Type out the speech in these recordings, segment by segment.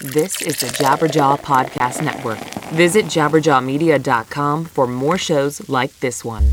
This is the Jabberjaw Podcast Network. Visit jabberjawmedia.com for more shows like this one.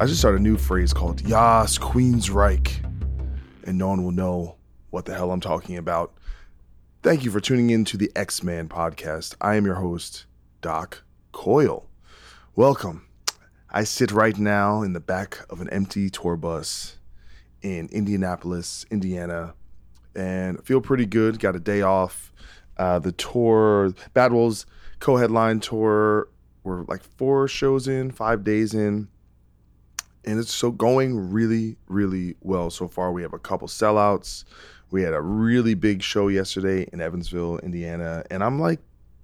I just started a new phrase called Yas Queen's Reich, and no one will know what the hell I'm talking about. Thank you for tuning in to the X Man podcast. I am your host, Doc Coyle. Welcome. I sit right now in the back of an empty tour bus in Indianapolis, Indiana, and feel pretty good. Got a day off. Uh, the tour, Bad Wolves co-headline tour, we're like four shows in, five days in, and it's so going really, really well so far. We have a couple sellouts. We had a really big show yesterday in Evansville, Indiana, and I'm like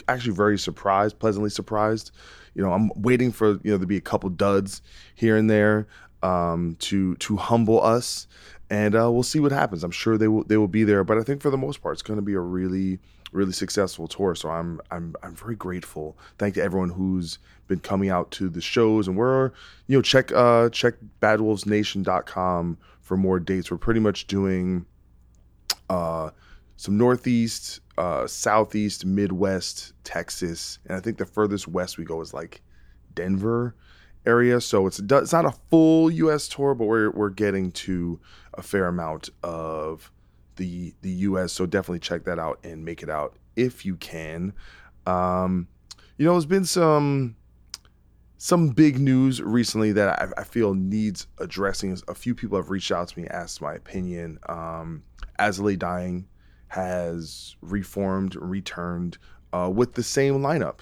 actually very surprised, pleasantly surprised. You know, I'm waiting for you know to be a couple duds here and there um, to to humble us, and uh, we'll see what happens. I'm sure they will they will be there, but I think for the most part, it's going to be a really really successful tour. So I'm I'm I'm very grateful. Thank to everyone who's been coming out to the shows, and we're you know check uh check badwolvesnation.com for more dates. We're pretty much doing uh some northeast, uh southeast, midwest, Texas, and I think the furthest west we go is like Denver area. So it's it's not a full U.S. tour, but we're we're getting to a fair amount of the the U.S. So definitely check that out and make it out if you can. Um, you know, there's been some some big news recently that I, I, feel needs addressing. A few people have reached out to me, asked my opinion. Um, I Dying has reformed, returned uh, with the same lineup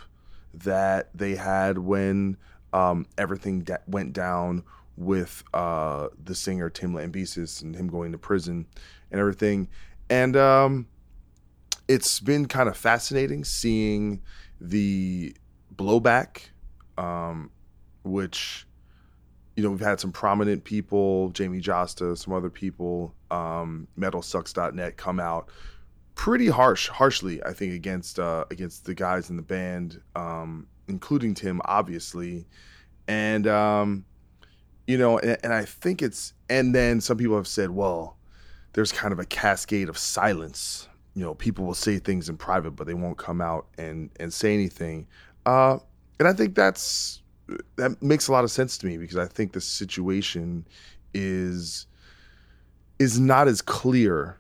that they had when um, everything went down with uh, the singer Tim Lambesis and him going to prison and everything. And um, it's been kind of fascinating seeing the blowback, um, which, you know, we've had some prominent people, Jamey Jasta, some other people, um, metalsucks.net come out pretty harsh, harshly, I think, against uh, against the guys in the band, um, including Tim, obviously. And, um, you know, and, and I think it's, and then some people have said, well, there's kind of a cascade of silence. You know, people will say things in private, but they won't come out and and say anything. Uh, and I think that's that makes a lot of sense to me because I think the situation is is not as clear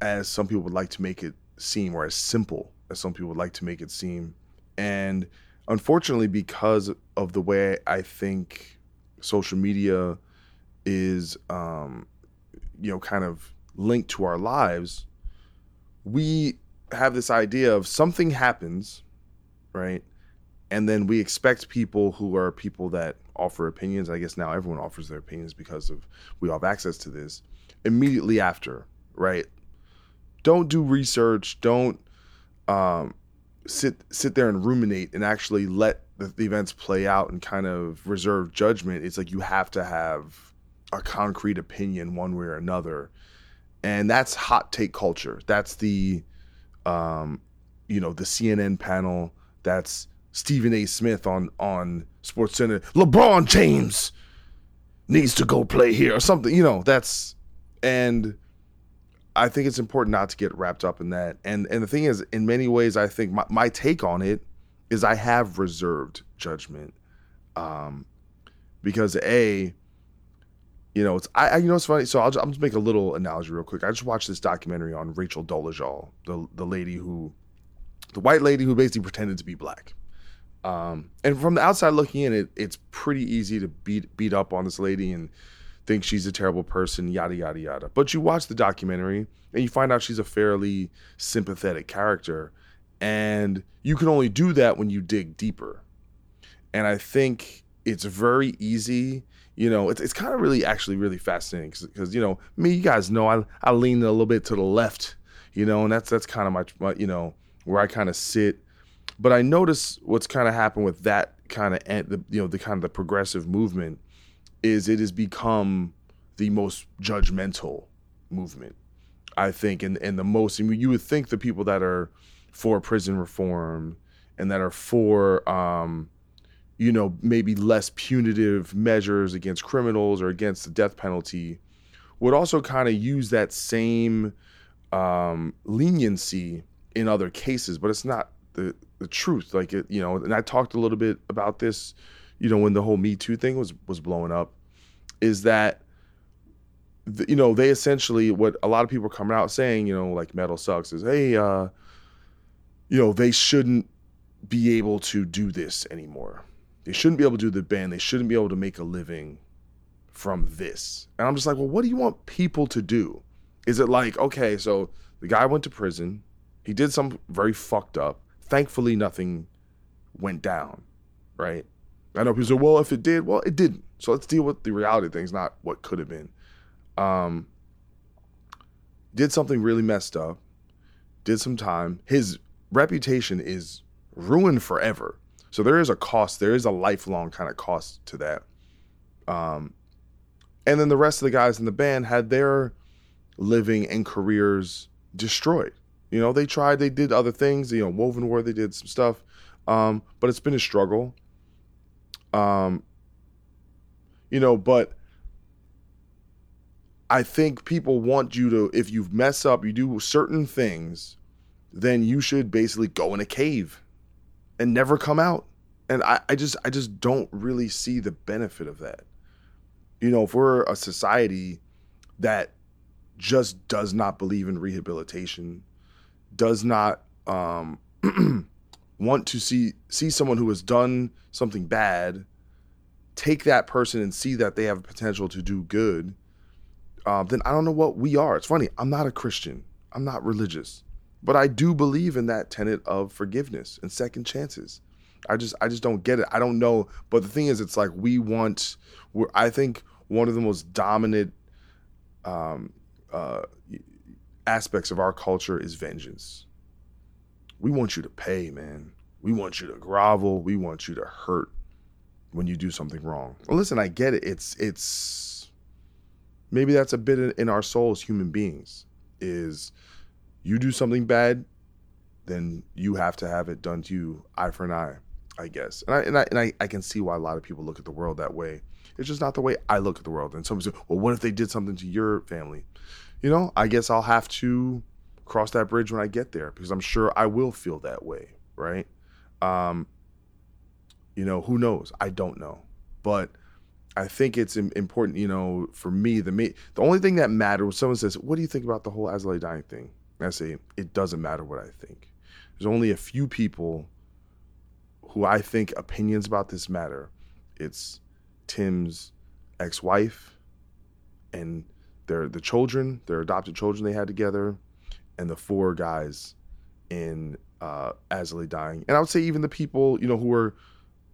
as some people would like to make it seem, or as simple as some people would like to make it seem. And unfortunately, because of the way I think social media is um, you know kind of linked to our lives we have this idea of something happens right and then we expect people who are people that offer opinions. I guess now everyone offers their opinions because of we all have access to this immediately after right? Don't do research. Don't um, sit sit there and ruminate and actually let the, the events play out and kind of reserve judgment. It's like you have to have a concrete opinion one way or another. And that's hot take culture. That's the um you know the cnn panel. That's stephen a smith on on sports center lebron james needs to go play here or something you know that's and i think it's important not to get wrapped up in that and and the thing is in many ways i think my, my take on it is I have reserved judgment, um, because a, you know, it's I, I you know it's funny. So I'll just, I'll just make a little analogy real quick. I just watched this documentary on Rachel Dolezal, the the lady who, the white lady who basically pretended to be black. Um, and from the outside looking in, it it's pretty easy to beat beat up on this lady and think she's a terrible person, yada yada yada. But you watch the documentary and you find out she's a fairly sympathetic character, and you can only do that when you dig deeper. And I think it's very easy. You know, it's, it's kind of really actually really fascinating because you know me, you guys know I I lean a little bit to the left, you know, and that's that's kind of my, my you know where I kind of sit. But I notice what's kind of happened with that kind of the you know the kind of the progressive movement is it has become the most judgmental movement. I think, and and the most. I mean, you would think the people that are for prison reform and that are for, um, you know, maybe less punitive measures against criminals or against the death penalty would also kind of use that same um, leniency in other cases, but it's not the the truth. Like it, you know, and I talked a little bit about this, you know, when the whole Me Too thing was was blowing up, is that the, you know they essentially what a lot of people are coming out saying, you know, like metal sucks is, hey, uh, you know, they shouldn't be able to do this anymore. They shouldn't be able to do the band. They shouldn't be able to make a living from this. And I'm just like, well, what do you want people to do? Is it like, okay, so the guy went to prison, he did some very fucked up. Thankfully, nothing went down, right? I know people say, well, if it did, well, it didn't. So let's deal with the reality of things, not what could have been. Um, did something really messed up, did some time. His reputation is ruined forever. So there is a cost, there is a lifelong kind of cost to that. Um, and then the rest of the guys in the band had their living and careers destroyed. You know, they tried, they did other things. You know, Woven War, they did some stuff, um, but it's been a struggle. Um, you know, but I think people want you to, if you mess up, you do certain things, then you should basically go in a cave and never come out. And I, I just, I just don't really see the benefit of that. You know, if we're a society that just does not believe in rehabilitation, does not um, want to see see someone who has done something bad, take that person and see that they have potential to do good, uh, then I don't know what we are. It's funny. I'm not a Christian. I'm not religious, but I do believe in that tenet of forgiveness and second chances. I just I just don't get it. I don't know. But the thing is, it's like we want. I think one of the most dominant um, uh, aspects of our culture is vengeance. We want you to pay, man. We want you to grovel. We want you to hurt when you do something wrong. Well, listen, I get it. It's it's maybe that's a bit in our soul as human beings. Is you do something bad, then you have to have it done to you, eye for an eye, I guess. And I and I and I, I can see why a lot of people look at the world that way. It's just not the way I look at the world. And some say, well, what if they did something to your family? You know, I guess I'll have to cross that bridge when I get there because I'm sure I will feel that way, right? Um, you know, who knows? I don't know, but I think it's important. You know, for me, the me, the only thing that matters when someone says, "What do you think about the whole As I Lay Dying thing?" I say, "It doesn't matter what I think." There's only a few people who I think opinions about this matter. It's Tim's ex-wife and their the children, their adopted children they had together, and the four guys in uh, As I Lay Dying. And I would say even the people, you know, who were,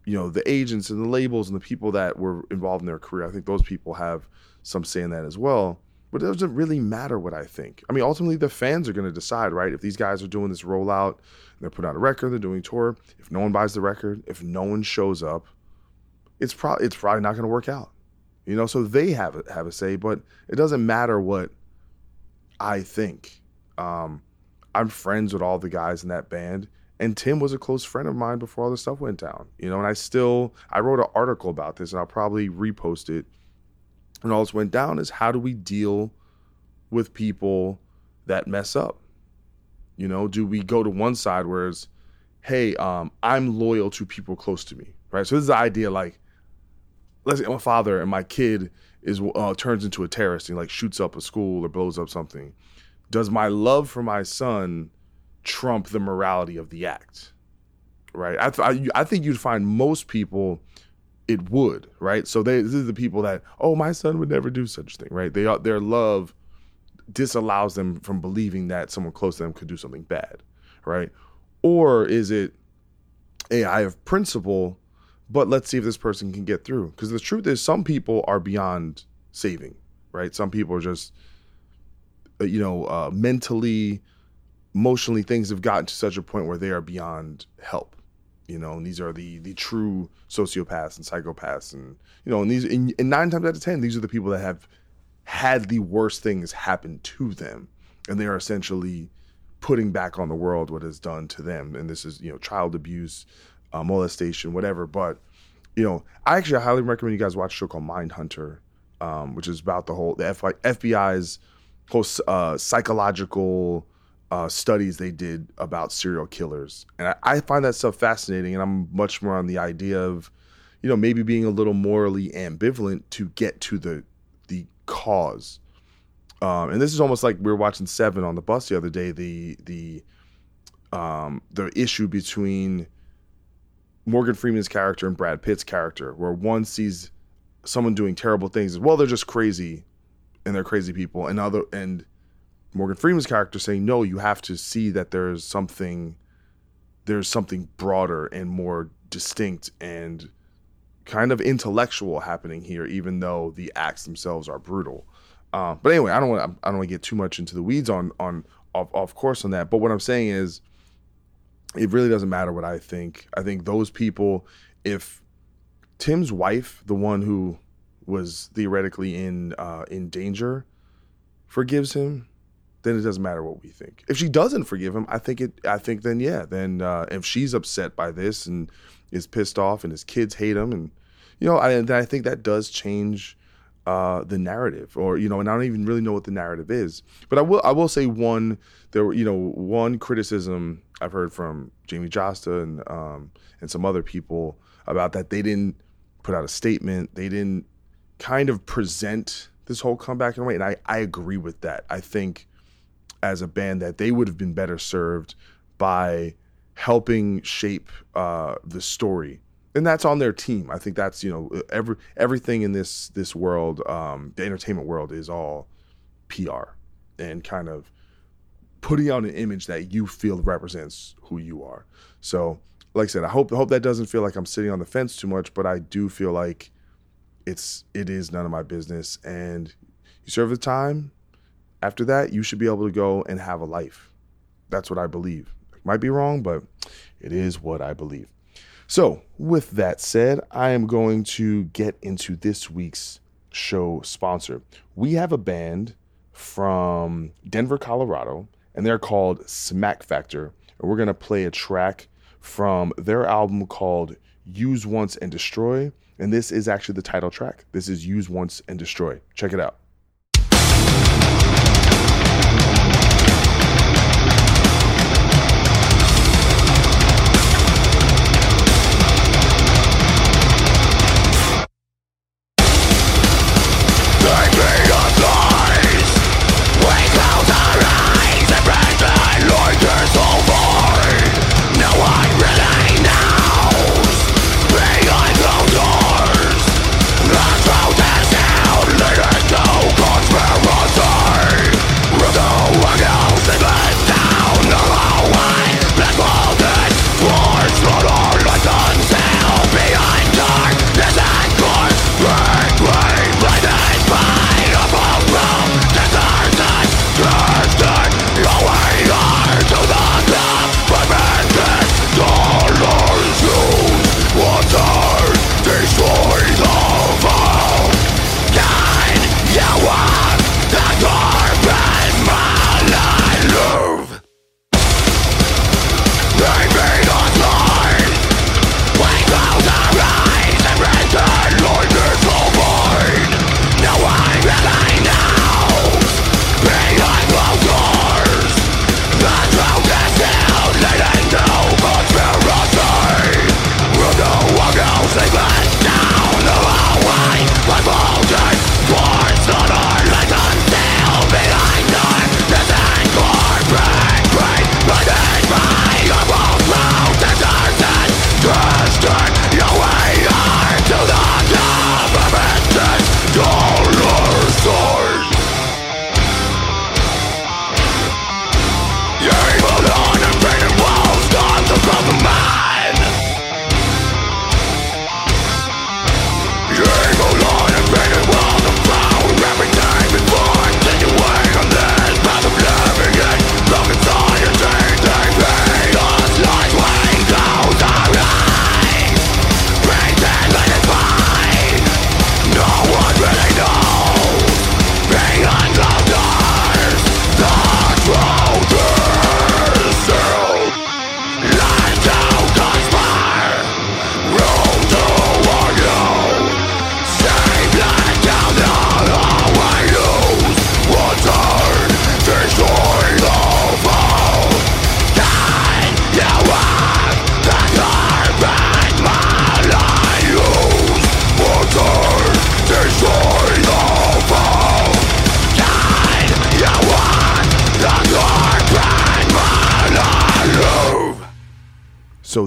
you know, the agents and the labels and the people that were involved in their career. I think those people have some say in that as well. But it doesn't really matter what I think. I mean, ultimately, the fans are going to decide, right? If these guys are doing this rollout, they're putting out a record, they're doing tour. If no one buys the record, if no one shows up, it's probably it's probably not going to work out. You know, so they have a, have a say, but it doesn't matter what I think. Um, I'm friends with all the guys in that band, and Tim was a close friend of mine before all this stuff went down. You know, and I still I wrote an article about this, and I'll probably repost it. and all this went down, is how do we deal with people that mess up? You know, do we go to one side where it's hey, um, I'm loyal to people close to me, right? So this is the idea, like, let's say I'm a father and my kid is uh, turns into a terrorist and like shoots up a school or blows up something. Does my love for my son trump the morality of the act? Right? I, th- I, I think you'd find most people it would, right? So they, this is the people that, oh, my son would never do such a thing, right? They their love disallows them from believing that someone close to them could do something bad, right? Or is it, hey, I have principle, but let's see if this person can get through? Because the truth is, some people are beyond saving, right? Some people are just, uh, you know, uh, mentally, emotionally, things have gotten to such a point where they are beyond help. You know, and these are the the true sociopaths and psychopaths, and you know, and these and, and nine times out of ten, these are the people that have had the worst things happen to them, and they are essentially putting back on the world what is done to them. And this is, you know, child abuse, uh, molestation, whatever. But, you know, I actually highly recommend you guys watch a show called Mindhunter, um, which is about the whole, the FBI's whole uh, psychological uh, studies they did about serial killers. And I, I find that stuff fascinating. And I'm much more on the idea of, you know, maybe being a little morally ambivalent to get to the the cause um, and this is almost like we were watching Seven on the bus the other day. The the um, the issue between Morgan Freeman's character and Brad Pitt's character, where one sees someone doing terrible things, well, they're just crazy, and they're crazy people, and other and Morgan Freeman's character saying, no, you have to see that there's something, there's something broader and more distinct and kind of intellectual happening here, even though the acts themselves are brutal. Uh, but anyway, I don't want I don't want to get too much into the weeds on on off, off course on that. But what I'm saying is, it really doesn't matter what I think. I think those people, if Tim's wife, the one who was theoretically in uh, in danger, forgives him, then it doesn't matter what we think. If she doesn't forgive him, I think it. I think then yeah, then uh, if she's upset by this and is pissed off, and his kids hate him, and you know, I, I think that does change uh, the narrative, or you know, and I don't even really know what the narrative is. But I will, I will say one. There, you know, one criticism I've heard from Jamey Jasta and um, and some other people about that they didn't put out a statement. They didn't kind of present this whole comeback in a way, and I I agree with that. I think as a band that they would have been better served by helping shape uh, the story and that's on their team. I think that's you know every everything in this this world, um, the entertainment world, is all PR and kind of putting out an image that you feel represents who you are. So, like I said, I hope hope that doesn't feel like I'm sitting on the fence too much, but I do feel like it's it is none of my business. And you serve the time. After that, you should be able to go and have a life. That's what I believe. Might be wrong, but it is what I believe. So, with that said, I am going to get into this week's show sponsor. We have a band from Denver, Colorado, and they're called Smack Factor. And we're going to play a track from their album called Use Once and Destroy. And this is actually the title track. This is Use Once and Destroy. Check it out.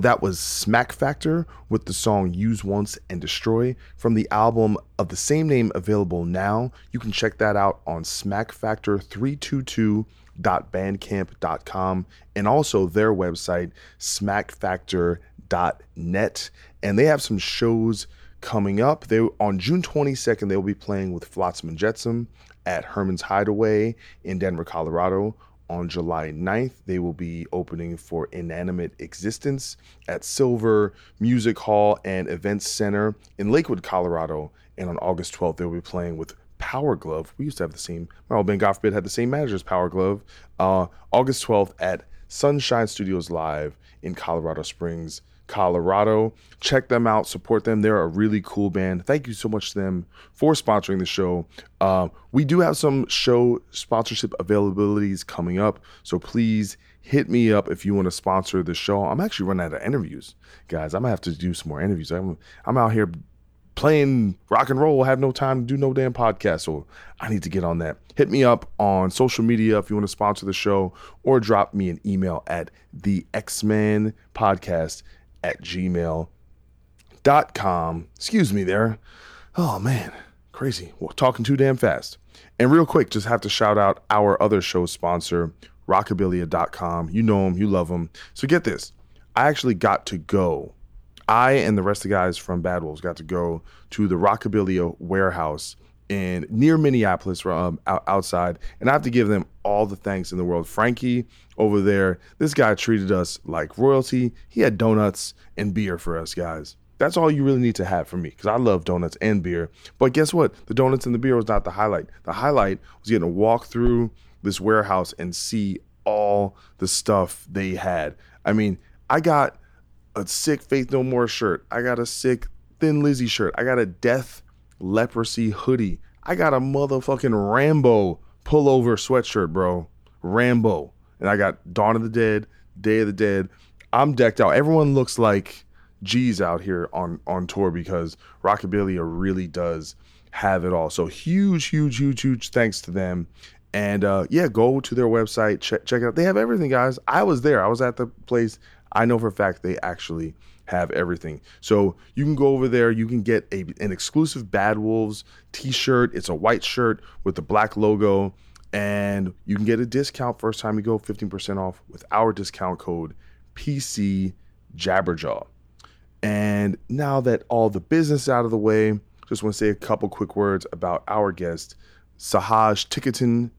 That was Smack Factor with the song Use Once and Destroy from the album of the same name available now. You can check that out on smackfactor322.bandcamp.com and also their website, smackfactor.net. And they have some shows coming up. They on June 22nd, they will be playing with Flotsam and Jetsam at Herman's Hideaway in Denver, Colorado. On July 9th, they will be opening for Inanimate Existence at Silver Music Hall and Events Center in Lakewood, Colorado. And on August 12th, they'll be playing with Power Glove. We used to have the same, well, Ben Goffbit had the same manager as Power Glove. Uh, August 12th at Sunshine Studios Live in Colorado Springs, Colorado. Check them out, support them. They're a really cool band. Thank you so much to them for sponsoring the show. Uh, we do have some show sponsorship availabilities coming up, so please hit me up if you want to sponsor the show. I'm actually running out of interviews, guys. I'm gonna have to do some more interviews. I'm I'm out here playing rock and roll, have no time to do no damn podcast. So I need to get on that. Hit me up on social media if you want to sponsor the show or drop me an email at the X-Men podcast at gmail.com. Excuse me there. Oh man, crazy. Well, talking too damn fast. And real quick, just have to shout out our other show sponsor, rockabilia.com. You know them, you love them. So get this. I actually got to go I and the rest of the guys from Bad Wolves got to go to the Rockabilia warehouse in near Minneapolis, um, outside, and I have to give them all the thanks in the world. Frankie over there, this guy treated us like royalty. He had donuts and beer for us guys. That's all you really need to have for me because I love donuts and beer. But guess what? The donuts and the beer was not the highlight. The highlight was getting to walk through this warehouse and see all the stuff they had. I mean, I got a sick Faith No More shirt. I got a sick Thin Lizzy shirt. I got a Death Leprosy hoodie. I got a motherfucking Rambo pullover sweatshirt, bro. Rambo. And I got Dawn of the Dead, Day of the Dead. I'm decked out. Everyone looks like G's out here on on tour because Rockabilia really does have it all. So huge, huge, huge, huge thanks to them. And uh, yeah, go to their website, check check it out. They have everything, guys. I was there. I was at the place. I know for a fact they actually have everything. So you can go over there. You can get a, an exclusive Bad Wolves T-shirt. It's a white shirt with the black logo, and you can get a discount first time you go, 15% off with our discount code PC Jabberjaw. And now that all the business is out of the way, just want to say a couple quick words about our guest, Sahaj Tickerton.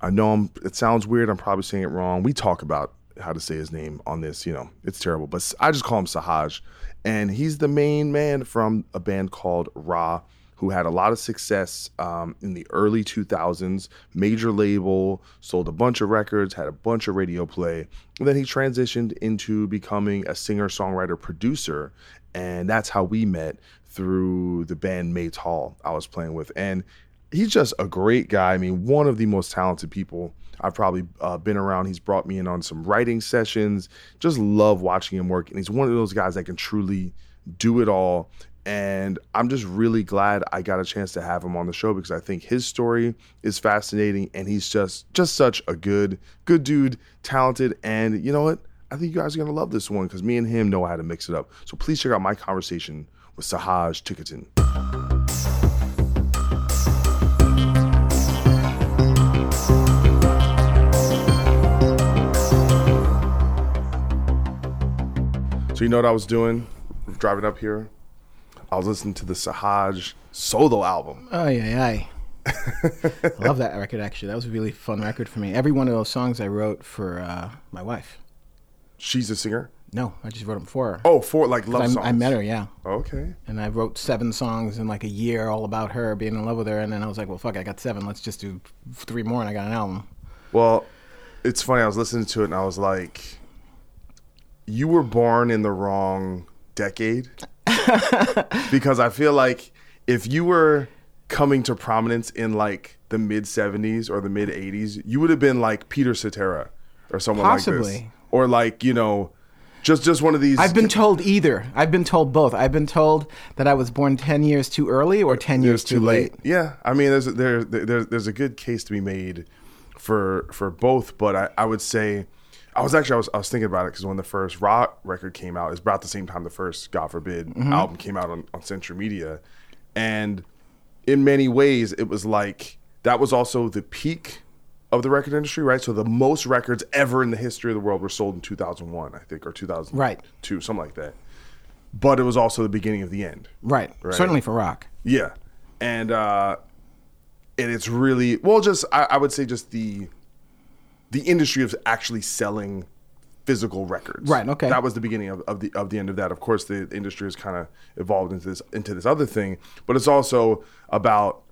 I know I'm, it sounds weird. I'm probably saying it wrong. We talk about how to say his name on this. You know, it's terrible, but I just call him Sahaj, and he's the main man from a band called Ra, who had a lot of success um, in the early 2000s. Major label, sold a bunch of records, had a bunch of radio play. And then he transitioned into becoming a singer, songwriter, producer, and that's how we met through the band Mates Hall I was playing with, and he's just a great guy. I mean, one of the most talented people I've probably uh, been around. He's brought me in on some writing sessions. Just love watching him work. And he's one of those guys that can truly do it all. And I'm just really glad I got a chance to have him on the show because I think his story is fascinating and he's just just such a good good dude, talented, and you know what? I think you guys are gonna love this one because me and him know how to mix it up. So please check out my conversation with Sahaj Tickerton. So you know what I was doing? Driving up here, I was listening to the Sahaj solo album. Oh yeah, yeah. I love that record. Actually, that was a really fun record for me. Every one of those songs I wrote for uh, my wife. She's a singer. No, I just wrote them for her. Oh, for like love I, songs. I met her, yeah. Okay. And I wrote seven songs in like a year, all about her being in love with her. And then I was like, well, fuck, I got seven. Let's just do three more, and I got an album. Well, it's funny. I was listening to it, and I was like, you were born in the wrong decade because I feel like if you were coming to prominence in like the mid 70s or the mid 80s, you would have been like Peter Cetera or someone like this. Possibly. Or like, you know, just just one of these I've been told either. I've been told both. I've been told that I was born 10 years too early or 10 years years too late. Yeah, I mean, there's there, there there's a good case to be made for for both, but I, I would say I was actually I was, I was thinking about it because when the first rock record came out, it's about the same time the first God forbid Mm-hmm. album came out on, on Century Media, and in many ways it was like that was also the peak of the record industry, right? So the most records ever in the history of the world were sold in 2001, I think, or 2002, Right. something like that. But it was also the beginning of the end. Right. Right. Certainly for rock. Yeah, and uh, and it's really well. Just I, I would say just the the industry of actually selling physical records. Right, okay. That was the beginning of, of the of the end of that. Of course, the industry has kind of evolved into this into this other thing, but it's also about.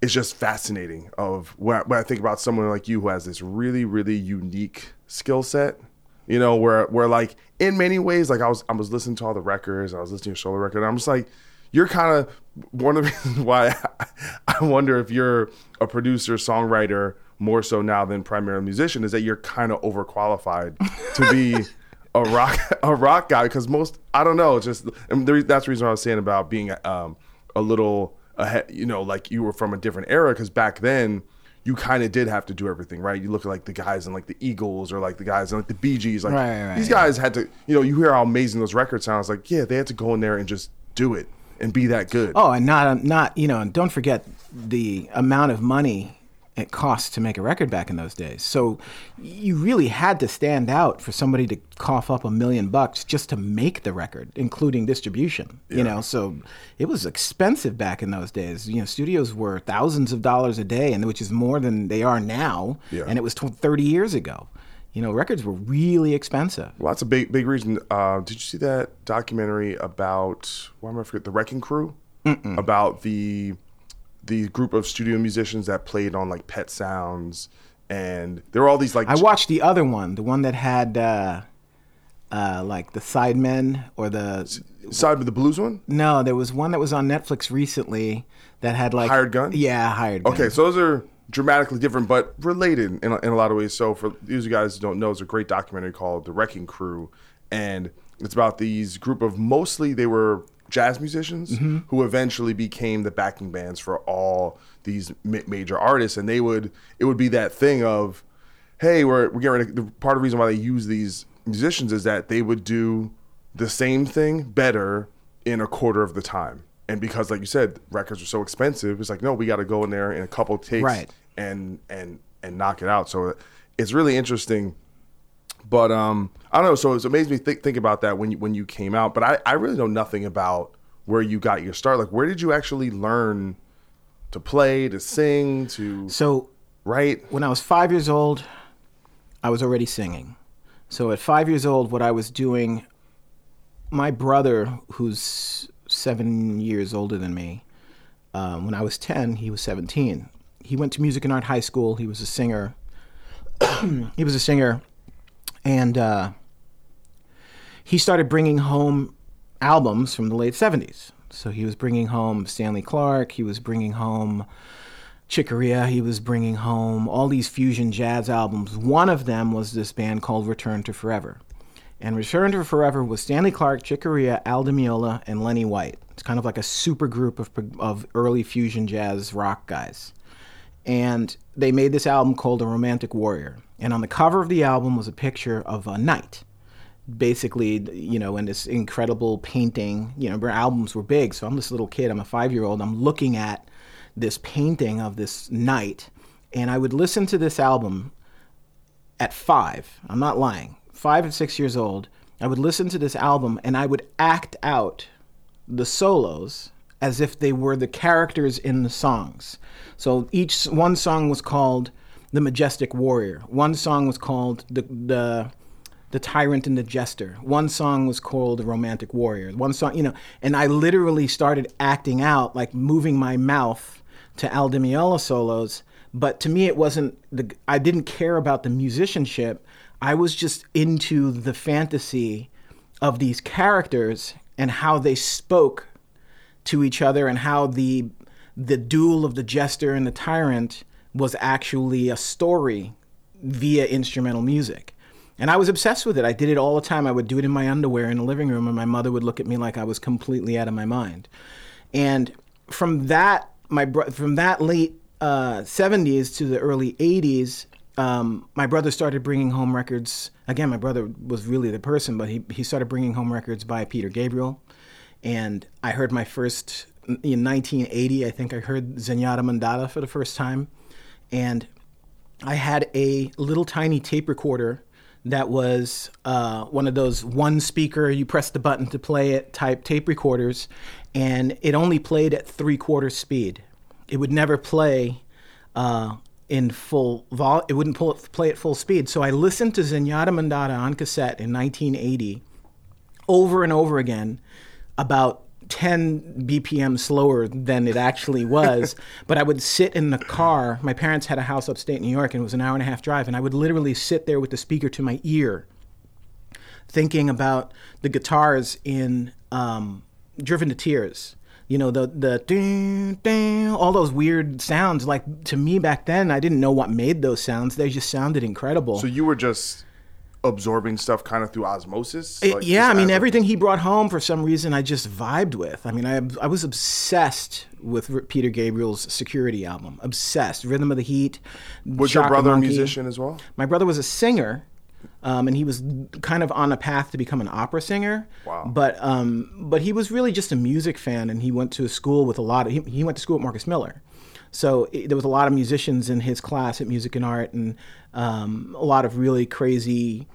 It's just fascinating of when I, when I think about someone like you who has this really really unique skill set. You know, where where like in many ways, like I was I was listening to all the records, I was listening to your solo record, and I'm just like, you're kind of one of the reasons why I, I wonder if you're a producer songwriter more so now than primarily a musician is that you're kind of overqualified to be a rock a rock guy because most I don't know just and the, that's the reason I was saying about being um, a little ahead you know like you were from a different era because back then you kind of did have to do everything right you look at like the guys in like the Eagles or like the guys in like the Bee Gees like Right, right, these yeah. guys had to you know you hear how amazing those records sound it's like yeah they had to go in there and just do it and be that good Oh, and not not you know, and don't forget the amount of money it costs to make a record back in those days. So you really had to stand out for somebody to cough up a million bucks just to make the record, including distribution. You know, so it was expensive back in those days. You know, studios were thousands of dollars a day, and which is more than they are now. Yeah. And it was tw- thirty years ago. You know, records were really expensive. Well, that's a big, big reason. Uh, did you see that documentary about? Why am I forget the Wrecking Crew? About the the group of studio musicians that played on like Pet Sounds, and there were all these like I watched the other one, the one that had uh, uh, like the Sidemen or the side with the blues one. no, there was one that was on Netflix recently that had like Hired Gun? Yeah, hired gun. Okay, so those are dramatically different, but related in a, in a lot of ways. So for these guys who don't know, it's a great documentary called The Wrecking Crew, and it's about these group of mostly they were jazz musicians mm-hmm. who eventually became the backing bands for all these ma- major artists, and they would it would be that thing of, hey, we're we're getting ready. The part of the reason why they use these musicians is that they would do the same thing better in a quarter of the time. And because, like you said, records are so expensive, it's like no, we got to go in there in a couple takes Right. and and and knock it out. So it's really interesting. But um, I don't know. So it's amazed me think think about that when you when you came out. But I I really know nothing about where you got your start. Like where did you actually learn to play, to sing, to So right? when I was five years old, I was already singing. So at five years old, what I was doing, my brother, who's seven years older than me, um, when I was 10, he was 17. He went to Music and Art High School. He was a singer. he was a singer. And uh, he started bringing home albums from the late 70s. So he was bringing home Stanley Clarke. He was bringing home Chick Corea. He was bringing home all these fusion jazz albums. One of them was this band called Return to Forever. And Return to Forever was Stanley Clarke, Chicoria, Al Meola, and Lenny White. It's kind of like a super group of, of early fusion jazz rock guys. And they made this album called A Romantic Warrior. And on the cover of the album was a picture of a knight basically, you know, in this incredible painting. You know, their albums were big, so I'm this little kid. I'm a five year old. I'm looking at this painting of this knight, and I would listen to this album at five. I'm not lying. Five and six years old. I would listen to this album, and I would act out the solos as if they were the characters in the songs. So each one song was called "The Majestic Warrior." One song was called the the the tyrant and the jester. One song was called the romantic warrior. One song, you know, and I literally started acting out, like moving my mouth to Al Di Meola solos. But to me, it wasn't the. I didn't care about the musicianship. I was just into the fantasy of these characters and how they spoke to each other and how the the duel of the jester and the tyrant was actually a story via instrumental music. And I was obsessed with it. I did it all the time. I would do it in my underwear in the living room, and my mother would look at me like I was completely out of my mind. And from that, my bro- from that late uh, '70s to the early '80s, um, my brother started bringing home records. Again, my brother was really the person, but he he started bringing home records by Peter Gabriel, and I heard my first in 1980. I think I heard Zenyatta Mondatta for the first time, and I had a little tiny tape recorder that was uh, one of those one speaker, you press the button to play it type tape recorders, and it only played at three quarter speed. It would never play uh, in full vol. It wouldn't pull, play at full speed. So I listened to Zenyatta Mondatta on cassette in 1980 over and over again about 10 BPM slower than it actually was. but I would sit in the car. My parents had a house upstate New York and it was an hour and a half drive. And I would literally sit there with the speaker to my ear, thinking about the guitars in um, Driven to Tears. You know, the, the, ding, ding, all those weird sounds. Like to me back then, I didn't know what made those sounds. They just sounded incredible. So you were just absorbing stuff kind of through osmosis. It- Like, yeah, I mean everything he brought home for some reason I just vibed with. I mean I I was obsessed with R- Peter Gabriel's Security album. Obsessed. Rhythm of the Heat. Was your Chaka brother a Monkey. musician as well? My brother was a singer. Um, and he was kind of on a path to become an opera singer. Wow. But um, but he was really just a music fan, and he went to school with a lot of. He, he went to school with Marcus Miller, so it, there was a lot of musicians in his class at Music and Art, and um, a lot of really crazy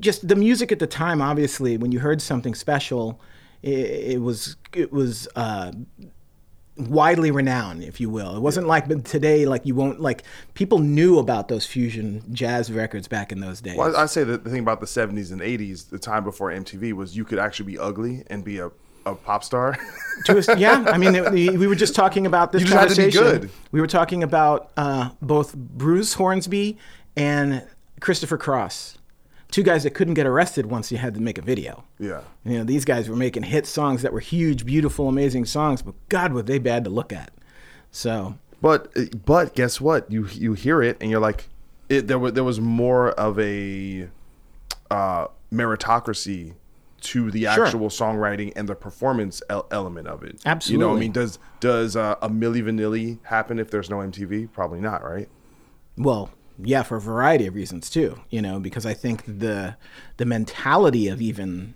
just the music at the time obviously when you heard something special it, it was it was uh, widely renowned if you will. It wasn't like today like you won't like people knew about those fusion jazz records back in those days. Well, I I say the thing about the 70s and 80s, the time before MTV, was you could actually be ugly and be a, a pop star. To us- yeah, I mean, it- we were just talking about this You just had to be conversation. good. We were talking about uh, both Bruce Hornsby and Christopher Cross, two guys that couldn't get arrested once you had to make a video. yeah. You know, these guys were making hit songs that were huge, beautiful, amazing songs, but God, were they bad to look at. So, But but guess what? You you hear it and you're like, it, there was there was more of a uh, meritocracy to the Sure. actual songwriting and the performance el- element of it. Absolutely. You know, what I mean, does does uh, a Milli Vanilli happen if there's no MTV? Probably not, right? well, yeah, for a variety of reasons too. You know, because I think the the mentality of even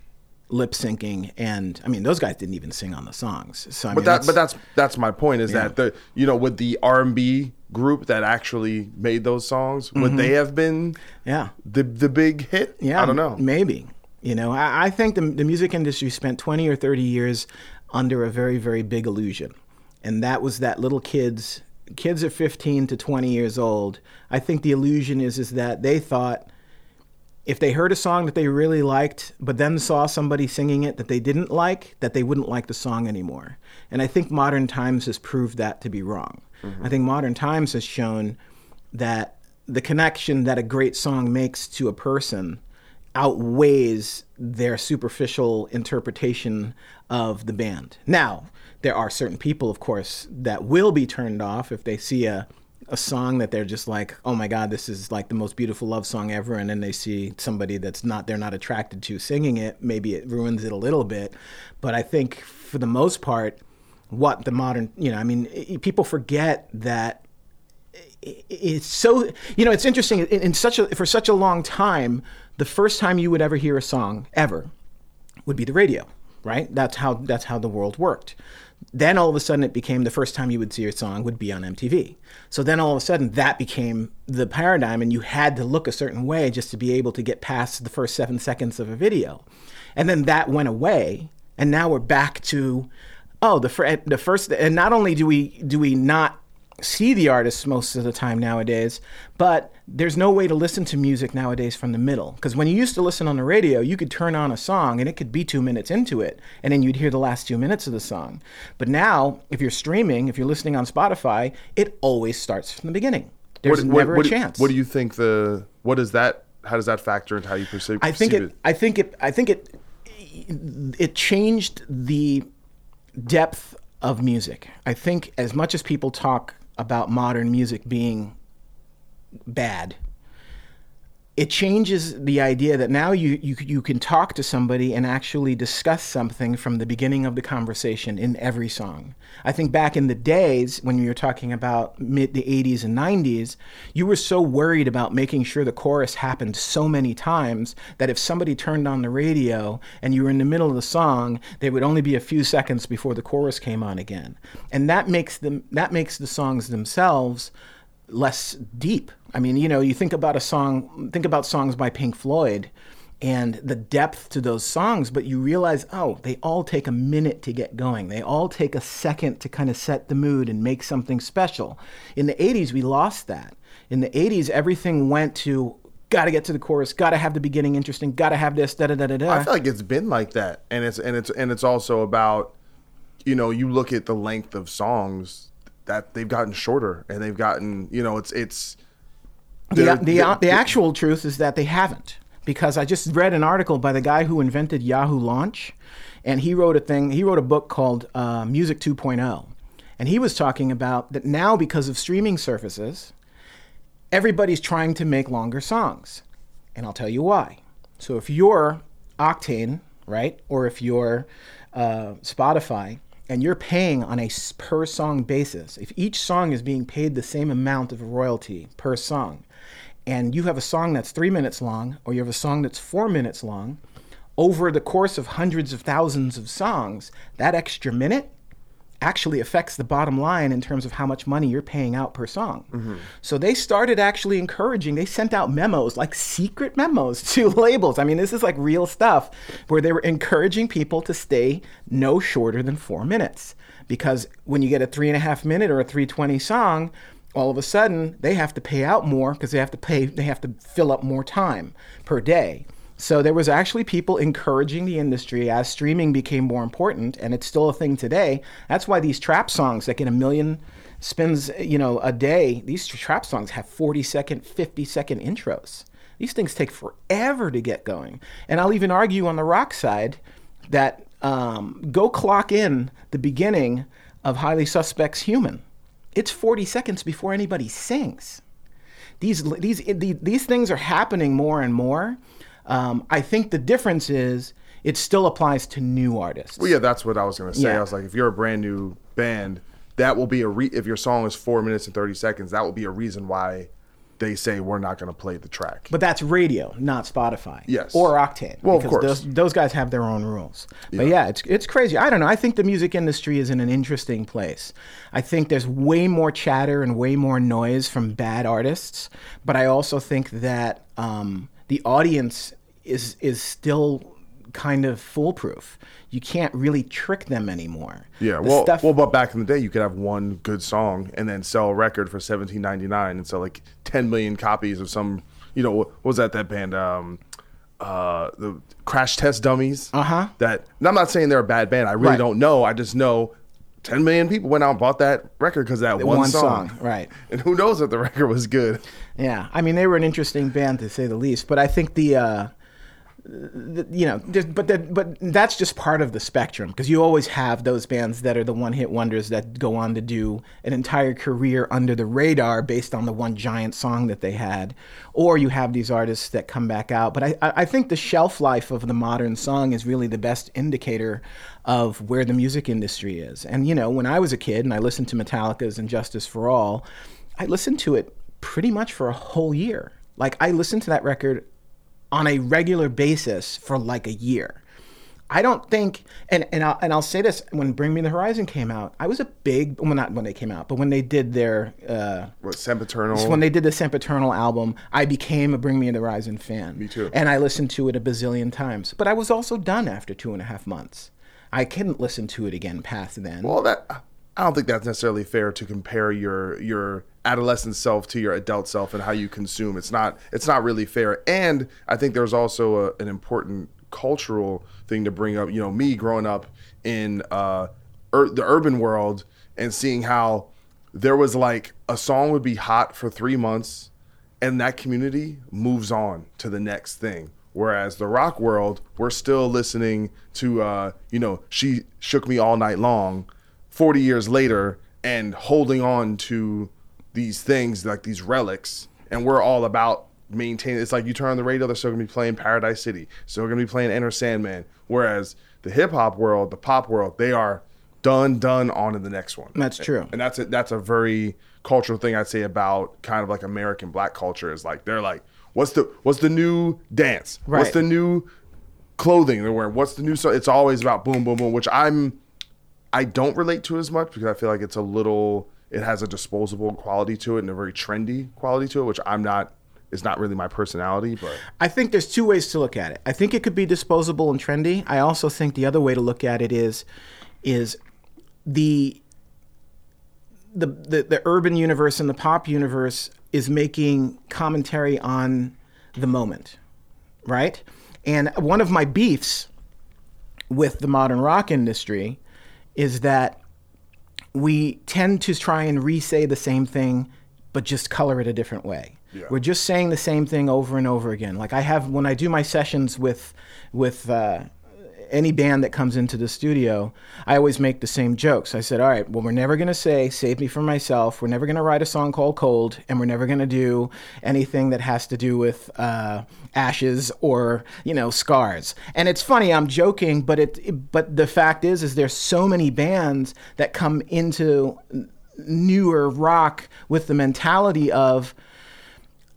lip syncing and I mean, those guys didn't even sing on the songs. So I But mean, that but that's that's my point is Yeah. that the you know with the R and B group that actually made those songs, would they have been yeah. the the big hit? Yeah, I don't know. Maybe. You know, I, I think the, the music industry spent 20 or 30 years under a very, very big illusion. And that was that little kids, kids are 15 to 20 years old. I think the illusion is, is that they thought if they heard a song that they really liked, but then saw somebody singing it that they didn't like, that they wouldn't like the song anymore. And I think Modern Times has proved that to be wrong. Mm-hmm. I think Modern Times has shown that the connection that a great song makes to a person outweighs their superficial interpretation of the band. Now, there are certain people, of course, that will be turned off if they see a a song that they're just like, oh my god, this is like the most beautiful love song ever, and then they see somebody that's not they're not attracted to singing it. Maybe it ruins it a little bit, but I think for the most part, what the modern, you know, I mean, people forget that it's so you know it's interesting in, in such a for such a long time the first time you would ever hear a song ever would be the radio right? That's how that's how the world worked. Then all of a sudden it became the first time you would see a song would be on MTV so then all of a sudden that became the paradigm and you had to look a certain way just to be able to get past the first 7 seconds of a video. And then that went away and now we're back to oh the fir- the first and not only do we do we not see the artists most of the time nowadays, but there's no way to listen to music nowadays from the middle. Because when you used to listen on the radio, you could turn on a song and it could be two minutes into it, and then you'd hear the last two minutes of the song. But now, if you're streaming, if you're listening on Spotify, it always starts from the beginning. There's never what a do- chance. What do you think the what is that? How does that factor into how you perceive? I think perceive it, I think it. I think it. It changed the depth of music. I think as much as people talk about modern music being bad, it changes the idea that now you, you you can talk to somebody and actually discuss something from the beginning of the conversation in every song. I think back in the days when you were talking about mid the 80s and 90s, you were so worried about making sure the chorus happened so many times that if somebody turned on the radio and you were in the middle of the song, there would only be a few seconds before the chorus came on again. And that makes them that makes the songs themselves less deep. I mean, you know, you think about a song, think about songs by Pink Floyd and the depth to those songs, but you realize, oh, they all take a minute to get going. They all take a second to kind of set the mood and make something special. In the 80s, we lost that. In the 80s, everything went to got to get to the chorus, got to have the beginning interesting, got to have this, da da da da da. I feel like it's been like that, and it's and it's and it's also about, you know, you look at the length of songs that they've gotten shorter, and they've gotten, you know, it's it's. The, they're- the, the actual truth is that they haven't. Because I just read an article by the guy who invented Yahoo Launch, and he wrote a thing, he wrote a book called uh, Music 2.0. And he was talking about that now, because of streaming services, everybody's trying to make longer songs. And I'll tell you why. So if you're Octane, right, or if you're uh, Spotify, and you're paying on a per song basis, if each song is being paid the same amount of royalty per song, and you have a song that's three minutes long, or you have a song that's four minutes long, over the course of hundreds of thousands of songs, that extra minute actually affects the bottom line in terms of how much money you're paying out per song. Mm-hmm. So they started actually encouraging, they sent out memos, like secret memos to labels. I mean, this is like real stuff where they were encouraging people to stay no shorter than four minutes. Because when you get a three and a half minute or a 320 song, all of a sudden they have to pay out more because they have to pay, they have to fill up more time per day. So there was actually people encouraging the industry as streaming became more important, and it's still a thing today. That's why these trap songs that get a million spins, you know, a day, these trap songs have 40 second, 50 second intros. These things take forever to get going. And I'll even argue on the rock side that um, go clock in the beginning of Highly Suspects Human. It's 40 seconds before anybody sings these these these, these things are happening more and more. Um, I think the difference is it still applies to new artists. Well, yeah, that's what I was gonna say. Yeah. I was like, if you're a brand new band, that will be a re- if your song is four minutes and thirty seconds, that will be a reason why they say we're not gonna play the track. But that's radio, not Spotify. Yes. Or Octane. Well, of course. Those, those guys have their own rules. But yeah, it's it's crazy. I don't know. I think the music industry is in an interesting place. I think there's way more chatter and way more noise from bad artists. But I also think that um, the audience is is still kind of foolproof. You can't really trick them anymore. yeah, The well, stuff- well, but back in the day, you could have one good song and then sell a record for seventeen ninety nine and sell like ten million copies of some, you know, what was that that band? Um, uh, the Crash Test Dummies. Uh-huh. That and I'm not saying they're a bad band. I really Right. don't know. I just know. 10 million people went out and bought that record because that one, one song. song, right. And who knows if the record was good. Yeah, I mean they were an interesting band to say the least, but I think the, uh, the you know, but that but that's just part of the spectrum because you always have those bands that are the one-hit wonders that go on to do an entire career under the radar based on the one giant song that they had, or you have these artists that come back out. But I I think the shelf life of the modern song is really the best indicator of where the music industry is. And you know, when I was a kid and I listened to Metallica's and Justice for All, I listened to it pretty much for a whole year. Like I listened to that record on a regular basis for like a year. I don't think, and and I'll, and I'll say this: when Bring Me the Horizon came out, I was a big well, not when they came out, but when they did their uh, What Sempiternal? when they did the Sempiternal album, I became a Bring Me the Horizon fan. Me too. And I listened to it a bazillion times. But I was also done after two and a half months. I couldn't listen to it again past then. Well, that I don't think that's necessarily fair to compare your your adolescent self to your adult self and how you consume. It's not it's not really fair. And I think there's also a, an important cultural thing to bring up. You know, me growing up in uh, ur- the urban world and seeing how there was like a song would be hot for three months and that community moves on to the next thing. Whereas the rock world, we're still listening to, uh, you know, she shook me all night long, forty years later, and holding on to these things like these relics, and we're all about maintaining. It's like you turn on the radio, they're still gonna be playing Paradise City, still gonna be playing Enter Sandman. Whereas the hip hop world, the pop world, they are done, done, on to the next one. That's true. and that's a that's a very cultural thing I'd say about kind of like American black culture is like they're like, what's the what's the new dance? What's the new clothing they're wearing? What's the new? So it's always about boom, boom, boom. Which I'm I don't relate to as much because I feel like it's a little it has a disposable quality to it and a very trendy quality to it, which I'm not. is not really my personality, but I think there's two ways to look at it. I think it could be disposable and trendy. I also think the other way to look at it is is the the the, the urban universe and the pop universe is making commentary on the moment, right? And one of my beefs with the modern rock industry is that we tend to try and re-say the same thing but just color it a different way. We're just saying the same thing over and over again. Like i have when i do my sessions with with uh, any band that comes into the studio i always make the same jokes. I said all right well we're never going to say save me from myself. We're never going to write a song called cold and we're never going to do anything that has to do with uh, ashes or you know scars. And it's funny i'm joking but it, it but the fact is is there's so many bands that come into newer rock with the mentality of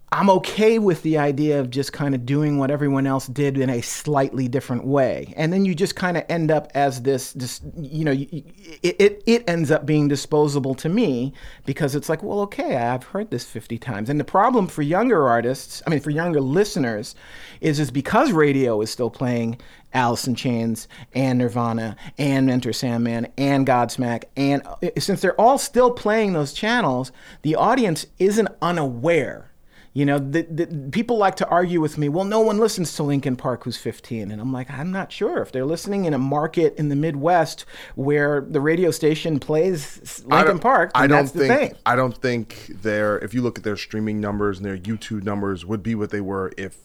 I'm okay with the idea of just kind of doing what everyone else did in a slightly different way. And then you just kind of end up as this, this you know, it, it, it ends up being disposable to me because it's like, well, okay, I've heard this 50 times. And the problem for younger artists, I mean, for younger listeners, is, is because radio is still playing Alice in Chains and Nirvana and Enter Sandman and Godsmack. And uh, since they're all still playing those channels, the audience isn't unaware. You know, the, the, people like to argue with me, well, no one listens to Linkin Park who's 15. And I'm like, I'm not sure. If they're listening in a market in the Midwest where the radio station plays Linkin Park, I don't think thing. I don't think their if you look at their streaming numbers and their YouTube numbers would be what they were if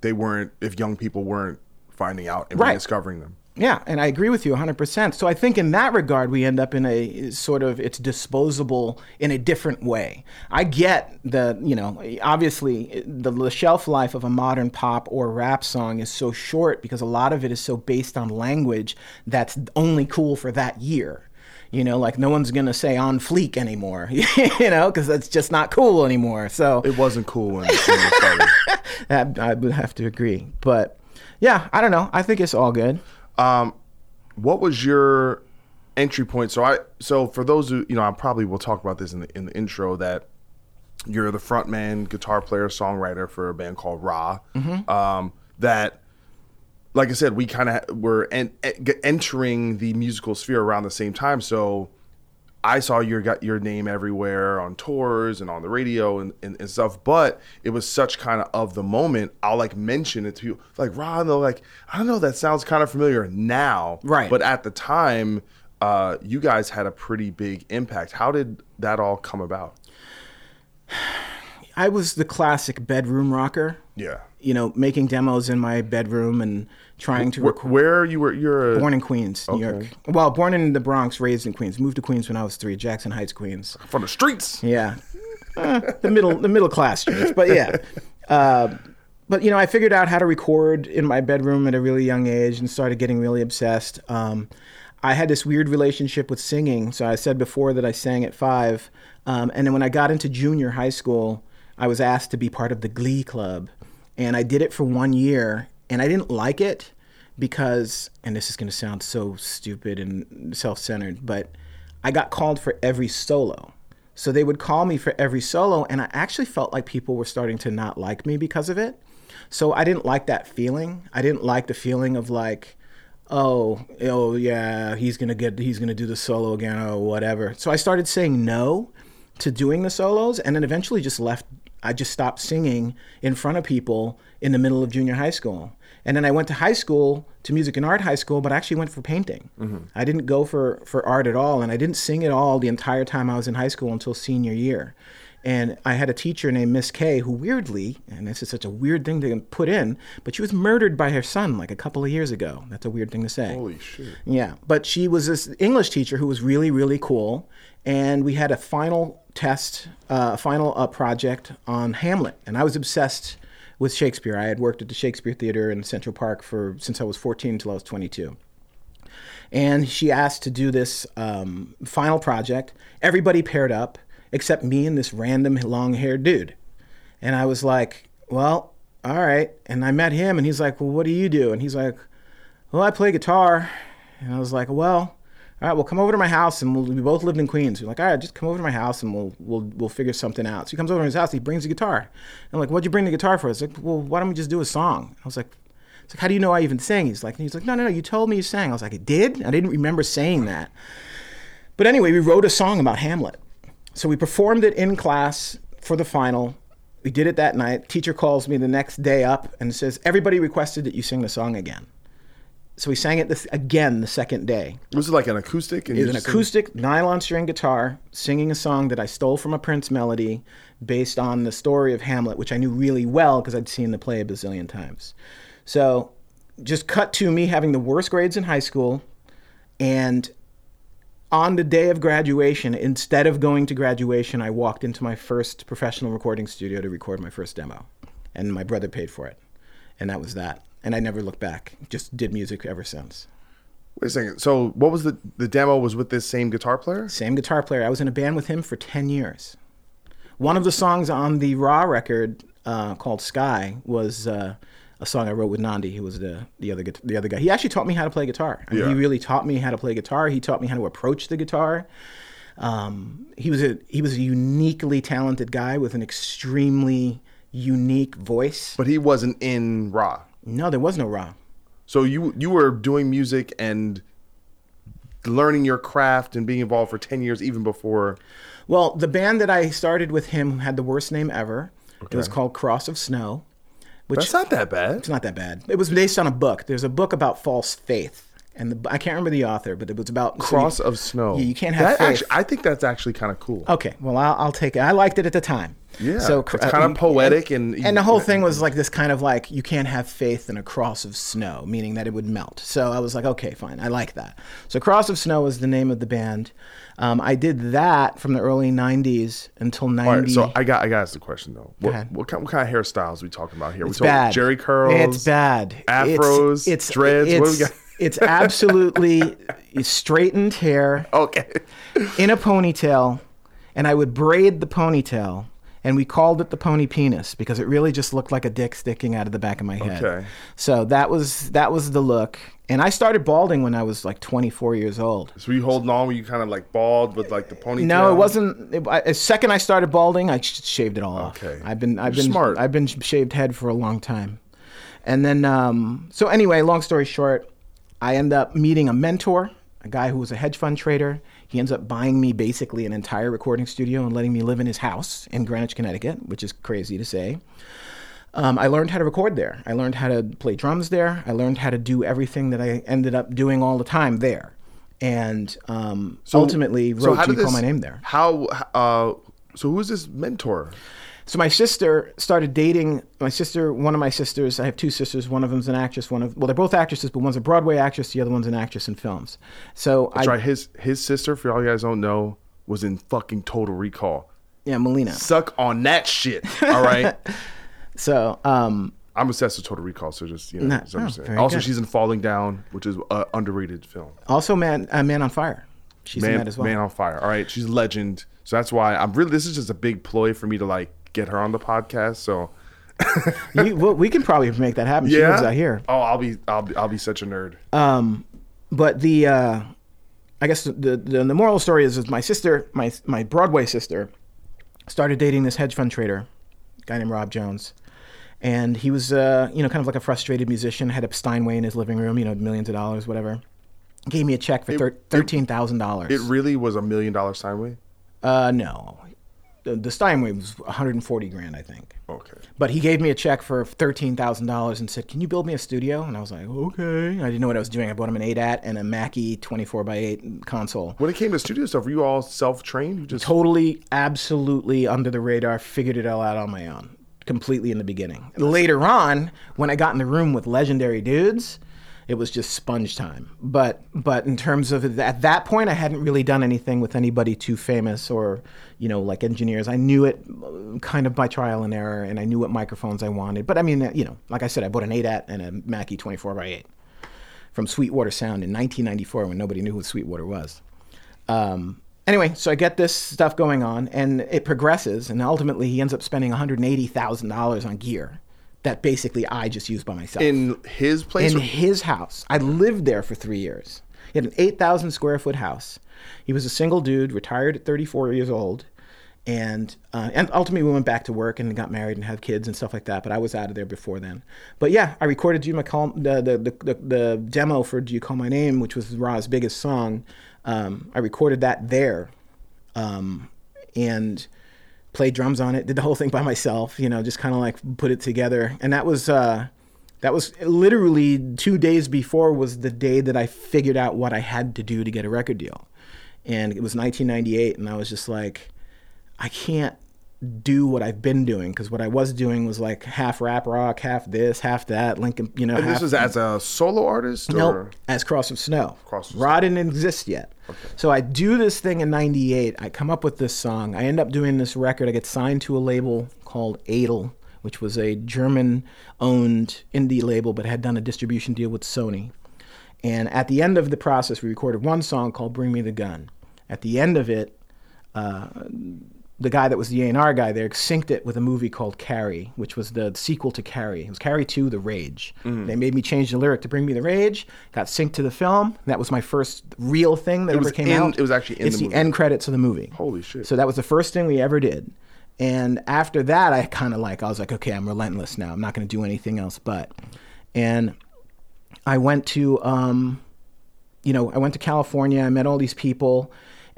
they weren't if young people weren't finding out and Right. discovering them. Yeah, and I agree with you 100%. So I think in that regard, we end up in a sort of it's disposable in a different way. I get the, you know, obviously the, shelf life of a modern pop or rap song is so short because a lot of it is so based on language that's only cool for that year. You know, like no one's gonna say on fleek anymore, you know, because that's just not cool anymore. So It wasn't cool when, it started. that, I would have to agree. But yeah, I don't know. I think it's all good. What was your entry point? So I so for those who you know, I probably will talk about this in the in the intro that you're the frontman, guitar player, songwriter for a band called Ra. Um, that, like I said, we kind of were en- entering the musical sphere around the same time. So I saw your got your name everywhere on tours and on the radio and, and, and stuff, but it was such kind of of the moment. I'll like mention it to you, like Ron. They're like, I don't know, that sounds kind of familiar now, Right. But at the time, uh, you guys had a pretty big impact. How did that all come about? I was the classic bedroom rocker. Yeah, You know, making demos in my bedroom and trying to where, record. where you were? You're Born in Queens, New York. Well, born in the Bronx, raised in Queens. Moved to Queens when I was three. Jackson Heights, Queens. from the streets. Yeah, Uh, the middle, the middle class streets. But yeah, uh, but you know, I figured out how to record in my bedroom at a really young age and started getting really obsessed. Um, I had this weird relationship with singing. So I said before that I sang at five, um, and then when I got into junior high school, I was asked to be part of the Glee Club, and I did it for one year, and I didn't like it because, and this is going to sound so stupid and self-centered, but I got called for every solo. So they would call me for every solo, and I actually felt like people were starting to not like me because of it. So I didn't like that feeling. I didn't like the feeling of like, oh, oh yeah, he's gonna get, he's gonna do the solo again, or whatever. So I started saying no to doing the solos, and then eventually just left. I just stopped singing in front of people in the middle of junior high school. And then I went to high school, to music and art high school, but I actually went for painting. Mm-hmm. I didn't go for, for art at all, and I didn't sing at all the entire time I was in high school until senior year. And I had a teacher named Miss K who weirdly, and this is such a weird thing to put in, but she was murdered by her son like a couple of years ago. That's a weird thing to say. Holy shit! Yeah, but she was this English teacher who was really, really cool. And we had a final test, uh, final uh, project on Hamlet. And I was obsessed with Shakespeare. I had worked at the Shakespeare Theater in Central Park for since I was 14 until I was 22. And she asked to do this um, final project. Everybody paired up except me and this random long haired dude. And I was like, well, all right. And I met him and he's like, well, what do you do? And he's like, well, I play guitar. And I was like, well, all right, well, come over to my house and we'll, we both lived in Queens. We're like, all right, just come over to my house and we'll, we'll, we'll figure something out. So he comes over to his house, he brings a guitar. I'm like, what'd you bring the guitar for? He's like, well, why don't we just do a song? I was like, it's like, how do you know I even sang? He's like, he's like, no, no, no, you told me you sang. I was like, I did? I didn't remember saying that. But anyway, we wrote a song about Hamlet. So we performed it in class for the final. We did it that night. Teacher calls me the next day up and says, everybody requested that you sing the song again. So we sang it this, again the second day. Was it like an acoustic? And It was an acoustic nylon string guitar singing a song that I stole from a Prince melody based on the story of Hamlet, which I knew really well because I'd seen the play a bazillion times. So just cut to me having the worst grades in high school and on the day of graduation, instead of going to graduation, I walked into my first professional recording studio to record my first demo. And my brother paid for it. And that was that. And I never looked back. Just did music ever since. Wait a second. So what was the the demo? Was with this same guitar player? Same guitar player. I was in a band with him for 10 years. One of the songs on the Ra record uh, called Sky was uh, a song I wrote with Nandi, who was the, the, other, the other guy. He actually taught me how to play guitar. I mean, Yeah. He really taught me how to play guitar. He taught me how to approach the guitar. Um, he was a he was a uniquely talented guy with an extremely unique voice. But he wasn't in Ra. No, there was no Ra. So you you were doing music and learning your craft and being involved for ten years, even before. Well, the band that I started with him had the worst name ever. It was called Cross of Snow, which That's not that bad. It's not that bad. It was based on a book. There's a book about false faith, and the, I can't remember the author, but it was about so Cross you- of Snow. Yeah, you can't have that. faith. Actually, I think that's actually kind of cool. okay, well, I'll, I'll take it. I liked it at the time. Yeah, so it's kinda poetic and- and the whole thing was like this kind of like you can't have faith in a cross of snow, meaning that it would melt. So I was like, okay, fine, I like that. So Cross of Snow was the name of the band. Um, I did that from the early '90s until '90. All right, so I got I got to ask the question though. What, what kind what kind of hairstyles are we talking about here? It's we talking bad. Jerry curls. It's bad. Afros, It's dreads, It's, what do we got? It's absolutely straightened hair Okay. in a ponytail, and I would braid the ponytail, and we called it the pony penis because it really just looked like a dick sticking out of the back of my head. Okay. So that was that was the look, and I started balding when I was like 24 years old. So you holding on? Were you kind of like bald with like the ponytail? No, it wasn't. It, I, the second I started balding, I sh- shaved it all off. Okay. I've been I've You're been smart. I've been shaved head for a long time, and then um, so anyway, long story short, I end up meeting a mentor, a guy who was a hedge fund trader. He ends up buying me basically an entire recording studio and letting me live in his house in Greenwich, Connecticut, which is crazy to say. Um, I learned how to record there. I learned how to play drums there. I learned how to do everything that I ended up doing all the time there. And um, ultimately so wrote how to did call my name there. How? Uh, so who's this mentor? So my sister started dating my sister. One of my sisters. I have two sisters. One of them's an actress. One of well, they're both actresses, but one's a Broadway actress. The other one's an actress in films. So That's I right. His his sister, for y'all you guys don't know, was in fucking Total Recall. yeah, Melina. Suck on that shit. All right. So um, I'm obsessed with Total Recall, so just you know, understand. oh, also, good. she's in Falling Down, which is an underrated film. also Man uh, Man on Fire. She's in that as well. Man on Fire. All right, she's a legend. So that's why I'm really. This is just a big ploy for me to like get her on the podcast. So you, well, we can probably make that happen. She lives out here. Oh, I'll be, I'll be, I'll be such a nerd. Um, but the uh, I guess the, the the moral story is, is my sister, my my Broadway sister, started dating this hedge fund trader, guy named Rob Jones, and he was uh, you know kind of like a frustrated musician, had a Steinway in his living room, you know millions of dollars, whatever. Gave me a check for thir- thirteen thousand dollars. It really was a million dollar Steinway. Uh, no, the, Steinway was one hundred and forty grand, I think. Okay. But he gave me a check for thirteen thousand dollars and said, "Can you build me a studio?" And I was like, "Okay." I didn't know what I was doing. I bought him an ADAT and a Mackie twenty four x eight console. When it came to studio stuff, were you all self trained? You just Totally, absolutely under the radar. Figured it all out on my own, completely in the beginning. Later on, when I got in the room with legendary dudes, It was just sponge time. But but in terms of at that point, I hadn't really done anything with anybody too famous or you know like engineers. I knew it uh, kind of by trial and error, and I knew what microphones I wanted. But I mean, uh, you know, like I said, I bought an ADAT and a Mackie 24 by 8 from Sweetwater Sound in 1994 when nobody knew who Sweetwater was. Um, anyway, so I get this stuff going on, and it progresses, and ultimately he ends up spending $180,000 on gear that basically I just used by myself In his place? in or- his house. I lived there for three years. He had an 8,000 square foot house. He was a single dude, retired at 34 years old. And, uh, and ultimately, we went back to work and got married and had kids and stuff like that. But I was out of there before then. But yeah, I recorded "Do You Call the the, the, the the demo for "Do You Call My Name," which was Ra's biggest song. Um, I recorded that there, um, and played drums on it. Did the whole thing by myself. You know, just kind of like put it together. And that was uh, that was literally two days before was the day that I figured out what I had to do to get a record deal. And it was 1998, and I was just like, I can't do what I've been doing because what I was doing was like half rap rock, half this, half that. Linkin, you know, and half, this was as a solo artist? Nope, as Cross of Snow. Cross of Ra didn't exist yet. So I do this thing in '98. I come up with this song. I end up doing this record. I get signed to a label called Edel, which was a German-owned indie label, but had done a distribution deal with Sony. And at the end of the process, we recorded one song called "Bring Me the Gun." At the end of it, uh, the guy that was the A&R guy there synced it with a movie called Carrie, which was the sequel to Carrie. It was Carrie 2, The Rage. They made me change the lyric to Bring Me the Rage, got synced to the film. That was my first real thing that It ever came in- out. it was actually in it's the the, movie. end credits of the movie. Holy shit. So that was the first thing we ever did. And after that, I kind of like, I was like, okay, I'm relentless now. I'm not going to do anything else but. And I went to, um, you know, I went to California. I met all these people,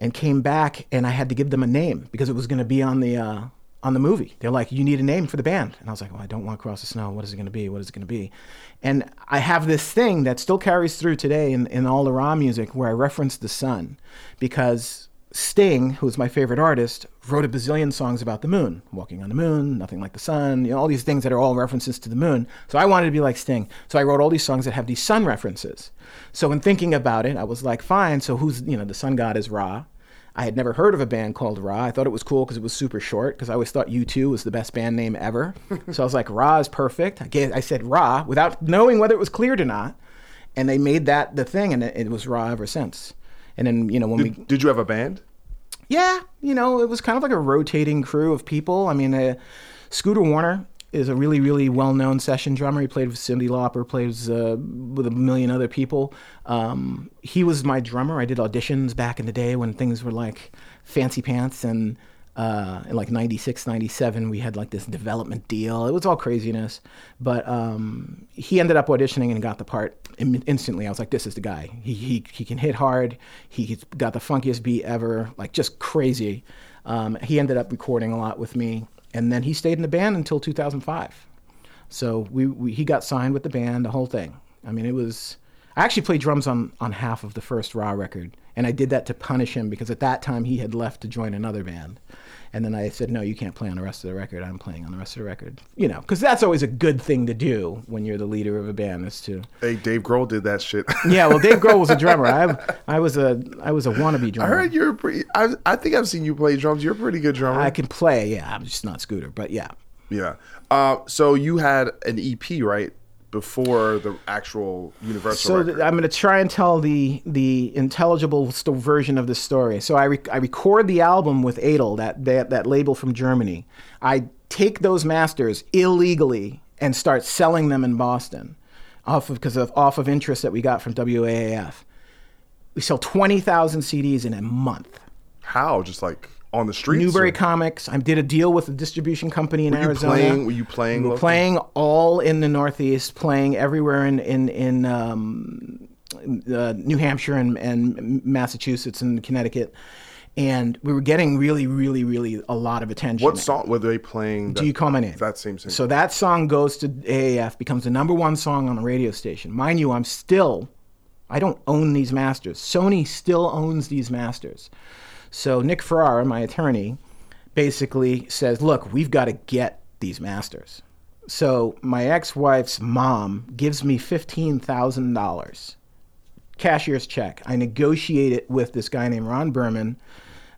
and came back, and I had to give them a name because it was going to be on the uh, on the movie. They're like, "You need a name for the band," and I was like, "Well, I don't want Cross the Snow. What is it going to be? What is it going to be?" And I have this thing that still carries through today in, in all the Ra music where I reference the sun because Sting, who's my favorite artist, wrote a bazillion songs about the moon, walking on the moon, nothing like the sun, you know, all these things that are all references to the moon. So I wanted to be like Sting. So I wrote all these songs that have these sun references. So in thinking about it, I was like, fine. So who's, you know, the sun god is Ra. I had never heard of a band called Ra. I thought it was cool because it was super short because I always thought U2 was the best band name ever. so I was like, Ra is perfect. I, gave, I said Ra without knowing whether it was cleared or not. And they made that the thing, and it, it was Ra ever since. And then, you know, when we Did, did you have a band? yeah, you know, it was kind of like a rotating crew of people. I mean, uh, Scooter Warner is a really, really well-known session drummer. He played with Cyndi Lauper, plays uh, with a million other people. Um, he was my drummer. I did auditions back in the day when things were like fancy pants and uh, in like 96, 97, we had like this development deal. It was all craziness. But um, he ended up auditioning and got the part instantly. I was like, this is the guy. He, he, he can hit hard. He's got the funkiest beat ever, like just crazy. Um, he ended up recording a lot with me. And then he stayed in the band until 2005. So we, we he got signed with the band, the whole thing. I mean, it was. I actually played drums on on half of the first Ra record, and I did that to punish him because at that time he had left to join another band. And then I said, "No, you can't play on the rest of the record. I'm playing on the rest of the record." You know, because that's always a good thing to do when you're the leader of a band is to. Hey, Dave Grohl did that shit. Yeah, well, Dave Grohl was a drummer. I I was a I was a wannabe drummer. I heard you're pretty. I, I think I've seen you play drums. You're a pretty good drummer. I can play. Yeah, I'm just not Scooter, but yeah. yeah. Uh, so you had an EP, right? Before the actual Universal So record. I'm going to try and tell the the intelligible st- version of the story. So I, rec- I record the album with Edel, that, that that label from Germany. I take those masters illegally and start selling them in Boston, off of because of off of interest that we got from WAAF. We sell twenty thousand CDs in a month. How? Just like on the streets? Newbury or- Comics. I did a deal with a distribution company in Were Arizona. playing- were you playing We were playing all in the Northeast, playing everywhere in in in um, uh, New Hampshire and, and Massachusetts and Connecticut, and we were getting really, really, really a lot of attention. What song were they playing? Do you call my name? That same thing. So that song goes to AAF, becomes the number one song on the radio station. Mind you, I'm still, I don't own these masters. Sony still owns these masters. So Nick Ferrara, my attorney, basically says, look, we've got to get these masters. So my ex-wife's mom gives me fifteen thousand dollars, cashier's check. I negotiate it with this guy named Ron Berman,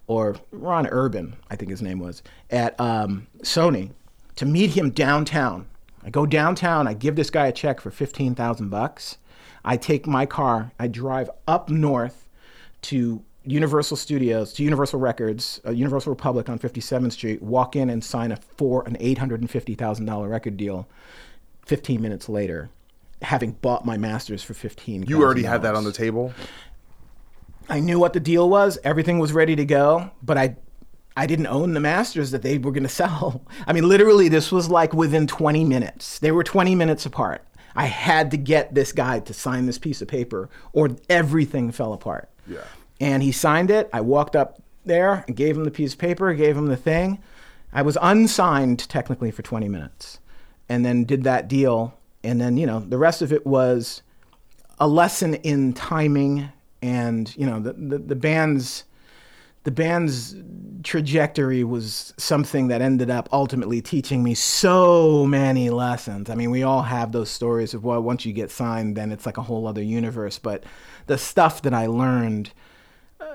or Ron Urban, I think his name was, at um, Sony, to meet him downtown. I go downtown. I give this guy a check for fifteen thousand bucks. I take my car. I drive up north to Universal Studios, to Universal Records, uh, Universal Republic on 57th Street, walk in and sign a four an eight hundred and fifty thousand dollar record deal. Fifteen minutes later, having bought my masters for fifteen. You already had that on the table. I knew what the deal was. Everything was ready to go, but I I didn't own the masters that they were going to sell. I mean, literally, this was like within 20 minutes. They were 20 minutes apart. I had to get this guy to sign this piece of paper, or everything fell apart. Yeah. And he signed it. I walked up there and gave him the piece of paper, gave him the thing. I was unsigned technically for 20 minutes and then did that deal. And then, you know, the rest of it was a lesson in timing and, you know, the, the, the band's the band's trajectory was something that ended up ultimately teaching me so many lessons. I mean, we all have those stories of well, once you get signed, then it's like a whole other universe. But the stuff that I learned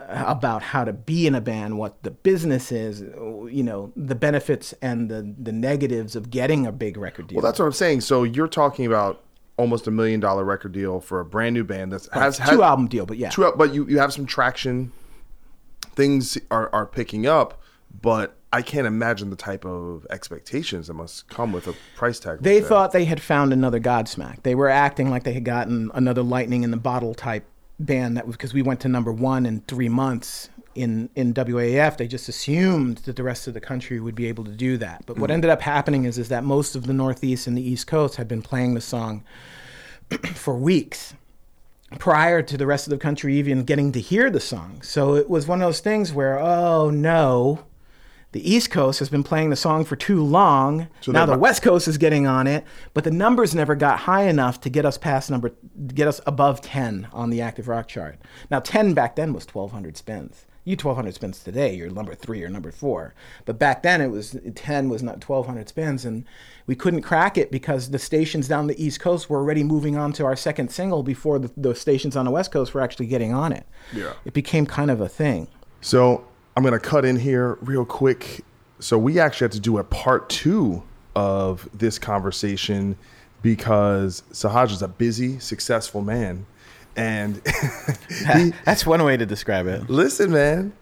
about how to be in a band, what the business is, you know, the benefits and the the negatives of getting a big record deal. Well, that's what I'm saying. So you're talking about almost a million dollar record deal for a brand new band that's has two had, album deal, but yeah, two, but you, you have some traction. Things are, are picking up, but I can't imagine the type of expectations that must come with a price tag. like They that. thought they had found another Godsmack. They were acting like they had gotten another lightning in the bottle type band that was because we went to number one in three months in in WAF. They just assumed that the rest of the country would be able to do that. But what mm. ended up happening is is that most of the Northeast and the East Coast had been playing the song for weeks prior to the rest of the country even getting to hear the song. So it was one of those things where, oh no, the East Coast has been playing the song for too long. So now the West Coast is getting on it, but the numbers never got high enough to get us past number, get us above 10 on the active rock chart. Now 10 back then was 1,200 spins. You 1,200 spins today, you're number three or number four. But back then it was 10 was not 1,200 spins, and we couldn't crack it because the stations down the East Coast were already moving on to our second single before the, the stations on the West Coast were actually getting on it. Yeah. It became kind of a thing. So I'm gonna cut in here real quick. So we actually had to do a part two of this conversation because Sahaj is a busy, successful man, and he, That's one way to describe it. listen, man,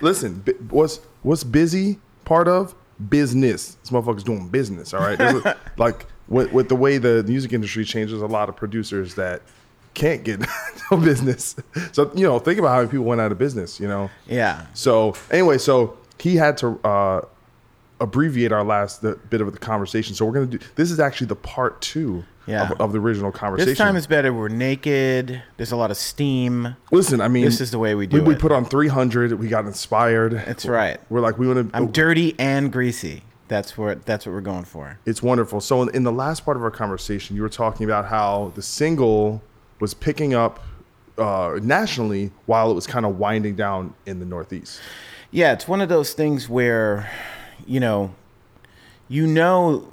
listen. What's what's busy part of business? This motherfucker's doing business. All right, like with, with the way the music industry changes, a lot of producers that can't get no business. So you know, think about how many people went out of business. You know. Yeah. So anyway, so he had to uh, abbreviate our last bit of the conversation. So we're gonna do. This is actually the part two Yeah. of, of the original conversation. This time is better. We're naked. There's a lot of steam. Listen, I mean, This is the way we do We, we put on 300. We got inspired. That's right. We're like, we want to. I'm dirty and greasy. That's what that's what we're going for. It's wonderful. So in, in the last part of our conversation, you were talking about how the single was picking up uh, nationally while it was kind of winding down in the Northeast. Yeah, it's one of those things where, you know, you know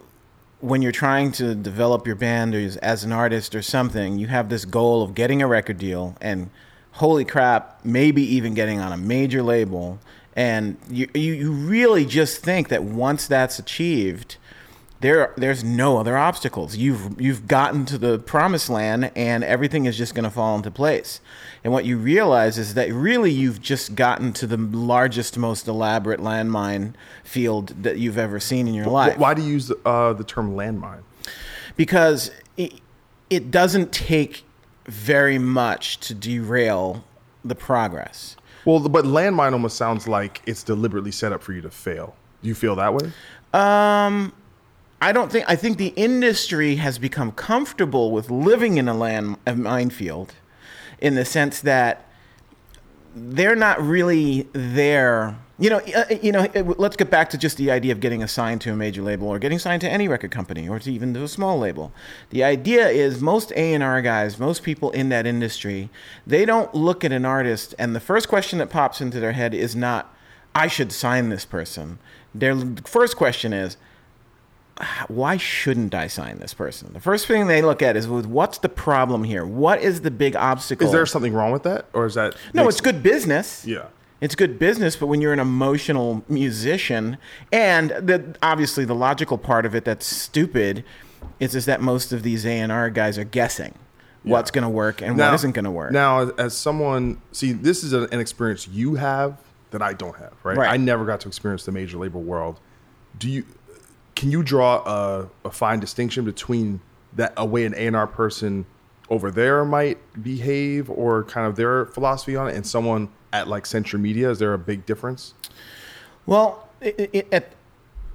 when you're trying to develop your band or as- an artist or something, you have this goal of getting a record deal and holy crap, maybe even getting on a major label. And you, you, you really just think that once that's achieved, there there's no other obstacles. You've you've gotten to the promised land and everything is just going to fall into place. And what you realize is that really you've just gotten to the largest most elaborate landmine field that you've ever seen in your life. Why do you use the, uh, the term landmine? Because it, it doesn't take very much to derail the progress. Well, but landmine almost sounds like it's deliberately set up for you to fail. Do you feel that way? Um, I don't think. I think the industry has become comfortable with living in a land a minefield, in the sense that they're not really there. You know, uh, you know. it- Let's get back to just the idea of getting assigned to a major label or getting signed to any record company or to even to a small label. The idea is most A and R guys, most people in that industry, they don't look at an artist and the first question that pops into their head is not, "I should sign this person." Their first question is, why shouldn't I sign this person? The first thing they look at is what's the problem here? What is the big obstacle? Is there something wrong with that, or is that no? makes- It's good business. Yeah. It's good business, but when you're an emotional musician, and the, obviously the logical part of it that's stupid is, is that most of these A&R guys are guessing what's going to work and what isn't going to work. Now, as, someone, see, this is an, an experience you have that I don't have, right? Right. I never got to experience the major label world. Do you? Can you draw a, a fine distinction between that a way an A and R person over there might behave or kind of their philosophy on it, and someone at like Century Media? Is there a big difference? Well, it, it, it,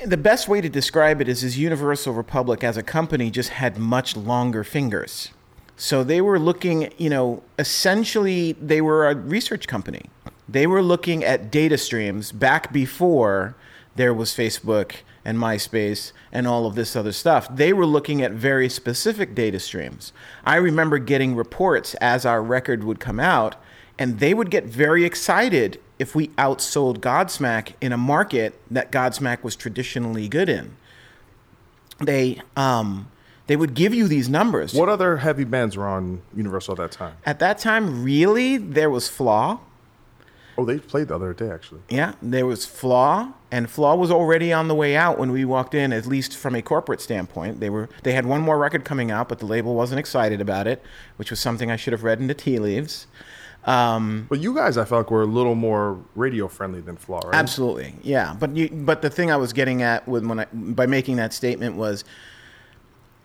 the best way to describe it is, is Universal Republic as a company just had much longer fingers. So they were looking, you know, essentially they were a research company. They were looking at data streams back before there was Facebook and MySpace and all of this other stuff. They were looking at very specific data streams. I remember getting reports as our record would come out, and they would get very excited if we outsold Godsmack in a market that Godsmack was traditionally good in. They um, they would give you these numbers. What other heavy bands were on Universal at that time? At that time, really, there was Flaw. Oh, they played the other day actually. Yeah, there was Flaw, and Flaw was already on the way out when we walked in. At least from a corporate standpoint, they were they had one more record coming out, but the label wasn't excited about it, which was something I should have read in the tea leaves. Um, But you guys, I felt like were a little more radio friendly than Flaw, right? Absolutely, yeah. But you, but the thing I was getting at with when I, by making that statement was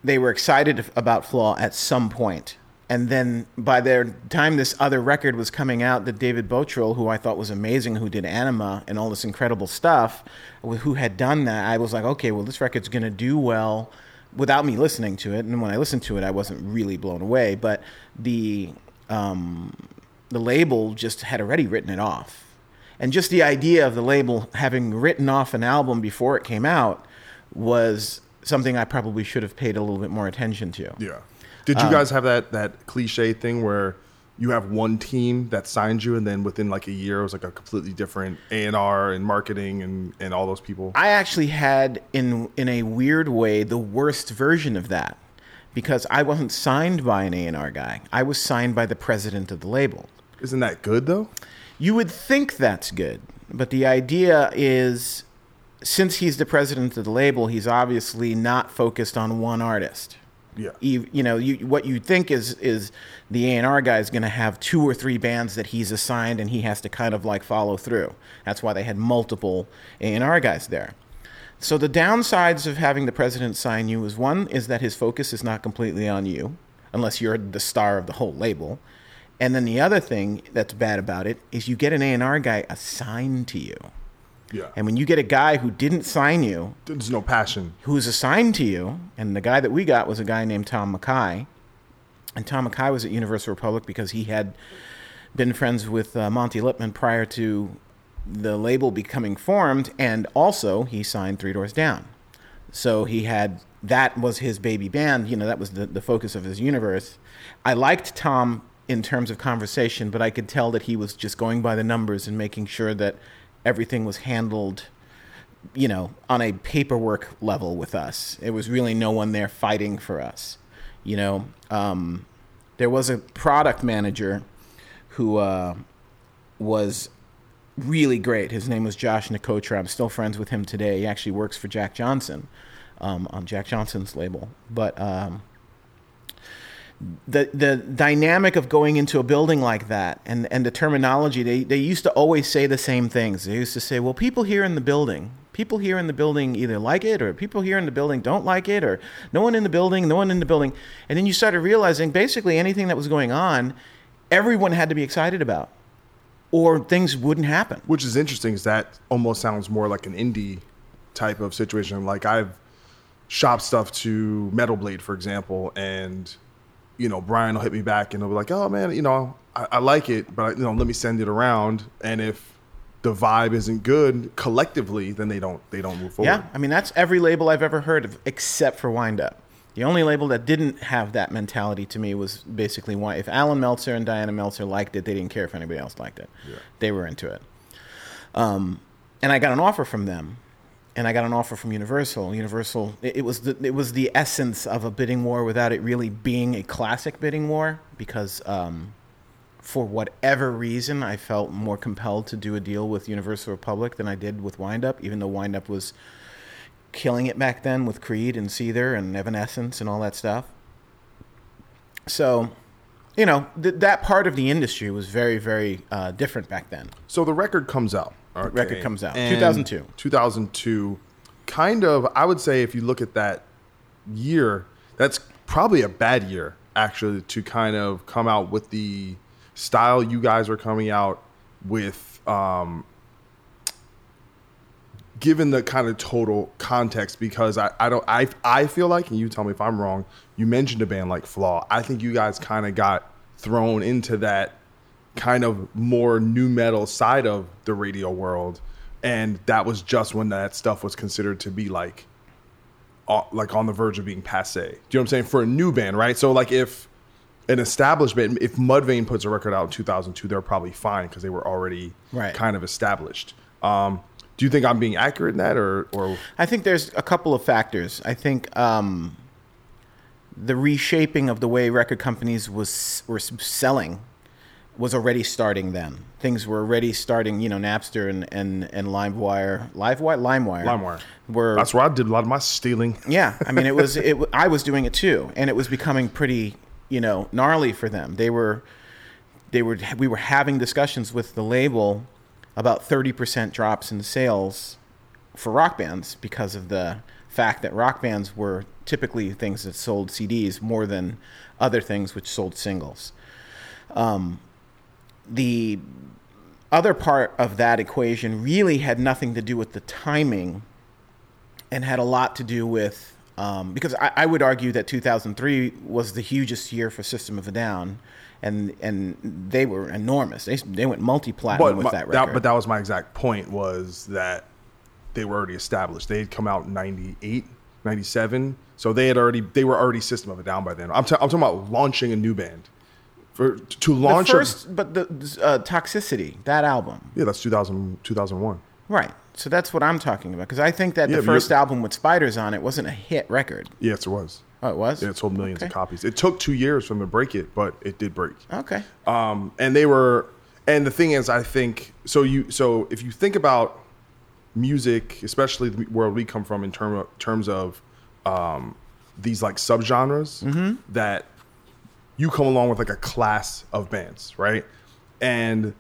they were excited about Flaw at some point, and then by the time this other record was coming out, that David Bottrill, who I thought was amazing, who did Ænima and all this incredible stuff, who had done that, I was like, okay, well, this record's going to do well without me listening to it. And when I listened to it, I wasn't really blown away, but the um, the label just had already written it off. And just the idea of the label having written off an album before it came out was something I probably should have paid a little bit more attention to. Yeah. Did Um, you guys have that that cliche thing where you have one team that signed you, and then within like a year, it was like a completely different A and R and marketing and and all those people? I actually had, in in a weird way, the worst version of that because I wasn't signed by an A&R guy. I was signed by the president of the label. Isn't that good though? You would think that's good, but the idea is since he's the president of the label, he's obviously not focused on one artist. Yeah. You, know, you, what you think is is the A&R guy is going to have two or three bands that he's assigned and he has to kind of like follow through. That's why they had multiple A&R guys there. So the downsides of having the president sign you is one is that his focus is not completely on you unless you're the star of the whole label. And then the other thing that's bad about it is you get an A&R guy assigned to you. Yeah. And when you get a guy who didn't sign you, There's no passion. who's assigned to you, and the guy that we got was a guy named Tom Mackay. And Tom Mackay was at Universal Republic because he had been friends with uh, Monte Lipman prior to the label becoming formed, and also he signed Three Doors Down. So he had that was his baby band. You know, that was the, the focus of his universe. I liked Tom in terms of conversation, but I could tell that he was just going by the numbers and making sure that everything was handled you know, on a paperwork level with us. It was really no one there fighting for us. You know, um, there was a product manager who uh, was really great. His name was Josh Nikotra. I'm still friends with him today. He actually works for Jack Johnson um, on Jack Johnson's label. But um, the the dynamic of going into a building like that and, and the terminology they, they used to always say the same things. They used to say well people here in the building people here in the building either like it or people here in the building don't like it or no one in the building no one in the building. And then you started realizing basically anything that was going on everyone had to be excited about or things wouldn't happen. Which is interesting is that almost sounds more like an indie type of situation. Like I've shopped stuff to Metal Blade, for example, and you know Brian will hit me back and he'll be like, "Oh man, you know I, I like it, but you know let me send it around." And if the vibe isn't good collectively, then they don't they don't move forward. Yeah, I mean that's every label I've ever heard of, except for Wind Up. The only label that didn't have that mentality to me was basically why if Alan Meltzer and Diana Meltzer liked it, they didn't care if anybody else liked it. They were into it. Um, and I got an offer from them, and I got an offer from Universal. Universal, it, it was the it was the essence of a bidding war without it really being a classic bidding war because. Um, for whatever reason, I felt more compelled to do a deal with Universal Republic than I did with Windup, even though Windup was killing it back then with Creed and Seether and Evanescence and all that stuff. So, you know, th- that part of the industry was very, very uh, different back then. So the record comes out. Okay? Record comes out. And 2002. 2002. Kind of, I would say, if you look at that year, that's probably a bad year, actually, to kind of come out with the style you guys are coming out with. Um, given the kind of total context, because I, I don't I I feel like, and you tell me if I'm wrong. You mentioned a band like Flaw. I think you guys kind of got thrown into that kind of more nu metal side of the radio world, and that was just when that stuff was considered to be like, uh, like on the verge of being passe. Do you know what I'm saying? For a new band, right? So like if an establishment if Mudvayne puts a record out in 2002, they're probably fine because they were already Right. kind of established. Um, do you think I'm being accurate in that, or or I think there's a couple of factors. I think um, the reshaping of the way record companies was were selling was already starting then. Things were already starting. You know, Napster and and and LimeWire, LiveWire, LimeWire, LimeWire? were that's where I did a lot of my stealing? yeah, I mean, it was. It. I was doing it too, and it was becoming pretty, you know, gnarly for them. They were, they were. We were having discussions with the label about thirty percent drops in sales for rock bands because of the fact that rock bands were typically things that sold CDs more than other things which sold singles. Um, the other part of that equation really had nothing to do with the timing and had a lot to do with um, because I, I would argue that 2003 was the hugest year for System of a Down, and and they were enormous. They they went multi platinum with my- that record. but that was my exact point was that they were already established. They had come out in 98, 97. So they had already they were already System of a Down by then. I'm, ta- I'm talking about launching a new band. For to the launch first, but the uh, Toxicity that album, yeah, that's 2000, 2001. right? So that's what I'm talking about because I think that Yeah, the first album with spiders on it wasn't a hit record. Yes, it was. Oh, it was. Yeah, it sold millions of copies. It took two years for them to break it, but it did break. Okay. um, and they were and the thing is i think so you so if you think about music especially the world we come from in term of, terms of um, these like subgenres Mm-hmm. that you come along with like a class of bands right? And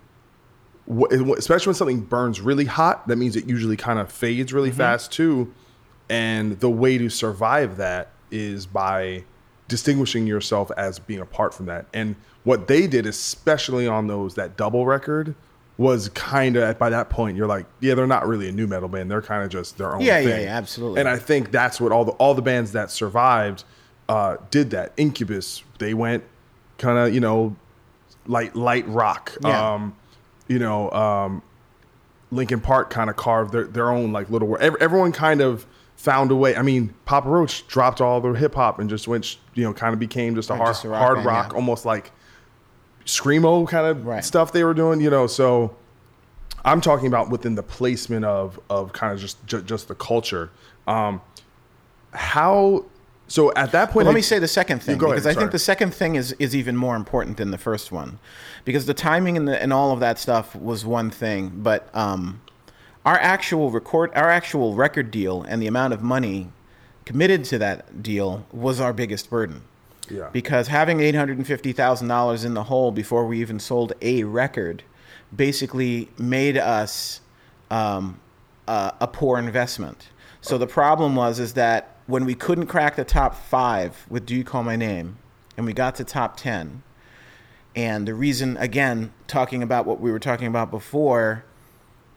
especially when something burns really hot that means it usually kind of fades really mm-hmm. fast too. And the way to survive that is by distinguishing yourself as being apart from that. And what they did especially on those that double record was kind of by that point you're like yeah they're not really a nu metal band. They're kind of just their own Yeah, yeah, thing. yeah, absolutely. and i think that's what all the all the bands that survived uh, did that incubus they went kind of you know light light rock Yeah. um you know um Linkin Park kind of carved their, their own like little world. Everyone kind of found a way. I mean, Papa Roach dropped all the hip hop and just went, you know, kind of became just a hard, just a rock hard band, rock, yeah. almost like screamo kind of Right. stuff they were doing. You know, so I'm talking about within the placement of of kind of just ju- just the culture. Um, how? So at that point, Well, let I- me say the second thing go ahead, because I think the second thing is is even more important than the first one, because the timing and the, and all of that stuff was one thing, but um, our actual record, our actual record deal, and the amount of money committed to that deal was our biggest burden. Yeah. Because having eight hundred and fifty thousand dollars in the hole before we even sold a record, basically made us um, uh, a poor investment. So the problem was is that when we couldn't crack the top five with "Do You Call My Name," and we got to top ten, and the reason, again, talking about what we were talking about before,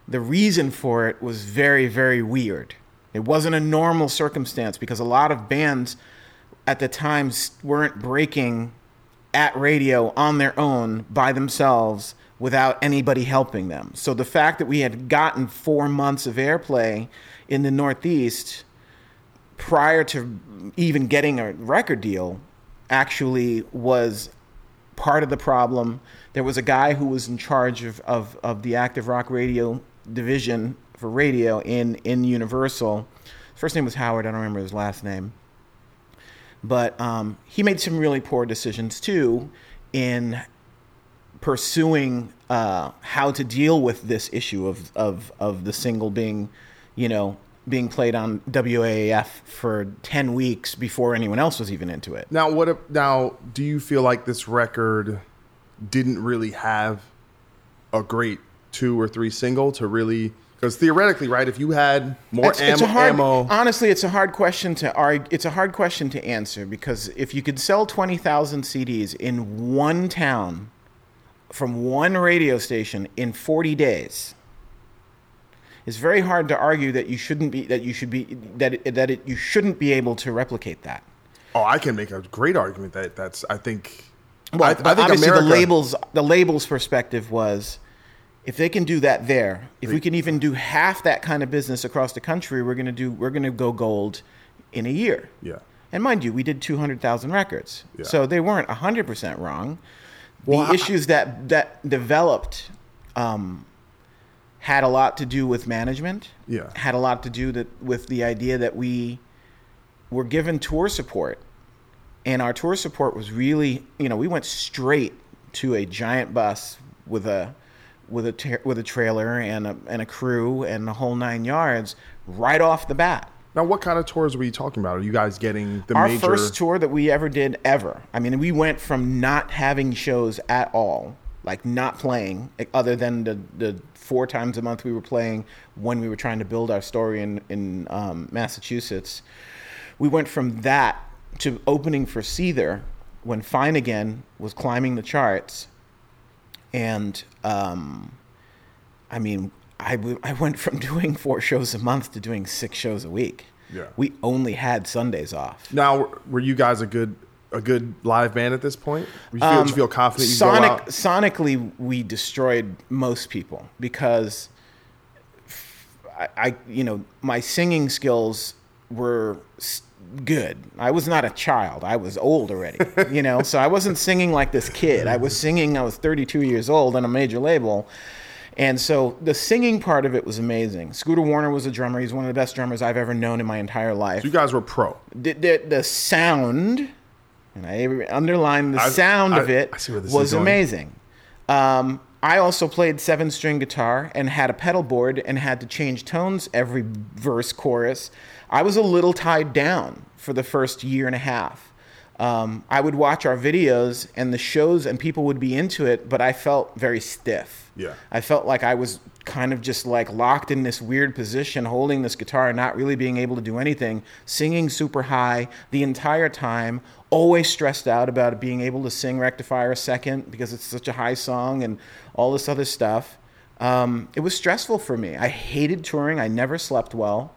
the reason for it was very, very weird. It wasn't a normal circumstance because a lot of bands at the time weren't breaking at radio on their own by themselves without anybody helping them. So the fact that we had gotten four months of airplay in the Northeast prior to even getting a record deal actually was part of the problem. There was a guy who was in charge of, of, of the active rock radio division for radio in in Universal. His first name was Howard. I don't remember his last name, but um, he made some really poor decisions too in pursuing uh, how to deal with this issue of, of, of the single being, you know, being played on WAAF for 10 weeks before anyone else was even into it. Now, what? If, now, do you feel like this record didn't really have a great two or three single to really? Because theoretically, right, if you had more It's, ammo, it's a hard, ammo honestly, it's a hard question to argue. It's a hard question to answer because if you could sell 20,000 CDs in one town from one radio station in 40 days, it's very hard to argue that you shouldn't be that you should be that it, that it, you shouldn't be able to replicate that. oh, I can make a great argument that that's. I think. Well, I, I think obviously America, the labels the labels perspective was if they can do that there, if we can even do half that kind of business across the country, we're gonna do we're gonna go gold in a year. Yeah. And mind you, we did two hundred thousand records, Yeah. so they weren't hundred percent wrong. Well, the I- issues that that developed um, had a lot to do with management. Yeah. Had a lot to do that with the idea that we were given tour support, and our tour support was really, you know, we went straight to a giant bus with a with a tra- with a trailer and a and a crew and the whole nine yards right off the bat. Now, what kind of tours were you talking about? Are you guys getting the Our major? first tour that we ever did ever. I mean, we went from not having shows at all, like not playing, other than the, the four times a month we were playing when we were trying to build our story in in um, Massachusetts. We went from that to opening for Seether when Fine Again was climbing the charts, and um, I mean, I, I went from doing four shows a month to doing six shows a week. Yeah. We only had Sundays off. Now, were you guys a good a good live band at this point? You feel, did you feel confident you Um, Sonic, sonically, we destroyed most people because I, I, you know, my singing skills were good. I was not a child. I was old already, you know, so I wasn't singing like this kid. I was singing, I was 32 years old on a major label. And so the singing part of it was amazing. Skoota Warner was a drummer. He's one of the best drummers I've ever known in my entire life You guys were pro. the, the, the sound, and I underline the I- sound of it, I see this was amazing. Um, I also played seven string guitar and had a pedal board and had to change tones every verse, chorus. I was a little tied down for the first year and a half. Um, I would watch our videos and the shows, and people would be into it, but I felt very stiff. Yeah. I felt like I was kind of just like locked in this weird position, holding this guitar, not really being able to do anything, singing super high the entire time, always stressed out about being able to sing Rectifier a second because it's such a high song and all this other stuff. Um, it was stressful for me. I hated touring. I never slept well.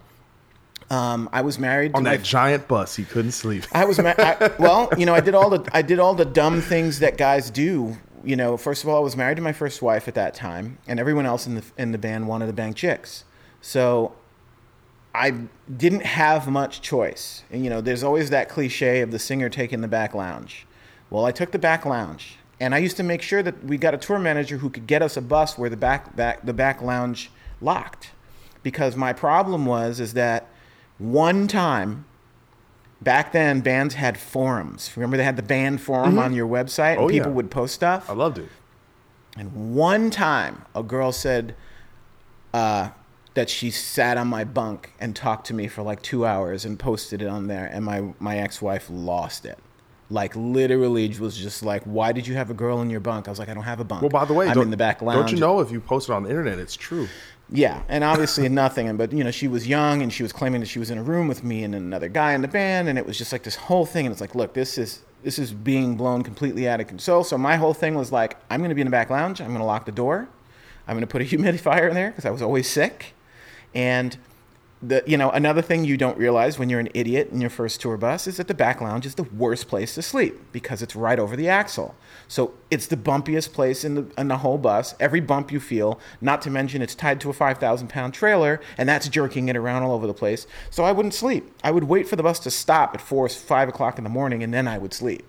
Um, I was married On that giant bus, he couldn't sleep. I was ma- I, well, you know, I did all the I did all the dumb things that guys do. You know, first of all, I was married to my first wife at that time, and everyone else in the in the band wanted to bang chicks. So I didn't have much choice. And you know, there's always that cliche of the singer taking the back lounge. Well, I took the back lounge, and I used to make sure that we got a tour manager who could get us a bus where the back back the back lounge locked. Because my problem was is that one time back then bands had forums. Remember they had the band forum on your website and Oh, people yeah. would post stuff? I loved it. And one time, a girl said uh, that she sat on my bunk and talked to me for like two hours and posted it on there, and my, my ex wife lost it. Like literally was just like, why did you have a girl in your bunk? I was like, I don't have a bunk. Well, by the way, I'm in the back lounge. don't you know if you post it on the internet, it's true. Yeah, and obviously nothing. But you know, she was young, and she was claiming that she was in a room with me and another guy in the band, and it was just like this whole thing. And it's like, look, this is this is being blown completely out of control. So my whole thing was like, I'm going to be in the back lounge. I'm going to lock the door. I'm going to put a humidifier in there because I was always sick, and the you know another thing you don't realize when you're an idiot in your first tour bus is that the back lounge is the worst place to sleep because it's right over the axle. So it's the bumpiest place in the in the whole bus. Every bump you feel, not to mention it's tied to a five thousand pound trailer, and that's jerking it around all over the place. So I wouldn't sleep. I would wait for the bus to stop at four or five o'clock in the morning, and then I would sleep.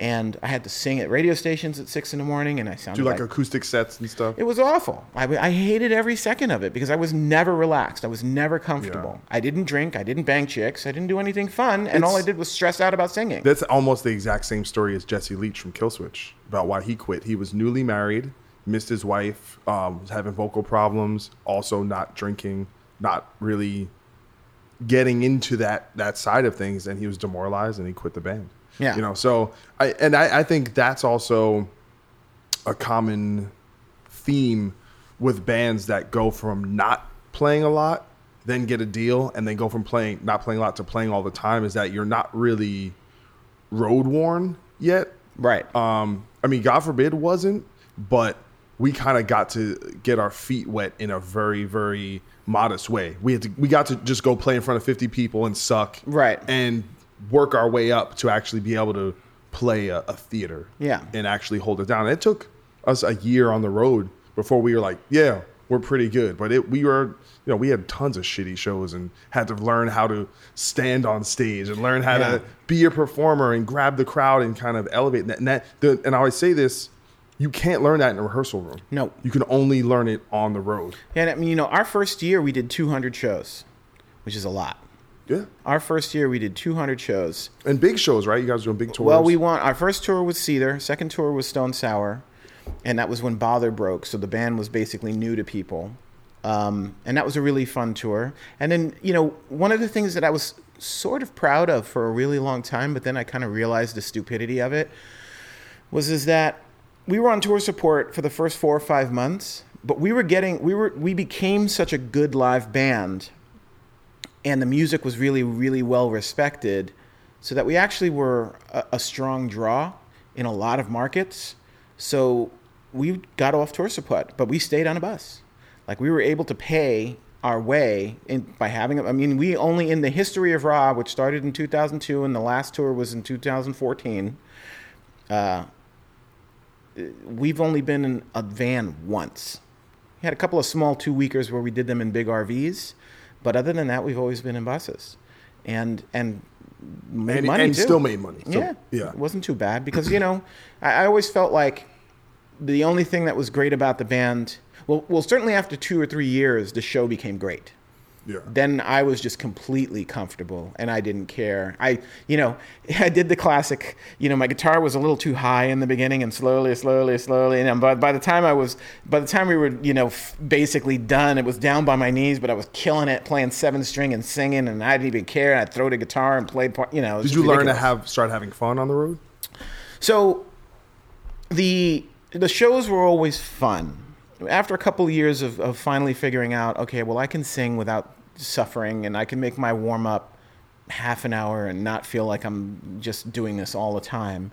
And I had to sing at radio stations at six in the morning, and I sounded Do like acoustic sets and stuff. it was awful. I, I hated every second of it because I was never relaxed. I was never comfortable. I didn't drink. I didn't bang chicks. I didn't do anything fun. And all I did was stress out about singing. That's almost the exact same story as Jesse Leach from Killswitch about why he quit. He was newly married, missed his wife, um, was having vocal problems, also not drinking, not really getting into that that side of things, and he was demoralized and he quit the band. Yeah. you know. So I and I, I think that's also a common theme with bands that go from not playing a lot, then get a deal, and then go from playing not playing a lot to playing all the time. Is that you're not really road worn yet. right. Um, I mean, God forbid wasn't, but we kind of got to get our feet wet in a very, very modest way. We had to, we got to just go play in front of 50 people and suck, Right. and work our way up to actually be able to play a, a theater, Yeah. and actually hold it down. it took us a year on the road before we were like, yeah, we're pretty good. But it, we were, you know, we had tons of shitty shows and had to learn how to stand on stage and learn how Yeah. to be a performer and grab the crowd and kind of elevate that. And, that the, and I always say this: you can't learn that in a rehearsal room. No. you can only learn it on the road. and I mean, you know, our first year we did 200 shows, which is a lot. Yeah, Our first year we did 200 shows. and big shows, right? You guys were doing big tours. Well, we want Our first tour was Seether, Second tour was Stone Sour, and that was when Bother broke. So the band was basically new to people, um, and that was a really fun tour. And then you know, one of the things that I was sort of proud of for a really long time, but then I kind of realized the stupidity of it, was is that we were on tour support for the first four or five months, but we were getting we were we became such a good live band and the music was really, really well respected, so that we actually were a, a strong draw in a lot of markets. So we got off tour support, but we stayed on a bus. Like we were able to pay our way in, by having. I mean, we only in the history of Ra, which started in 2002 and the last tour was in 2014. Uh, we've only been in a van once. We had a couple of small two weekers where we did them in big RVs, but other than that, we've always been in buses, and and made And- money and too. still made money. So, yeah, yeah. it wasn't too bad because you know I, I always felt like the only thing that was great about the band. Well, well, certainly after two or three years, the show became great yeah. then I was just completely comfortable and I didn't care. I, you know, I did the classic, you know, my guitar was a little too high in the beginning and slowly, slowly, slowly. And by, by the time I was, by the time we were, you know, f- basically done, it was down by my knees, but I was killing it, playing seven string and singing and I didn't even care. I'd throw the guitar and play, part, you know. Did you learn to have start having fun on the road? So the the shows were always fun. After a couple of years of, of finally figuring out, okay, well, I can sing without suffering, and I can make my warm up half an hour and not feel like I'm just doing this all the time.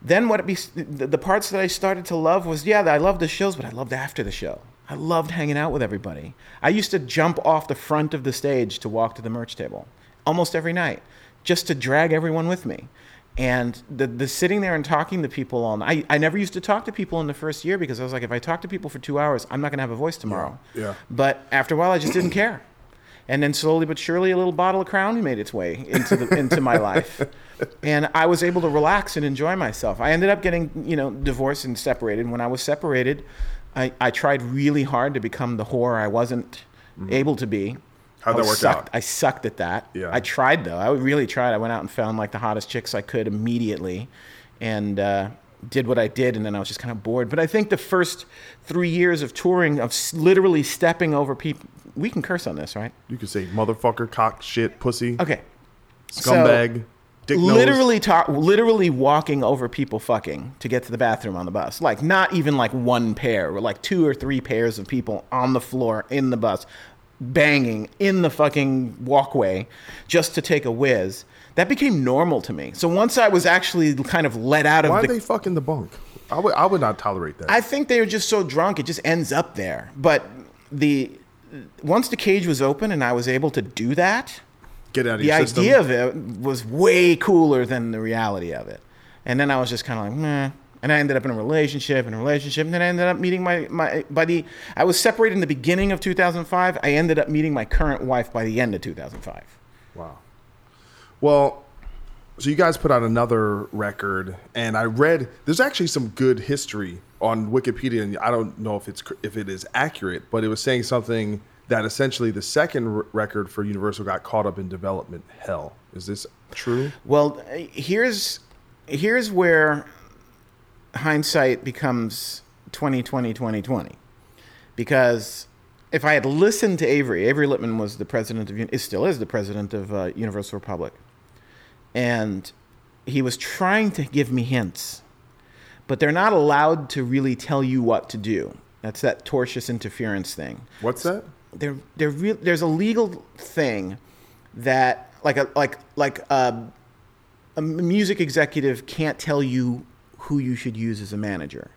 Then what it be the, parts that I started to love was yeah, I loved the shows, but I loved after the show. I loved hanging out with everybody. I used to jump off the front of the stage to walk to the merch table almost every night, just to drag everyone with me. And the, the sitting there and talking to people all night. I, I never used to talk to people in the first year because I was like, if I talk to people for two hours, I'm not going to have a voice tomorrow. Yeah. But after a while, I just didn't care. And then slowly but surely, a little bottle of Crown made its way into the, into my life, and I was able to relax and enjoy myself. I ended up getting you know divorced and separated. When I was separated, I, I tried really hard to become the whore I wasn't able to be. Mm-hmm. How'd I that work sucked, out? I sucked at that. Yeah. I tried though. I really tried. I went out and found like the hottest chicks I could immediately, and uh, did what I did. And then I was just kind of bored. But I think the first three years of touring, of s- literally stepping over people, we can curse on this, right? You can say motherfucker, cock, shit, pussy, Okay. scumbag, dick nose. literally talk, literally walking over people fucking to get to the bathroom on the bus. Like not even like one pair, or like two or three pairs of people on the floor in the bus, banging in the fucking walkway just to take a whiz. That became normal to me. So once I was actually kind of let out of Why the are they fucking the bunk? I would, I would not tolerate that. I think they were just so drunk it just ends up there. But the once the cage was open and I was able to do that, Get out of the idea of it was way cooler than the reality of it. And then I was just kind of like, meh. And I ended up in a relationship, in a relationship, and then I ended up meeting my, my by the I was separated in the beginning of 2005. I ended up meeting my current wife by the end of 2005. Wow. Well, So you guys put out another record, and I read there's actually some good history on Wikipedia, and I don't know if it's if it is accurate, but it was saying something that essentially the second r- record for Universal got caught up in development hell. Is this true? Well, here's here's where hindsight becomes 2020 2020 because if I had listened to Avery, Avery Lipman was the president of, is still is the president of uh, Universal Republic, and he was trying to give me hints, but they're not allowed to really tell you what to do. That's that tortious interference thing. What's that? There, there, re- there's a legal thing that, like a like like a, a music executive can't tell you who you should use as a manager.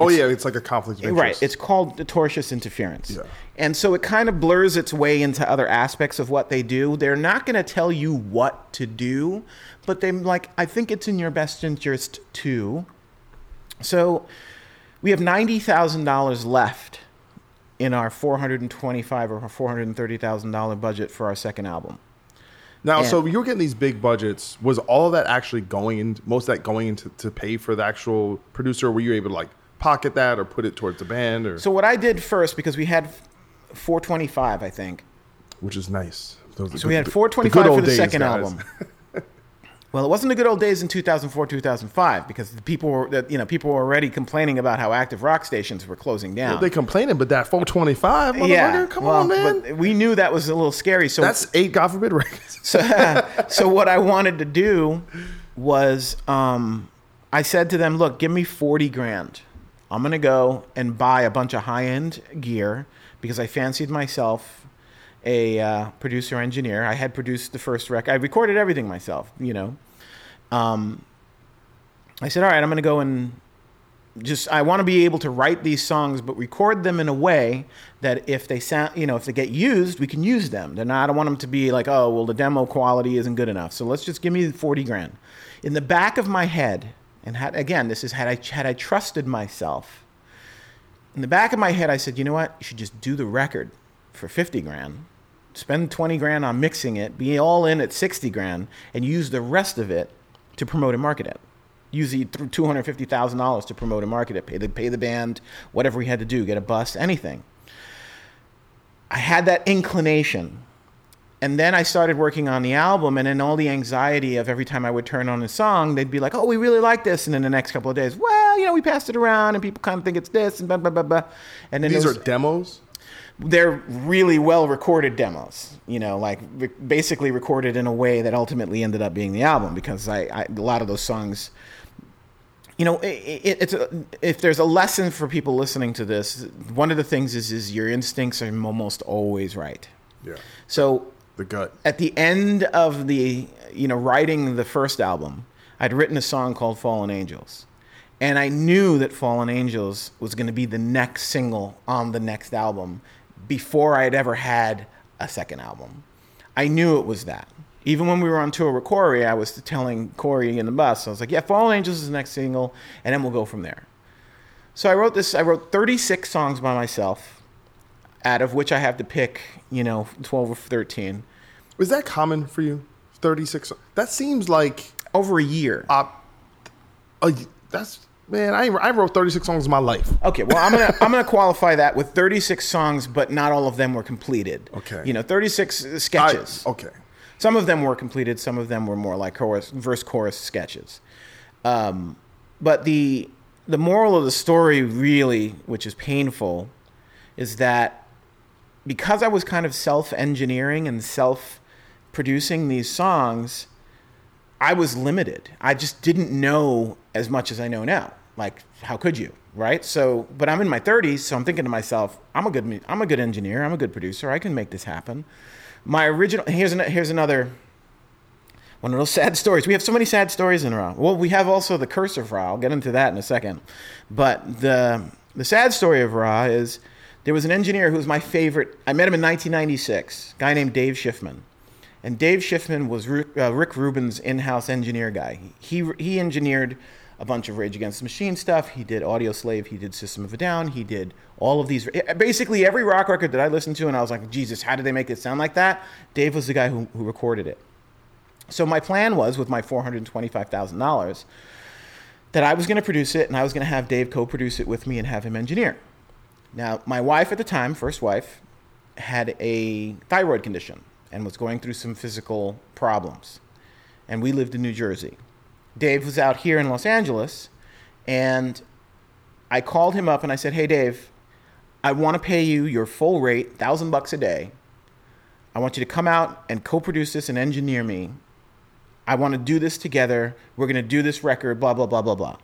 Oh yeah, it's like a conflict of interest. Right. It's called tortious interference. Yeah. And so it kind of blurs its way into other aspects of what they do. They're not going to tell you what to do, but they like I think it's in your best interest to. So we have $90,000 left in our 425 or 430,000 dollar budget for our second album. Now, And- so you were getting these big budgets. Was all of that actually going in? Most of that going into to pay for the actual producer? Or were you able to like pocket that or put it towards the band, or So what I did first because we had 425 I think. which is nice. Those are So we had 425 good for the second album. well, it wasn't the good old days in 2004, 2005 because the people were, that, you know, people were already complaining about how active rock stations were closing down. They complaining, but that 425, motherfucker, yeah, come well, on, man. But we knew that was a little scary. So That's eight, God forbid, records. so, so what I wanted to do was um, I said to them, look, give me 40 grand. I'm going to go and buy a bunch of high end gear because I fancied myself a uh, producer engineer. I had produced the first record, I recorded everything myself, you know. Um, I said, all right, I'm going to go and just I want to be able to write these songs, but record them in a way that if they sound, you know, if they get used, we can use them. Then I don't want them to be like, oh, well, the demo quality isn't good enough. So let's just give me forty grand. In the back of my head, and had, again, this is had I had I trusted myself. In the back of my head, I said, you know what? You should just do the record for fifty grand. Spend twenty grand on mixing it, be all in at sixty grand, and use the rest of it to promote and market it use the two hundred fifty thousand dollars to promote and market it, pay the pay the band, whatever we had to do, get a bus, anything. I had that inclination, and then I started working on the album, and then all the anxiety of every time I would turn on a song, they'd be like, "Oh, we really like this," and then the next couple of days, well, you know, we passed it around, and people kind of think it's this, and blah blah blah blah. And then These there are demos. they're really well recorded demos you know like re- basically recorded in a way that ultimately ended up being the album because i, I a lot of those songs you know it, it, it's a, if there's a lesson for people listening to this one of the things is is your instincts are almost always right Yeah, so the gut. at the end of the you know writing the first album i'd written a song called fallen angels. And i knew that fallen angels was going to be the next single on the next album before i had ever had a second album. I knew it was that. Even when we were on tour with corey i was telling corey in the bus i was like yeah fallen angels is the next single and then we'll go from there. So i wrote this i wrote 36 songs by myself out of which i have to pick you know 12 or 13 Was that common for you? Thirty six. That seems like over a year. uh, uh, that's man. I I wrote thirty six songs in my life. Okay, well, I'm gonna I'm gonna qualify that with 36 songs, but not all of them were completed. Okay. you know, 36 I, sketches. okay. Some of them were completed. Some of them were more like chorus, verse chorus sketches. Um, but the the moral of the story, really, which is painful, is that because I was kind of self engineering and self producing these songs, I was limited. I just didn't know as much as I know now. Like, how could you, right? So, but I'm in my 30s, so I'm thinking to myself, I'm a good, I'm a good engineer. I'm a good producer. I can make this happen. My original here's an, here's another one of those sad stories. We have so many sad stories in Ra. Well, we have also the curse of Ra. I'll get into that in a second. But the the sad story of Ra is there was an engineer who was my favorite. I met him in 1996. A guy named Dave Schiffman. And Dave Schiffman was Rick, uh, Rick Rubin's in-house engineer guy. He he engineered a bunch of Rage Against the Machine stuff. He did Audioslave. He did System of a Down. He did all of these. Basically, every rock record that I listened to, and I was like, Jesus, how did they make it sound like that? Dave was the guy who, who recorded it. So my plan was with my $425,000 that I was going to produce it and I was going to have Dave co-produce it with me and have him engineer. Now, my wife at the time, first wife, had a thyroid condition and was going through some physical problems. And we lived in New Jersey. Dave was out here in Los Angeles and I called him up and I said, "Hey Dave, I want to pay you your full rate, 1000 bucks a day. I want you to come out and co-produce this and engineer me. I want to do this together. We're going to do this record, blah, blah, blah, blah, blah.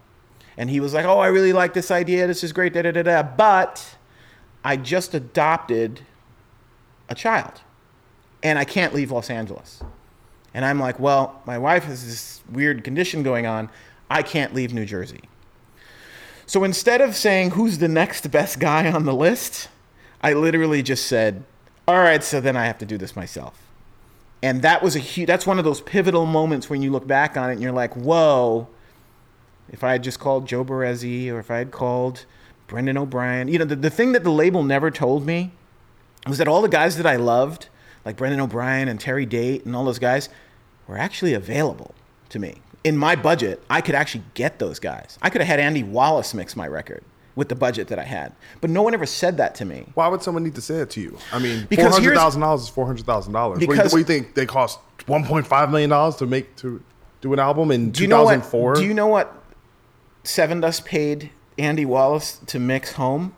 And he was like, Oh, I really like this idea. This is great, da, da, da, da. But I just adopted a child and I can't leave Los Angeles. And I'm like, Well, my wife has this weird condition going on. I can't leave New Jersey. So instead of saying who's the next best guy on the list, I literally just said, All right, so then I have to do this myself and that was a huge that's one of those pivotal moments when you look back on it and you're like whoa if i had just called joe Barresi or if i had called brendan o'brien you know the, the thing that the label never told me was that all the guys that i loved like brendan o'brien and terry date and all those guys were actually available to me in my budget i could actually get those guys i could have had andy wallace mix my record with the budget that I had. But no one ever said that to me. Why would someone need to say it to you? I mean, four Because hundred here's- thousand dollars is four hundred thousand dollars. What, do you- Because- what do you think they cost? One point five million dollars to make to do an album in Do you know what? Do you know what Sevendust paid Andy Wallace to mix Home?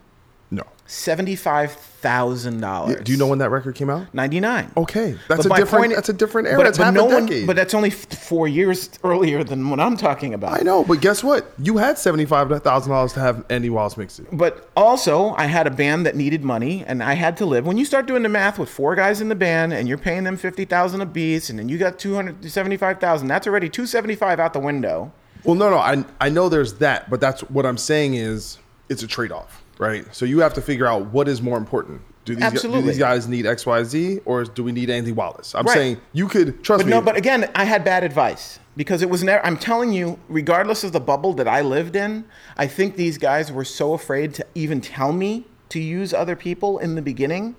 No. Seventy-five thousand dollars. Do you know when that record came out? Ninety-nine. Okay, that's But a different. point- that's a different era. But, but no a one. But that's only four years earlier than what I'm talking about. I know, but guess what? You had seventy five thousand dollars to have Andy Wallace mix it. But also, I had a band that needed money, and I had to live. When you start doing the math with four guys in the band, and you're paying them fifty thousand a piece, and then you got two hundred seventy-five thousand, that's already two seventy-five out the window. Well, no, no, I I know there's that, but that's what I'm saying is it's a trade off, right? So you have to figure out what is more important. Do these, do Absolutely. these guys need X, Y, Z, or do we need Andy Wallace? I'm Right. saying you could trust But me. no, but again, I had bad advice because it was never. I'm telling you, regardless of the bubble that I lived in, I think these guys were so afraid to even tell me to use other people in the beginning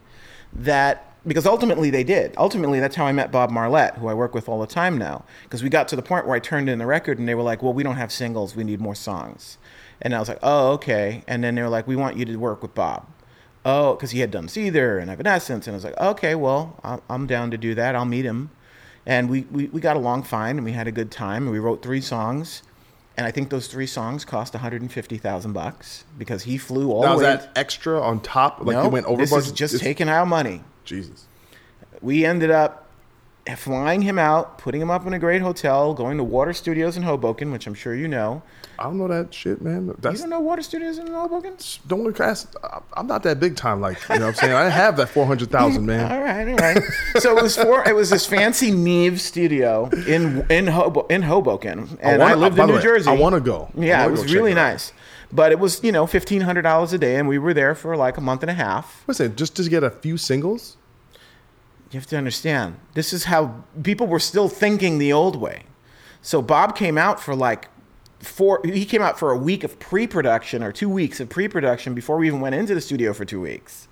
that because ultimately they did. Ultimately, that's how I met Bob Marlette, who I work with all the time now. Because we got to the point where I turned in the record and they were like, "Well, we don't have singles. We need more songs." And I was like, "Oh, okay." And then they were like, "We want you to work with Bob." Oh, because he had done Seether and Evanescence, and I was like, okay, well, I'm- I'm down to do that. I'll meet him, and we, we we got along fine, and we had a good time, and we wrote three songs, and I think those three songs cost 150 thousand bucks because he flew all now the is way. that extra on top? Like no, you went over this budget? is just It's- taking our money. Jesus. We ended up flying him out, putting him up in a great hotel, going to Water Studios in Hoboken, which I'm sure you know. I don't know that shit, man. You don't know Water Studios in Hoboken? don't look ask. I'm not that big time. Like you know, what I'm saying I have that four hundred thousand, man. All right, all right. so it was for it was this fancy Neve studio in in Hobo, in Hoboken, and I, wanna- lived by in New way, Jersey. I wanna go. Yeah, it was really it out. But it was you know fifteen hundred dollars a day, and we were there for like a month and a half. Listen, just to get a few singles. You have to understand, this is how people were still thinking the old way. So Bob came out for like four. He came out for a week of pre-production or two weeks of pre-production before we even went into the studio for two weeks,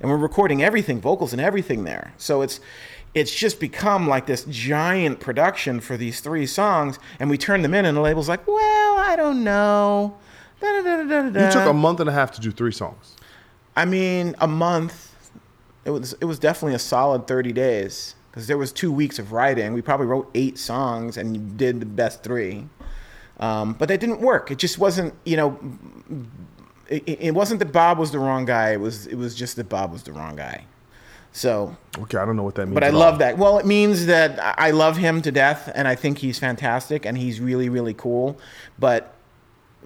and we're recording everything, vocals and everything there. So it's it's just become like this giant production for these three songs, and we turn them in, and the label's like, "Well, I don't know." You took a month and a half to do three songs. I mean, a month. It was it was definitely a solid thirty days because there was two weeks of writing. We probably wrote eight songs and did the best three, um, but that didn't work. It just wasn't. You know, it, it wasn't that Bob was the wrong guy. It was it was just that Bob was the wrong guy. So, Okay, I don't know what that means. but I at all. love that. Well, it means that I I love him to death, and I think he's fantastic, and he's really really cool. But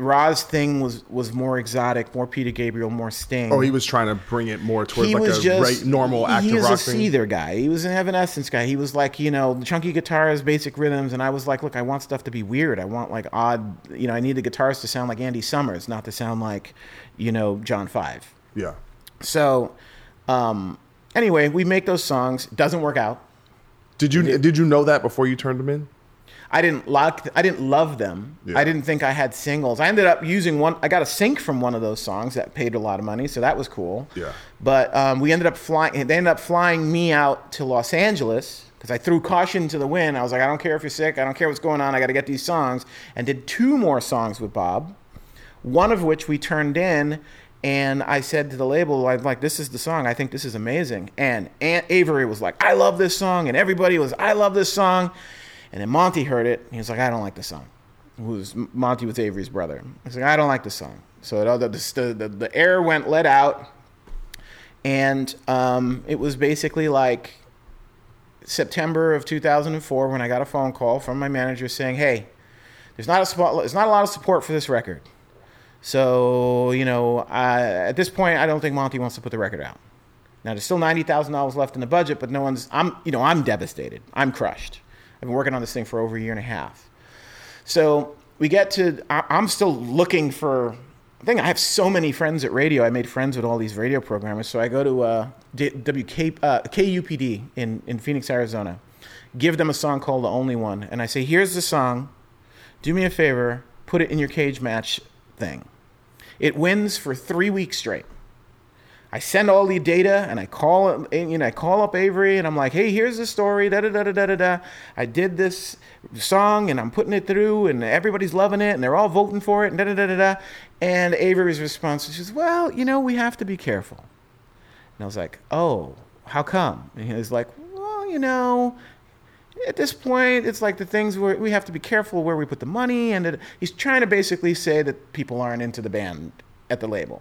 Ra's thing was was more exotic, more Peter Gabriel, more Sting Oh, he was trying to bring it more towards he like a just right, normal active he was rock a thing. Seether guy. He was an Evanescence guy. He was like you know chunky guitars, basic rhythms, and I was like, look, I want stuff to be weird. I want like odd. You know, I need the guitars to sound like Andy Summers, not to sound like you know John Five. Yeah. So um, anyway, we make those songs. Doesn't work out. Did you did you know that before you turned them in? I didn't like. I didn't love them. Yeah. I didn't think I had singles. I ended up using one. I got a sync from one of those songs that paid a lot of money, so that was cool. Yeah. But um, we ended up flying. They ended up flying me out to Los Angeles because I threw caution to the wind. I was like, I don't care if you're sick. I don't care what's going on. I got to get these songs. And did two more songs with Bob, one of which we turned in. And I said to the label, I'm like, this is the song. I think this is amazing. And Aunt Avery was like, I love this song. And everybody was, I love this song. And then Monte heard it. He was like, I don't like the song. Who's Monte was Avery's brother. He's like, I don't like the song. So the, the, the, air went let out. And um, it was basically like September of 2004 when I got a phone call from my manager saying, "Hey, there's not a spot, there's not a lot of support for this record." So you know, I, at this point, I don't think Monte wants to put the record out. Now there's still ninety thousand dollars left in the budget, but no one's. I'm you know I'm devastated. I'm crushed. I've been working on this thing for over a year and a half. So we get to. I'm still looking for thing. I have so many friends at radio. I made friends with all these radio programmers. So I go to uh, WK, uh, KUPD in, in Phoenix, Arizona, give them a song called The Only One. And I say, here's the song. Do me a favor, put it in your cage match thing. It wins for three weeks straight. I send all the data and I call you know I call up Avery and I'm like, hey, here's the story. Da da da da da da. I did this song and I'm putting it through and everybody's loving it and they're all voting for it and da da da da. And Avery's response is, well, you know, we have to be careful. And I was like, oh, how come? And he was like, well, you know, at this point, it's like the things where we have to be careful where we put the money. And it, he's trying to basically say that people aren't into the band at the label.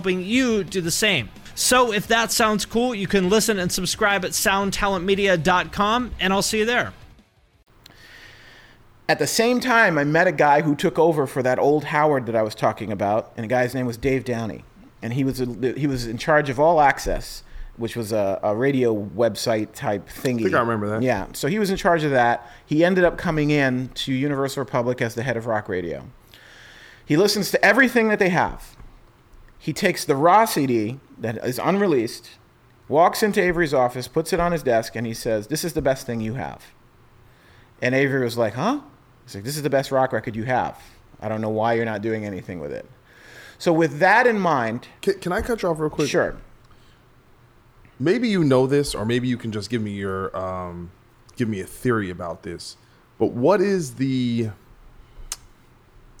you do the same. So if that sounds cool, you can listen and subscribe at soundtalentmedia.com, and I'll see you there. At the same time, I met a guy who took over for that old Howard that I was talking about, and the guy's name was Dave Downey, and he was a, he was in charge of All Access, which was a, a radio website type thingy. I think I remember that. Yeah, so he was in charge of that. He ended up coming in to Universal Republic as the head of rock radio. He listens to everything that they have. He takes the Ra CD that is unreleased, walks into Avery's office, puts it on his desk, and he says, "This is the best thing you have." And Avery was like, "Huh?" He's like, "This is the best rock record you have. I don't know why you're not doing anything with it." So with that in mind, Can, can I cut you off real quick? sure. Maybe you know this, or maybe you can just give me your um, give me a theory about this. But what is the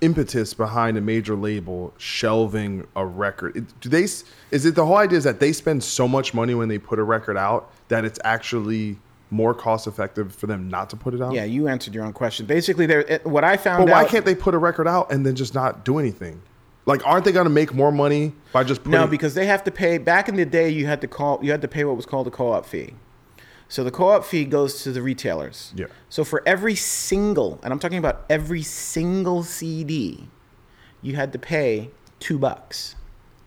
impetus behind a major label shelving a record? Do they? Is it the whole idea is that they spend so much money when they put a record out that it's actually more cost effective for them not to put it out? Yeah, you answered your own question. Basically, there. What I found But why out. can't they put a record out and then just not do anything? Like, aren't they going to make more money by just putting? No, because they have to pay. Back in the day, you had to call. You had to pay what was called a co-op fee. So the co-op fee goes to the retailers. Yeah. So for every single, and I'm talking about every single CD, you had to pay two bucks.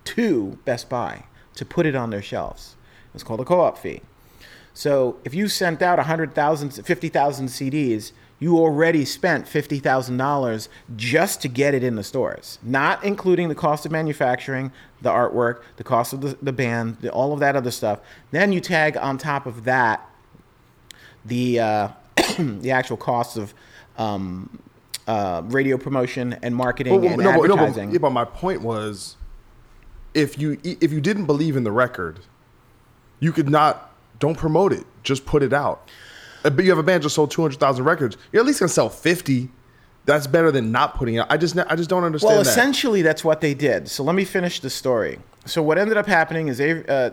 to Best Buy to put it on their shelves. It's called a co-op fee. So if you sent out 100,000, 50,000 CDs, you already spent $50,000 just to get it in the stores, not including the cost of manufacturing, the artwork, the cost of the, the band, the, all of that other stuff. Then you tag on top of that the, uh, the actual costs of um, uh, radio promotion and marketing Well, and no, but- no, but- advertising. yeah, but my point was, if you if you didn't believe in the record, you could not don't promote it. Just put it out. Uh, But you have a band just sold two hundred thousand records. You're at least gonna sell fifty. That's better than not putting it out. I just I just don't understand. Well, that. essentially, that's what they did. So let me finish the story. So what ended up happening is Av- uh,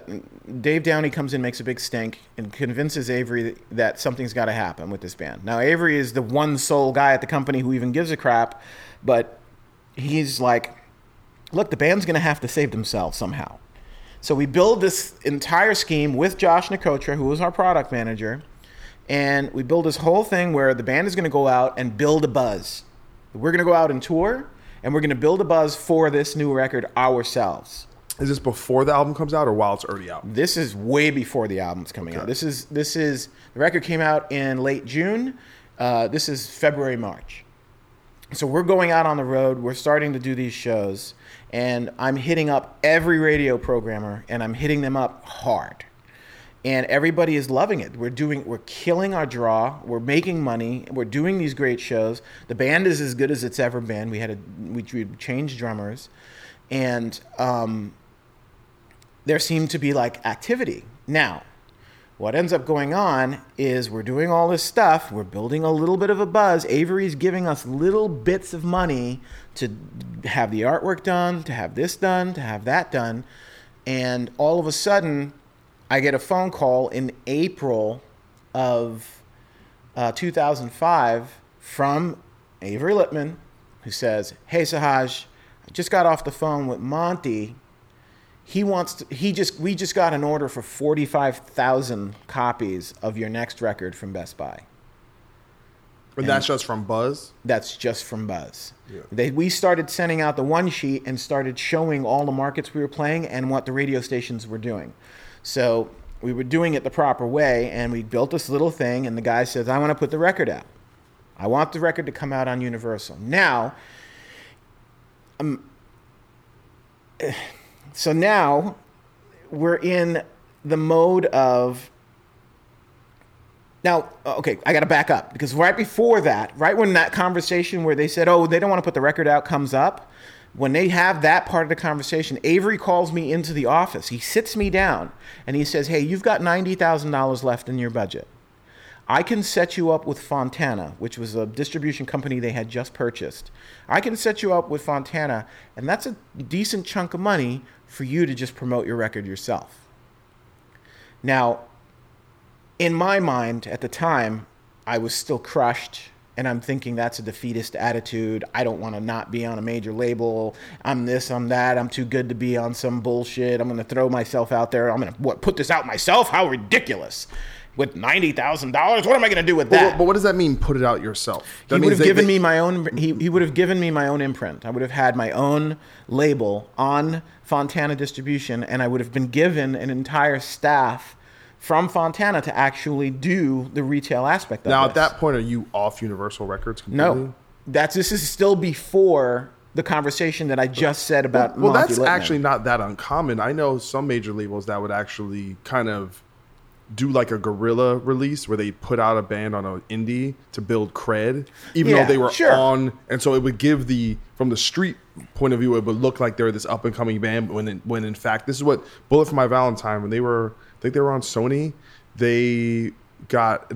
Dave Downey comes in, makes a big stink, and convinces Avery that something's got to happen with this band. Now Avery is the one sole guy at the company who even gives a crap, but he's like, "Look, the band's going to have to save themselves somehow." So we build this entire scheme with Josh Nikotra, who was our product manager, and we build this whole thing where the band is going to go out and build a buzz. We're going to go out and tour, and we're going to build a buzz for this new record ourselves. Is this before the album comes out or while it's already out? This is way before the album's coming out. This is this is the record came out in late June. Uh, this is February March. So we're going out on the road. We're starting to do these shows, and I'm hitting up every radio programmer, and I'm hitting them up hard. And everybody is loving it. We're doing, we're killing our draw. We're making money. We're doing these great shows. The band is as good as it's ever been. We had a, we, we changed drummers, and um, there seemed to be like activity. Now, what ends up going on is we're doing all this stuff. We're building a little bit of a buzz. Avery's giving us little bits of money to have the artwork done, to have this done, to have that done. And all of a sudden, I get a phone call in April of uh, 2005 from Avery Lipman, who says, Hey, Sahaj, I just got off the phone with Monte he wants to, he just we just got an order for 45,000 copies of your next record from Best Buy. And that's just from Buzz. That's just from Buzz. They, we started sending out the one sheet and started showing all the markets we were playing and what the radio stations were doing. So we were doing it the proper way, and we built this little thing. And the guy says, "I want to put the record out. I want the record to come out on Universal." Now, um, so now we're in the mode of now, uh, okay, I got to back up because right before that, right when that conversation where they said, "Oh, they don't want to put the record out," comes up, when they have that part of the conversation, Avery calls me into the office. He sits me down and he says, "Hey, you've got ninety thousand dollars left in your budget. I can set you up with Fontana, which was a distribution company they had just purchased. I can set you up with Fontana, and that's a decent chunk of money for you to just promote your record yourself." Now, in my mind at the time, I was still crushed. And I'm thinking that's a defeatist attitude. I don't want to not be on a major label. I'm this, I'm that. I'm too good to be on some bullshit. I'm going to throw myself out there. I'm going to what, put this out myself? How ridiculous. With $90,000? What am I going to do with that? but what does that mean? Put it out yourself. That he would have they- given they- me my own he, he would have given me my own imprint i would have had my own label on fontana distribution and i would have been given an entire staff from fontana to actually do the retail aspect of Now, this. at that point, are you off Universal Records completely? no that's this is still before the conversation that i just said about Well, Monte that's Lipman. actually not that uncommon. I know some major labels that would actually kind of do like a guerrilla release where they put out a band on an indie to build cred, even Yeah, though they were sure. on, and so it would give the from the street point of view, it would look like they're this up and coming band. When in, when in fact, this is what Bullet for My Valentine when they were, I think they were on Sony, they got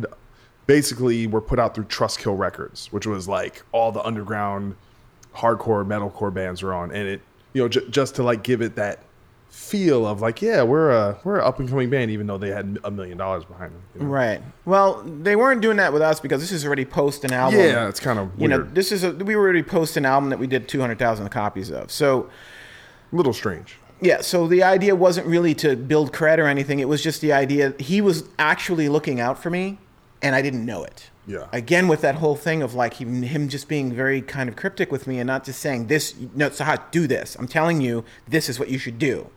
basically were put out through Trustkill Records, which was like all the underground hardcore metalcore bands were on, and it you know j- just to like give it that feel of like yeah we're a we're an up and coming band even though they had a million dollars behind them. you know? Right. Well, they weren't doing that with us because this is already post an album. Yeah, it's kind of You know, this is a we were already post an album that we did two hundred thousand copies of. So little strange. Yeah, so the idea wasn't really to build cred or anything. It was just the idea he was actually looking out for me, and I didn't know it. Yeah. Again, with that whole thing of like him, him just being very kind of cryptic with me and not just saying this. No, Sahaj, do this. I'm telling you, this is what you should do.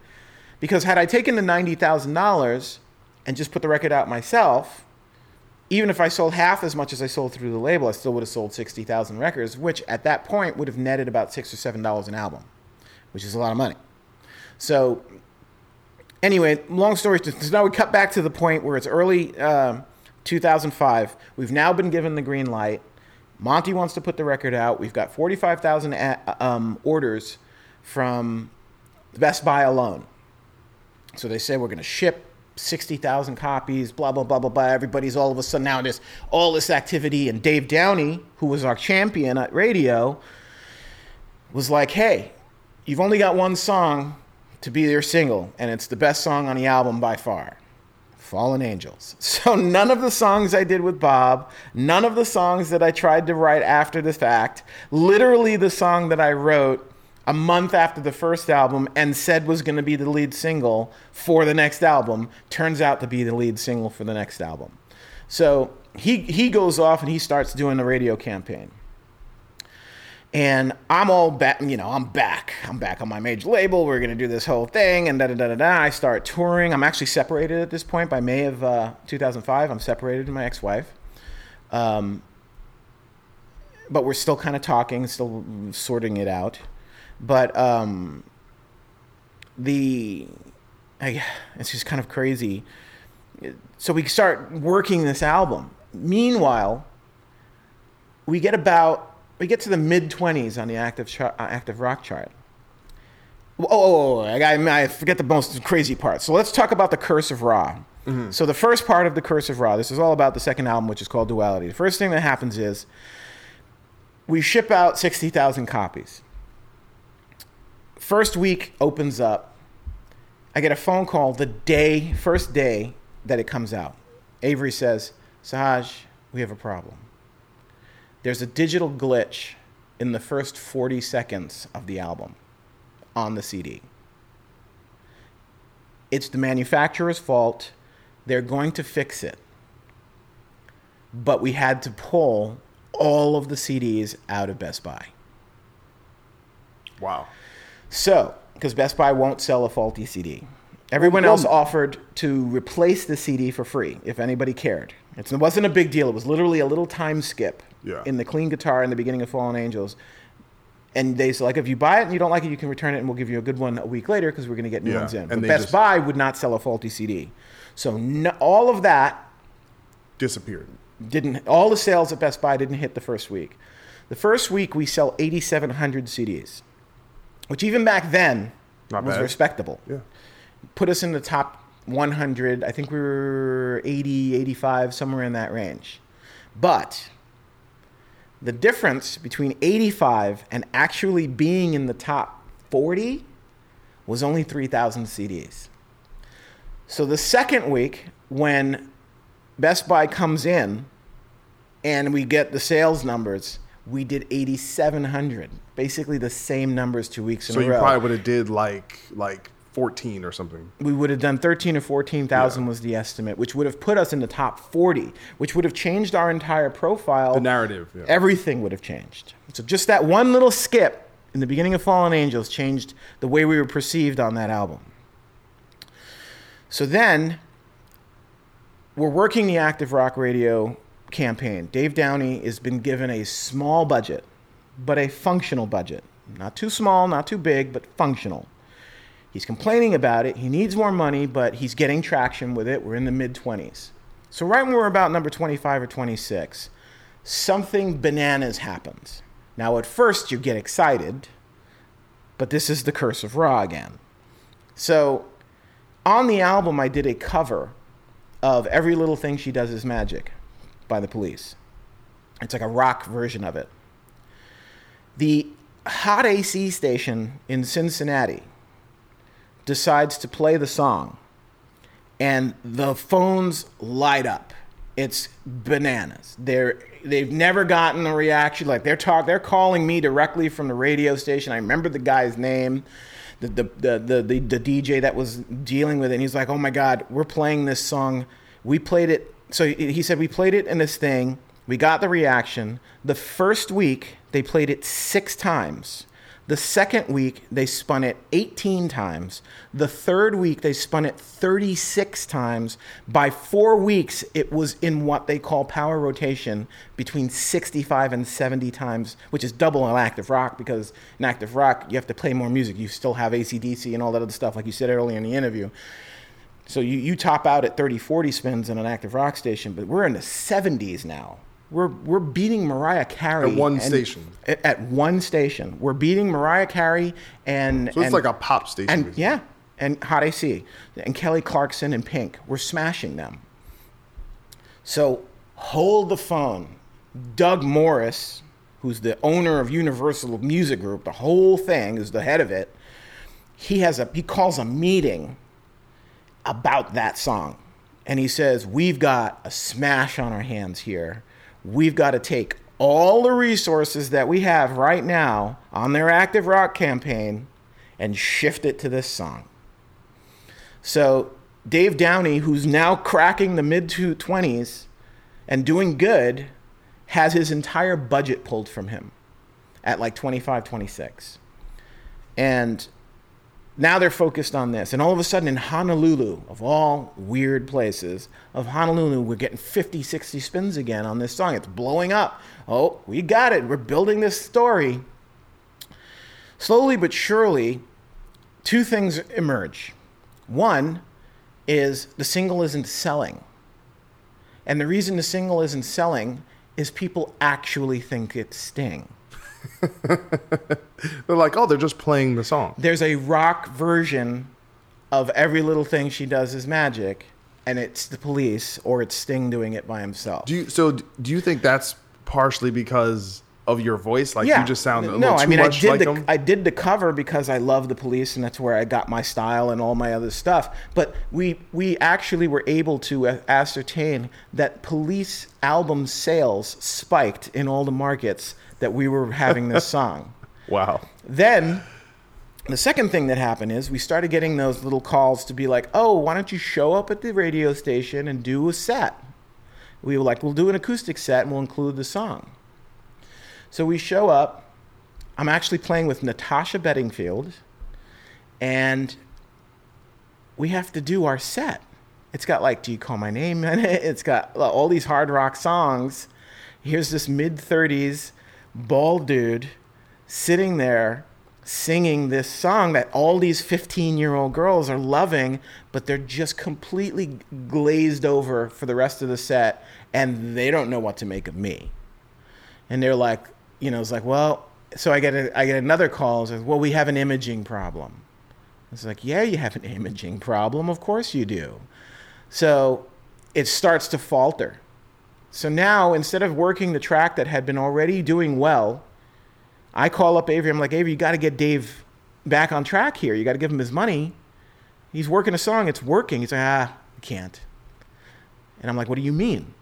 Because had I taken the ninety thousand dollars and just put the record out myself, even if I sold half as much as I sold through the label, I still would have sold sixty thousand records, which at that point would have netted about six or seven dollars an album, which is a lot of money. So anyway, long story so now we cut back to the point where it's early um 2005. We've now been given the green light. Monte wants to put the record out. We've got 45,000 um, orders from Best Buy alone. So they say we're going to ship 60,000 copies, blah, blah, blah, blah, blah. Everybody's all of a sudden now there's all this activity. And Dave Downey, who was our champion at radio, was like, hey, you've only got one song to be your single, and it's the best song on the album by far. Fallen Angels. So none of the songs I did with Bob, none of the songs that I tried to write after the fact, literally the song that I wrote a month after the first album and said was going to be the lead single for the next album, turns out to be the lead single for the next album. So he he goes off and he starts doing the radio campaign. And I'm all back, you know, I'm back. I'm back on my major label. We're going to do this whole thing and da da da da da. I start touring. I'm actually separated at this point by May of uh, 2005. I'm separated from my ex wife. Um, but we're still kind of talking, still sorting it out. But um, the, I, it's just kind of crazy. So we start working this album. Meanwhile, we get about we get to the mid 20s on the active char- uh, active rock chart. Oh, oh, oh, I, I forget the most crazy part. So let's talk about the Curse of Ra. So the first part of the Curse of Ra. This is all about the second album, which is called Duality. The first thing that happens is we ship out 60,000 copies. First week opens up. I get a phone call the day, first day that it comes out. Avery says, Sahaj, we have a problem there's a digital glitch in the first 40 seconds of the album on the CD. It's the manufacturer's fault. They're going to fix it. But we had to pull all of the CDs out of Best Buy. Wow. So, because Best Buy won't sell a faulty CD. Everyone else offered to replace the CD for free if anybody cared. It's, it wasn't a big deal. It was literally a little time skip Yeah. in the clean guitar in the beginning of Fallen Angels. And they said, like, if you buy it and you don't like it, you can return it and we'll give you a good one a week later because we're going to get new Yeah, ones in. and But Best just- Buy would not sell a faulty CD. So no, all of that Disappeared. didn't all the sales at Best Buy didn't hit the first week. The first week we sell 8,700 CDs, which even back then Not was bad. respectable. Yeah. Put us in the top 100. I think we were 80, 85, somewhere in that range. But the difference between 85 and actually being in the top 40 was only 3,000 CDs. So the second week, when Best Buy comes in and we get the sales numbers, we did 8,700. Basically the same numbers two weeks in So a you row. probably would have did like like 14 or something. we would have done 13 or 14,000 was the estimate, which would have put us in the top 40, which would have changed our entire profile. The narrative. Yeah. Everything would have changed. So just that one little skip in the beginning of Fallen Angels changed the way we were perceived on that album. So then we're working the active rock radio campaign. Dave Downey has been given a small budget, but a functional budget. Not too small, not too big, but functional. He's complaining about it. He needs more money, but he's getting traction with it. We're in the mid 20s. So, right when we're about number 25 or 26, something bananas happens. Now, at first, you get excited, but this is the curse of Ra again. So, on the album, I did a cover of Every Little Thing She Does Is Magic by the police. It's like a rock version of it. The Hot AC station in Cincinnati decides to play the song, and the phones light up. It's bananas. They're they've never gotten a reaction like they're talk they're calling me directly from the radio station. I remember the guy's name, the the the the, the, DJ that was dealing with it. And he's like, "Oh my God, we're playing this song. We played it." So he said, "We played it in this thing." We got the reaction. The first week, they played it six times. The second week, they spun it 18 times. The third week, they spun it 36 times. By four weeks, it was in what they call power rotation between 65 and 70 times, which is double in active rock because in active rock, you have to play more music. You still have ACDC and all that other stuff, like you said earlier in the interview. So you, you top out at 30, 40 spins in an active rock station, but we're in the 70s now. We're, we're beating Mariah Carey At one and- station. At, at one station, we're beating Mariah Carey and So it's and- like a pop station. and basically. yeah, and Hot AC and Kelly Clarkson and Pink. We're smashing them. So hold the phone. Doug Morris, who's the owner of Universal Music Group, the whole thing is the head of it. He has a he calls a meeting about that song. And he says, We've got a smash on our hands here. We've got to take all the resources that we have right now on their active rock campaign and shift it to this song. So, Dave Downey, who's now cracking the mid 20s and doing good, has his entire budget pulled from him at like 25, 26. And now they're focused on this. And all of a sudden in Honolulu, of all weird places, of Honolulu, we're getting 50, 60 spins again on this song. It's blowing up. Oh, we got it. We're building this story. Slowly but surely, two things emerge. One is the single isn't selling. And the reason the single isn't selling is people actually think it's Sting. They're like, oh, they're just playing the song. there's a rock version of every little thing she does is magic, and it's the police or it's Sting doing it by himself. Do you? So do you think that's partially because of your voice? Like you just sound a no. I mean, much I did like the them. I did the cover because I love the police, and that's where I got my style and all my other stuff. But we we actually were able to ascertain that police album sales spiked in all the markets that we were having this song. wow. Then the second thing that happened is we started getting those little calls to be like, oh, why don't you show up at the radio station and do a set? We were like, we'll do an acoustic set and we'll include the song. So we show up. I'm actually playing with Natasha Bedingfield, and we have to do our set. It's got like, do you call my name in it? It's got all these hard rock songs. Here's this mid 30s bald dude sitting there singing this song that all these 15 year old girls are loving, but they're just completely glazed over for the rest of the set and they don't know what to make of me. And they're like, you know, it's like, well, so I get a, I get another call. It says, well, we have an imaging problem. It's like, yeah, you have an imaging problem. Of course you do. So it starts to falter. So now, instead of working the track that had been already doing well, I call up Avery. I'm like, Avery, you got to get Dave back on track here. You got to give him his money. He's working a song. It's working. He's like, ah, I can't. And I'm like, what do you mean?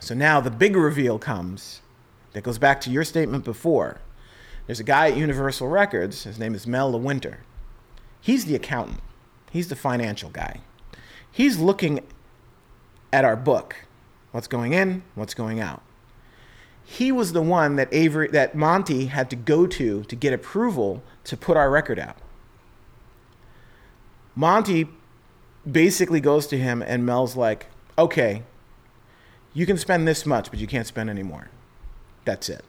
So now the big reveal comes that goes back to your statement before. There's a guy at Universal Records. His name is Mel Lewinter. He's the accountant. He's the financial guy. He's looking at our book, what's going in, what's going out. He was the one that Avery, that Monte had to go to to get approval to put our record out. Monte basically goes to him, and Mel's like, "Okay, you can spend this much, but you can't spend any more. That's it.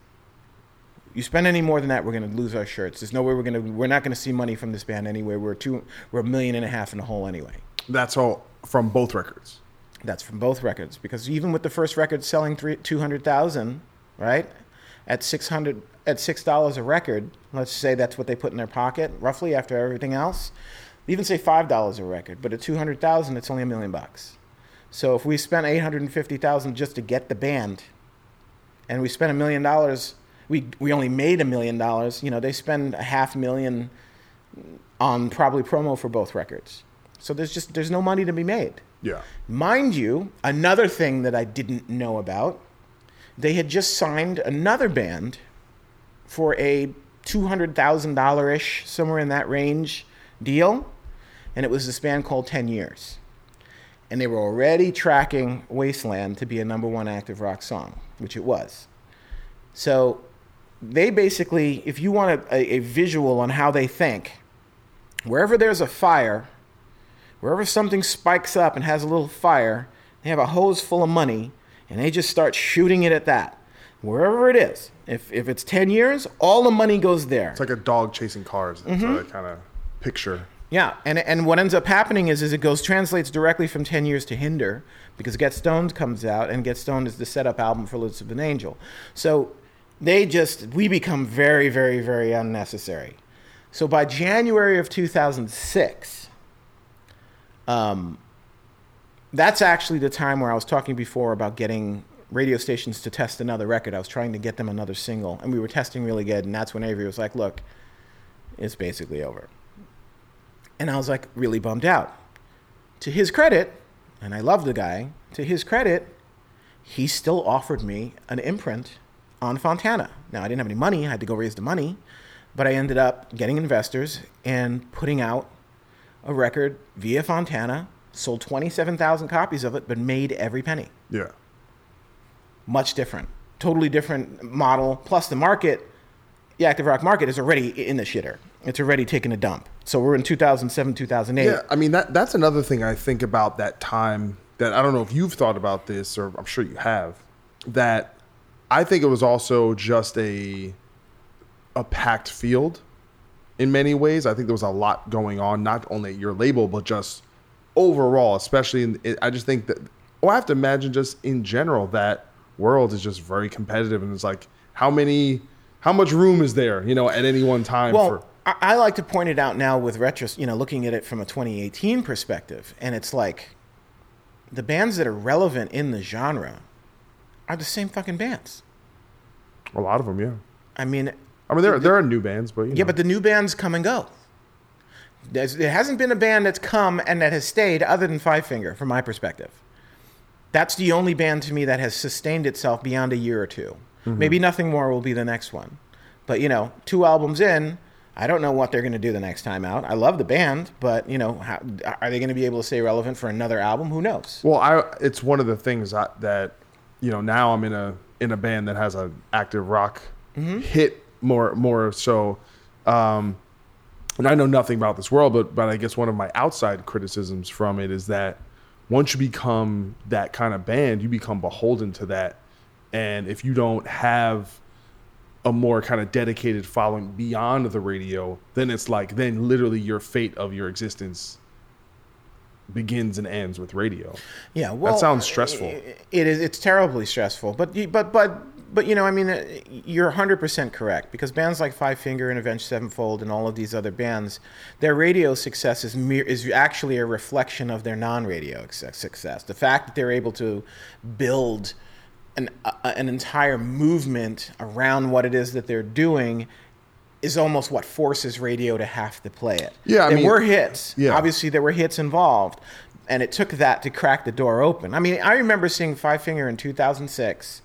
You spend any more than that, we're gonna lose our shirts. There's no way we're gonna we're not gonna see money from this band anyway. We're two we're a million and a half in the hole anyway. That's all from both records. That's from both records because even with the first record selling three two hundred thousand, right, at six hundred at six dollars a record, let's say that's what they put in their pocket roughly after everything else. Even say five dollars a record, but at two hundred thousand, it's only a million bucks. So if we spent eight hundred and fifty thousand just to get the band, and we spent a million dollars, we we only made a million dollars. You know, they spend a half million on probably promo for both records. So there's just there's no money to be made. Yeah. Mind you, another thing that I didn't know about, they had just signed another band for a two hundred thousand dollar ish, somewhere in that range deal, and it was this band called Ten Years. and they were already tracking Wasteland to be a number one active rock song, which it was. So they basically, if you want a, a visual on how they think, wherever there's a fire, wherever something spikes up and has a little fire, they have a hose full of money and they just start shooting it at that. Wherever it is. If, if it's 10 years, all the money goes there. It's like a dog chasing cars. That's Mm-hmm. kind of picture. Yeah, and and what ends up happening is is it goes translates directly from Ten Years to Hinder because Get Stoned comes out and Get Stoned is the setup album for Lips of an Angel. So they just we become very very very unnecessary. So by January of 2006, um, that's actually the time where I was talking before about getting radio stations to test another record. I was trying to get them another single, and we were testing really good. And that's when Avery was like, "Look, it's basically over." And I was like really bummed out. To his credit, and I love the guy, to his credit, he still offered me an imprint on Fontana. Now, I didn't have any money, I had to go raise the money, but I ended up getting investors and putting out a record via Fontana, sold 27,000 copies of it, but made every penny. Yeah. Much different. Totally different model. Plus, the market, the active rock market, is already in the shitter. It's already taken a dump. So we're in 2007, 2008. Yeah, I mean that that's another thing I think about that time that I don't know if you've thought about this or I'm sure you have that I think it was also just a a packed field in many ways. I think there was a lot going on not only at your label but just overall, especially in I just think that well, I have to imagine just in general that world is just very competitive and it's like how many how much room is there, you know, at any one time Well, for I, I like to point it out now with retro, you know, looking at it from a 2018 perspective, and it's like the bands that are relevant in the genre are the same fucking bands. a lot of them, yeah. I mean, I mean, there there are new bands, but you yeah, know. but the new bands come and go. There's, there hasn't been a band that's come and that has stayed other than Five Finger, from my perspective. That's the only band to me that has sustained itself beyond a year or 2 Mm-hmm. Maybe nothing more will be the next one. But, you know, two albums in, I don't know what they're going to do the next time out. I love the band, but, you know, how, are they going to be able to stay relevant for another album? Who knows? well, I it's one of the things that, that you know now I'm in a in a band that has an active rock hit more more so. Um, and I know nothing about this world, but but I guess one of my outside criticisms from it is that once you become that kind of band, you become beholden to that, and if you don't have a more kind of dedicated following beyond the radio, then it's like then literally your fate of your existence begins and ends with radio. Yeah, well, sounds stressful. It is. It's terribly stressful. But but but but you know, I mean, uh, you're 100 percent correct because bands like Five Finger and Avenged Sevenfold and all of these other bands, their radio success is mere, is actually a reflection of their non-radio success- success. The fact that they're able to build an a, an entire movement around what it is that they're doing is almost what forces radio to have to play it. Yeah, I there mean- were hits. Yeah. Obviously, there were hits involved, and it took that to crack the door open. I mean, I remember seeing Five Finger in 2006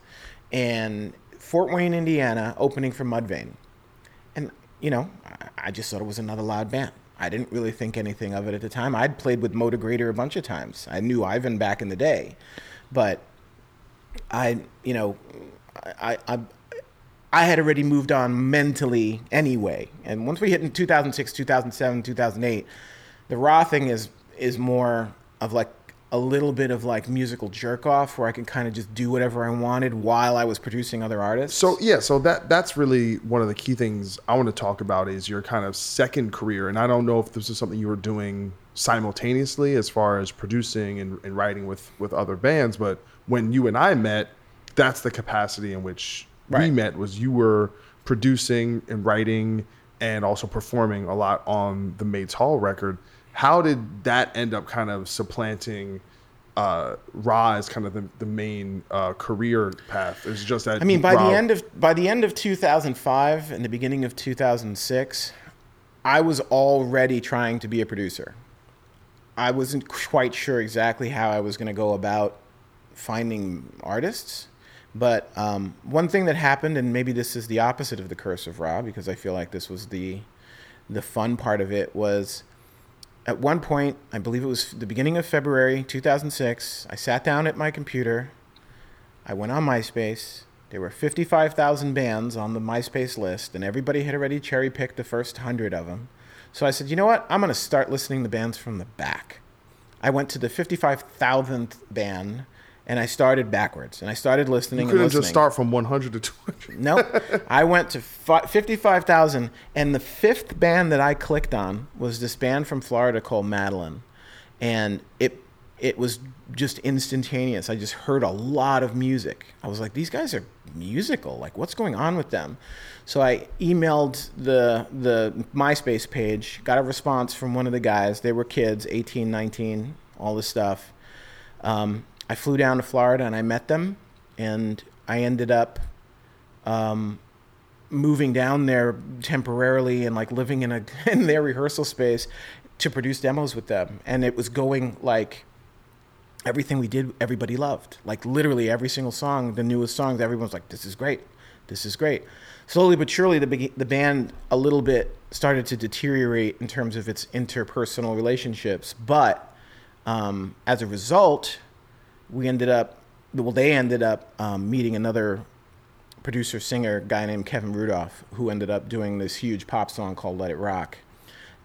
in Fort Wayne, Indiana, opening for Mudvayne, and you know, I- just thought it was another loud band. I didn't really think anything of it at the time. I'd played with Motograter a bunch of times. I knew Ivan back in the day, but I, you know, I, I, I had already moved on mentally anyway. And once we hit in 2006, 2007, 2008, the Ra thing is is more of like a little bit of like musical jerk off where I could kind of just do whatever I wanted while I was producing other artists. So yeah, so that that's really one of the key things I want to talk about is your kind of second career, and I don't know if this is something you were doing simultaneously as far as producing and, and writing with with other bands, but when you and I met, that's the capacity in which we met was you were producing and writing and also performing a lot on the Mates Hall record. How did that end up kind of supplanting uh, Ra as kind of the, the main uh, career path? Is just that I mean, by Ra- the end of by the end of 2005 and the beginning of 2006, I was already trying to be a producer. I wasn't quite sure exactly how I was going to go about finding artists, but um, one thing that happened, and maybe this is the opposite of the curse of Ra, because I feel like this was the the fun part of it was at one point, I believe it was the beginning of February 2006, I sat down at my computer. I went on MySpace. There were 55,000 bands on the MySpace list, and everybody had already cherry picked the first 100 of them. So I said, you know what? I'm going to start listening to bands from the back. I went to the 55,000th band and I started backwards. And I started listening You couldn't and listening. just start from 100 to 200. Nope. I went to 55,000, and the fifth band that I clicked on was this band from Florida called Madeline. And it it was just instantaneous. I just heard a lot of music. I was like, these guys are musical. Like, what's going on with them? So I emailed the the MySpace page, got a response from one of the guys. They were kids, 18, 19, all this stuff. Um, I flew down to Florida and I met them, and I ended up um, moving down there temporarily and like living in a in their rehearsal space to produce demos with them, and it was going like everything we did. Everybody loved like literally every single song, the newest songs. Everyone was like, "This is great, this is great." Slowly but surely, the the band a little bit started to deteriorate in terms of its interpersonal relationships, but um, as a result, we ended up well they ended up um, meeting another producer singer guy named kevin rudolf who ended up doing this huge pop song called let it rock.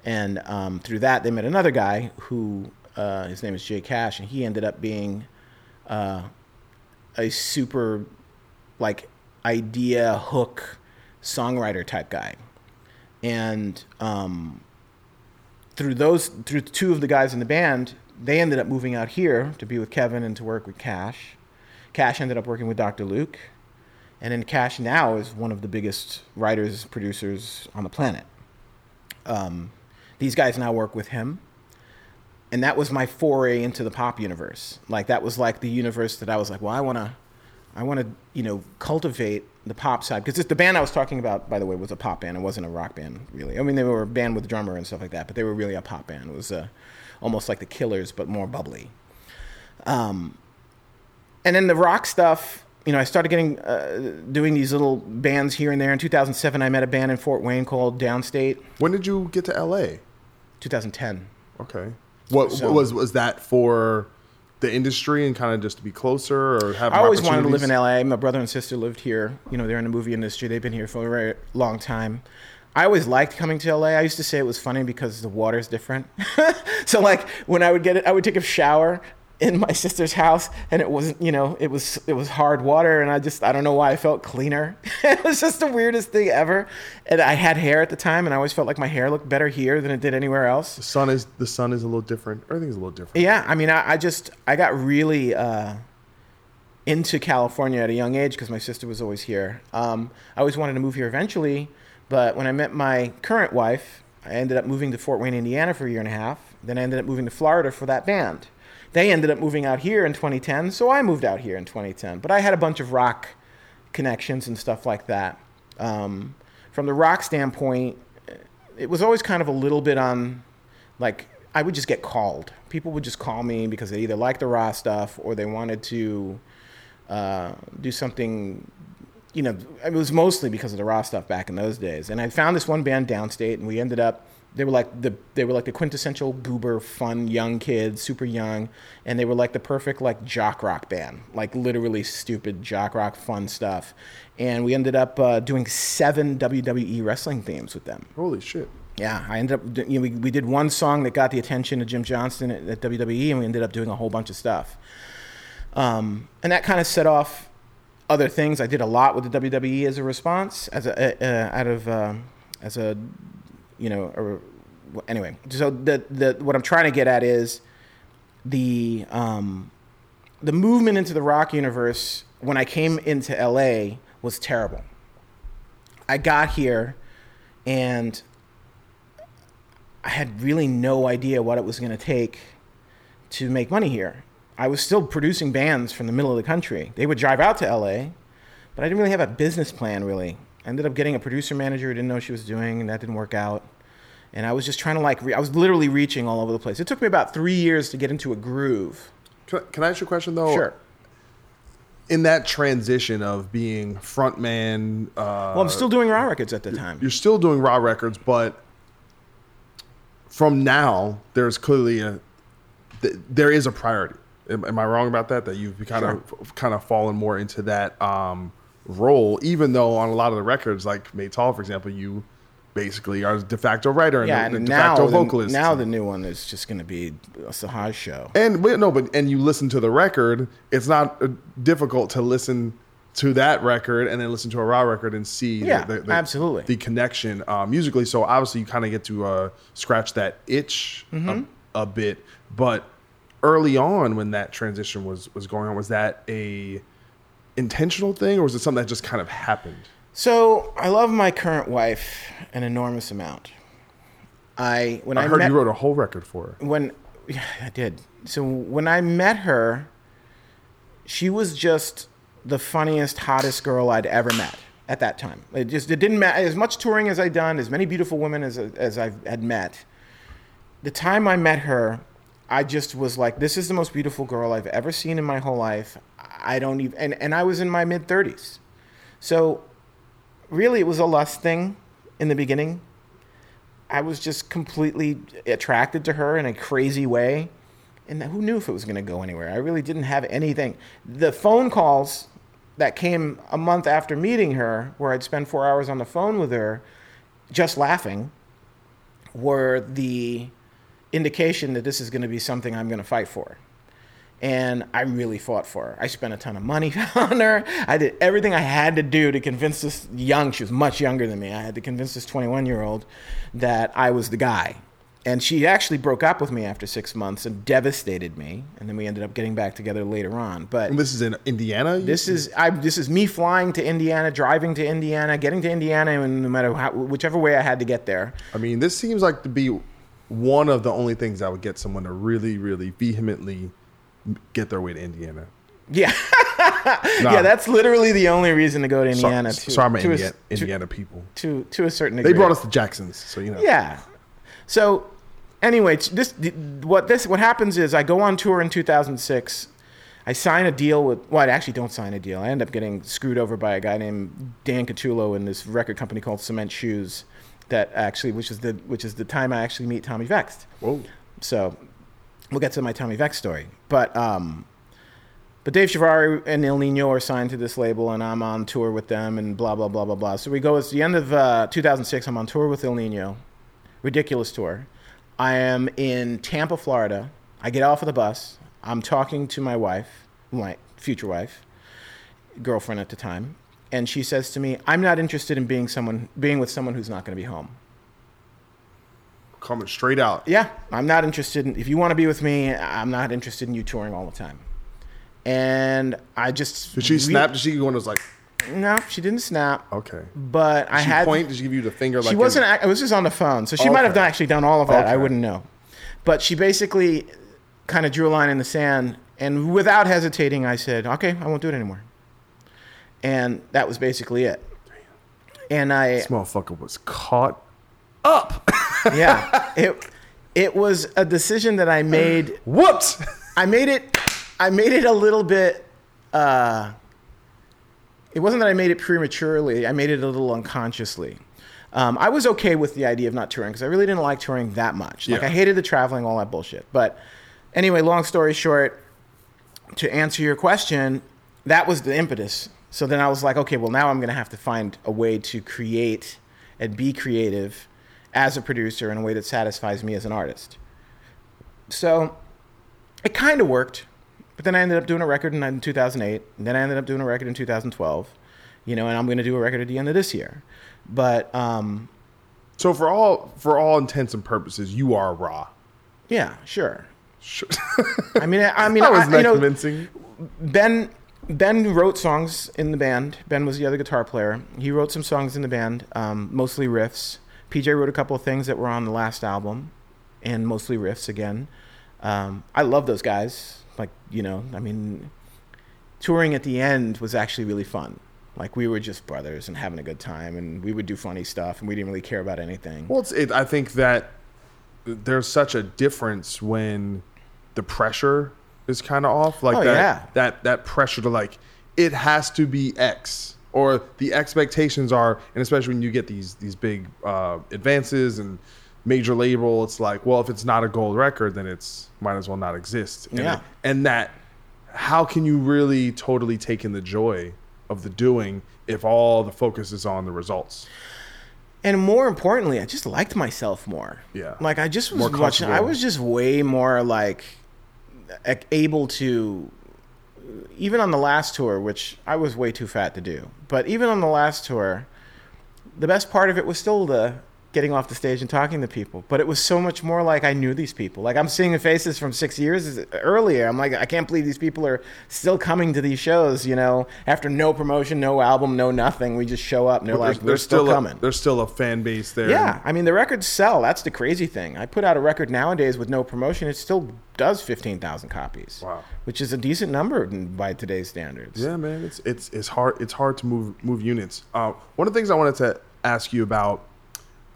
And um, through that they met another guy who uh, his name is J Kash and he ended up being uh, a super like idea hook songwriter type guy. And um, through those through two of the guys in the band they ended up moving out here to be with kevin and to work with Kash. Kash ended up working with dr luke. And then Kash now is one of the biggest writers producers on the planet. Um, these guys now work with him. And that was my foray into the pop universe. Like that was like the universe that i was like well i want to i want to you know cultivate the pop side. Because the band i was talking about by the way was a pop band. It wasn't a rock band really. I mean they were a band with a drummer and stuff like that but they were really a pop band. It was uh, almost like the killers but more bubbly um, and then the rock stuff you know i started getting uh, doing these little bands here and there in 2007 i met a band in fort wayne called downstate When did you get to LA? 2010 Okay. What So- was was that for the industry and kind of just to be closer or have I always wanted to live in? LA. My brother and sister lived here. You know, they're in the movie industry. They've been here for a very long time. I always liked coming to LA. I used to say it was funny because the water's different. so like when I would get it, I would take a shower in my sister's house and it wasn't, you know, it was it was hard water and I just I don't know why I felt cleaner. it was just the weirdest thing ever. And I had hair at the time and I always felt like my hair looked better here than it did anywhere else. The sun is the sun is a little different. Everything's a little different. Yeah, I mean, I, I just I got really uh, into California at a young age because my sister was always here. Um, I always wanted to move here eventually, but when I met my current wife, I ended up moving to Fort Wayne, Indiana for a year and a half. Then I ended up moving to Florida for that band. They ended up moving out here in 2010, so I moved out here in 2010. But I had a bunch of rock connections and stuff like that. Um, from the rock standpoint, it was always kind of a little bit on like I would just get called. People would just call me because they either liked the Ra stuff or they wanted to uh, do something. You know, it was mostly because of the Ra stuff back in those days. And I found this one band downstate, and we ended up. They were like the they were like the quintessential goober, fun young kids, super young, and they were like the perfect like jock rock band, like literally stupid jock rock fun stuff. And we ended up uh, doing seven WWE wrestling themes with them. Holy shit. Yeah, I ended up. You know, we, we did one song that got the attention of Jim Johnston at, at WWE, and we ended up doing a whole bunch of stuff. Um, and that kind of set off other things. I did a lot with the WWE as a response, as a uh, out of um, as a you know. A, anyway, so the the what I'm trying to get at is the um, the movement into the rock universe when I came into LA was terrible. I got here and I had really no idea what it was going to take to make money here. I was still producing bands from the middle of the country. They would drive out to LA, but I didn't really have a business plan really. I ended up getting a producer manager who didn't know what she was doing, and that didn't work out. And I was just trying to like, re- I was literally reaching all over the place. It took me about three years to get into a groove. Can I, ask you a question though? Sure. In that transition of being frontman, uh, Well, I'm still doing Ra records at the time. you're still doing Ra records, but from now, there's clearly a there is a priority. Am, am I wrong about that? That you've kind of kind of fallen more into that um, role, even though on a lot of the records, like Made Tall, for example, you basically are de facto writer and yeah, and de now facto the, vocalist. now the new one is just going to be a Sahaj show. And wait, no, but and you listen to the record, it's not uh, difficult to listen to that record and then listen to a Ra record and see the- Yeah, the, the, absolutely. the connection uh, musically. So obviously you kind of get to uh, scratch that itch Mm-hmm. a, a bit. But early on, when that transition was was going on, was that a intentional thing or was it something that just kind of happened? So I love my current wife an enormous amount. I when I, I, heard met, you wrote a whole record for her. when yeah, I did. So when I met her, she was just the funniest, hottest girl I'd ever met at that time. It just it didn't matter as much touring as I'd done, as many beautiful women as as I had met. The time I met her, I just was like, this is the most beautiful girl I've ever seen in my whole life. I don't even and, and I was in my mid 30s. So really it was a lust thing in the beginning. I was just completely attracted to her in a crazy way. And who knew if it was going to go anywhere? I really didn't have anything. The phone calls that came a month after meeting her, where I'd spend four hours on the phone with her, just laughing, were the indication that this is going to be something I'm going to fight for. And I really fought for her. I spent a ton of money on her. I did everything I had to do to convince this young, she was much younger than me. I had to convince this 21 year old that I was the guy. And she actually broke up with me after six months and devastated me. And then we ended up getting back together later on. But And this is in Indiana. this is I. This is me flying to Indiana, driving to Indiana, getting to Indiana, and no matter how, whichever way I had to get there. I mean, this seems like to be one of the only things that would get someone to really, really vehemently get their way to Indiana. Yeah, Nah. yeah. That's literally the only reason to go to So- Indiana. to, sorry, to a- Indiana, to- Indiana people. to to a certain degree, They brought us to Jackson's, so you know. Yeah. So anyway, this what this what happens is I go on tour in 2006. I sign a deal with well, I actually don't sign a deal. I end up getting screwed over by a guy named Dan Catullo in this record company called Cement Shoes. That actually, which is the which is the time I actually meet Tommy Vext. Whoa. So we'll get to my Tommy Vext story. But um, but Dave Chavarri and Ill Niño are signed to this label, and I'm on tour with them, and blah blah blah blah blah. So we go. It's the end of uh, 2006. I'm on tour with Ill Niño, ridiculous tour. I am in Tampa, Florida. I get off of the bus. I'm talking to my wife, my future wife, girlfriend at the time, and she says to me, "I'm not interested in being someone being with someone who's not going to be home." Coming straight out. yeah, I'm not interested in, if you want to be with me, I'm not interested in you touring all the time. And I just. Did she snap? Did she go and was like, No, she didn't snap. okay? But I Did she had. point? Did she give you the finger? Like she in- wasn't. act- It was just on the phone, so she might have done, actually done all of that. I wouldn't know. But she basically kind of drew a line in the sand, and without hesitating, I said, "Okay, I won't do it anymore." And that was basically it. And I, This motherfucker was caught. Up. yeah, it, it was a decision that I made Whoops. I made it. I made it a little bit. Uh, it wasn't that I made it prematurely. I made it a little unconsciously. Um, I was okay with the idea of not touring because I really didn't like touring that much. Like Yeah. I hated the traveling, all that bullshit. But anyway, long story short, to answer your question, that was the impetus. So then I was like, okay, well now I'm going to have to find a way to create and be creative as a producer in a way that satisfies me as an artist. So it kind of worked, but then I ended up doing a record in, in 2008, and then I ended up doing a record in 2012, you know, and I'm going to do a record at the end of this year. But um, So for all for all intents and purposes, you are Ra. yeah, sure. Sure. I mean, I, I mean, that was I, not you know, convincing. Ben Ben wrote songs in the band. Ben was the other guitar player. He wrote some songs in the band, um, mostly riffs. PJ wrote a couple of things that were on the last album, and mostly riffs again. Um, I love those guys. Like you know, I mean, touring at the end was actually really fun. Like we were just brothers and having a good time, and we would do funny stuff, and we didn't really care about anything. Well, it, I think that there's such a difference when the pressure is kind of off. Like Oh, that, yeah. that that pressure to like it has to be X or the expectations are, and especially when you get these these big uh, advances and major label, it's like, well, if it's not a gold record, then it's might as well not exist. And, Yeah. and that, how can you really totally take in the joy of the doing if all the focus is on the results? And more importantly, I just liked myself more. Yeah. Like I just was More watching. I was just way more like able to. Even on the last tour, which I was way too fat to do, but even on the last tour, the best part of it was still the getting off the stage and talking to people. But it was so much more like I knew these people. Like I'm seeing the faces from six years earlier. I'm like, I can't believe these people are still coming to these shows. You know, after no promotion, no album, no nothing, we just show up and they're But like, there's, we're still, still coming. A, there's still a fan base there. Yeah, I mean the records sell. That's the crazy thing. I put out a record nowadays with no promotion. It still does fifteen thousand copies. Wow. which is a decent number by today's standards. Yeah, man, it's it's it's hard it's hard to move move units. Uh, one of the things I wanted to ask you about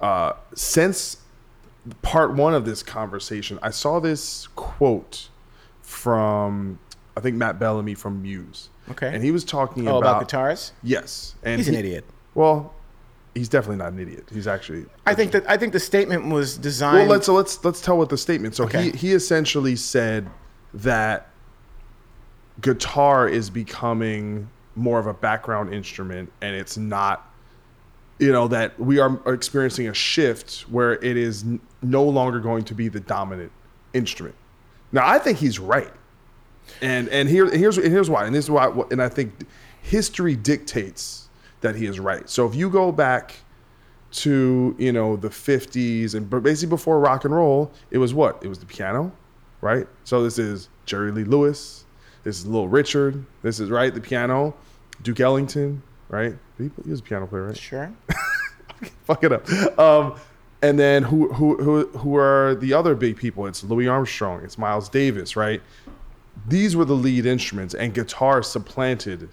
uh, since part one of this conversation, I saw this quote from I think Matt Bellamy from Muse. Okay. and he was talking Oh, about, about guitars? Yes, and He's an he- idiot. Well, he's definitely not an idiot. He's actually I think that I think the statement was designed. well, let's let's let's tell what the statement. So Okay. he he essentially said that guitar is becoming more of a background instrument, and it's not. You know that we are experiencing a shift where it is no longer going to be the dominant instrument. Now, I think he's right, and and here here's here's why, and this is why, and I think history dictates that he is right. So if you go back to you know the 50s and basically before rock and roll it was what? It was the piano right? So this is jerry lee lewis. This is little richard. This is right the piano. Duke ellington right? He, he was a piano player right? Sure. fuck it up. Um, and then who who who who are the other big people? It's louis armstrong. It's miles davis right? These were the lead instruments and guitar supplanted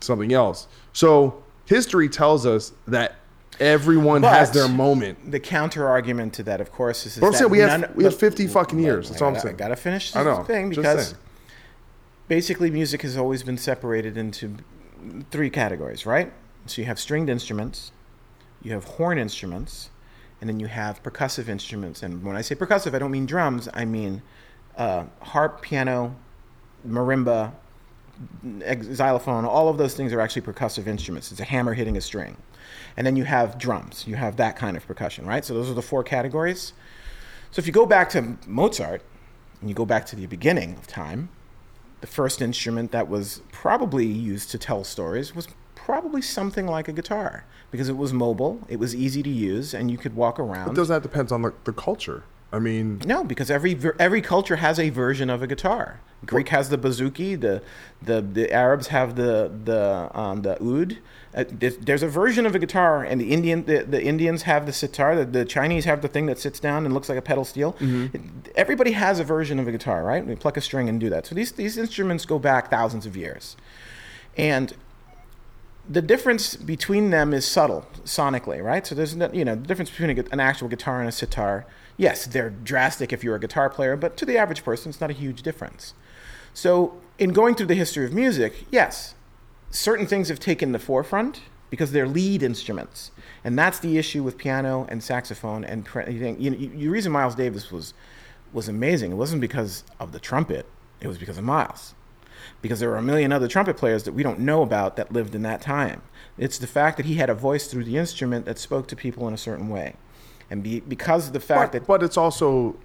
something else. So history tells us that everyone has their moment. The counter argument to that, of course, is, is But I'm that saying we none- we but- 50 fucking years. That's all I'm saying. I gotta finish I this know, thing because basically music has always been separated into three categories, right? So you have stringed instruments, you have horn instruments, and then you have percussive instruments. And when I say percussive, I don't mean drums. I mean uh, harp, piano, marimba, xylophone. All of those things are actually percussive instruments. It's a hammer hitting a string. And then you have drums. You have that kind of percussion, right? So those are the four categories. So if you go back to Mozart and you go back to the beginning of time, the first instrument that was probably used to tell stories was probably something like a guitar because it was mobile, it was easy to use, and you could walk around. But does that depends on the, the culture? I mean, No, because every every culture has a version of a guitar. Greek has the bouzouki. The the, the Arabs have the the um, the oud. Uh, there's, a version of a guitar, and the Indian the, the Indians have the sitar. The, the Chinese have the thing that sits down and looks like a pedal steel. Everybody has a version of a guitar, right? We pluck a string and do that. So these these instruments go back thousands of years, and the difference between them is subtle sonically, right? So there's no, you know the difference between a, an actual guitar and a sitar. Yes, they're drastic if you're a guitar player, but to the average person, it's not a huge difference. So in going through the history of music, yes, certain things have taken the forefront because they're lead instruments, and that's the issue with piano and saxophone and you think- you know, you reason Miles Davis was was amazing. It wasn't because of the trumpet; it was because of Miles because there were a million other trumpet players that we don't know about that lived in that time. It's the fact that he had a voice through the instrument that spoke to people in a certain way. And be, because of the fact but, that but it's also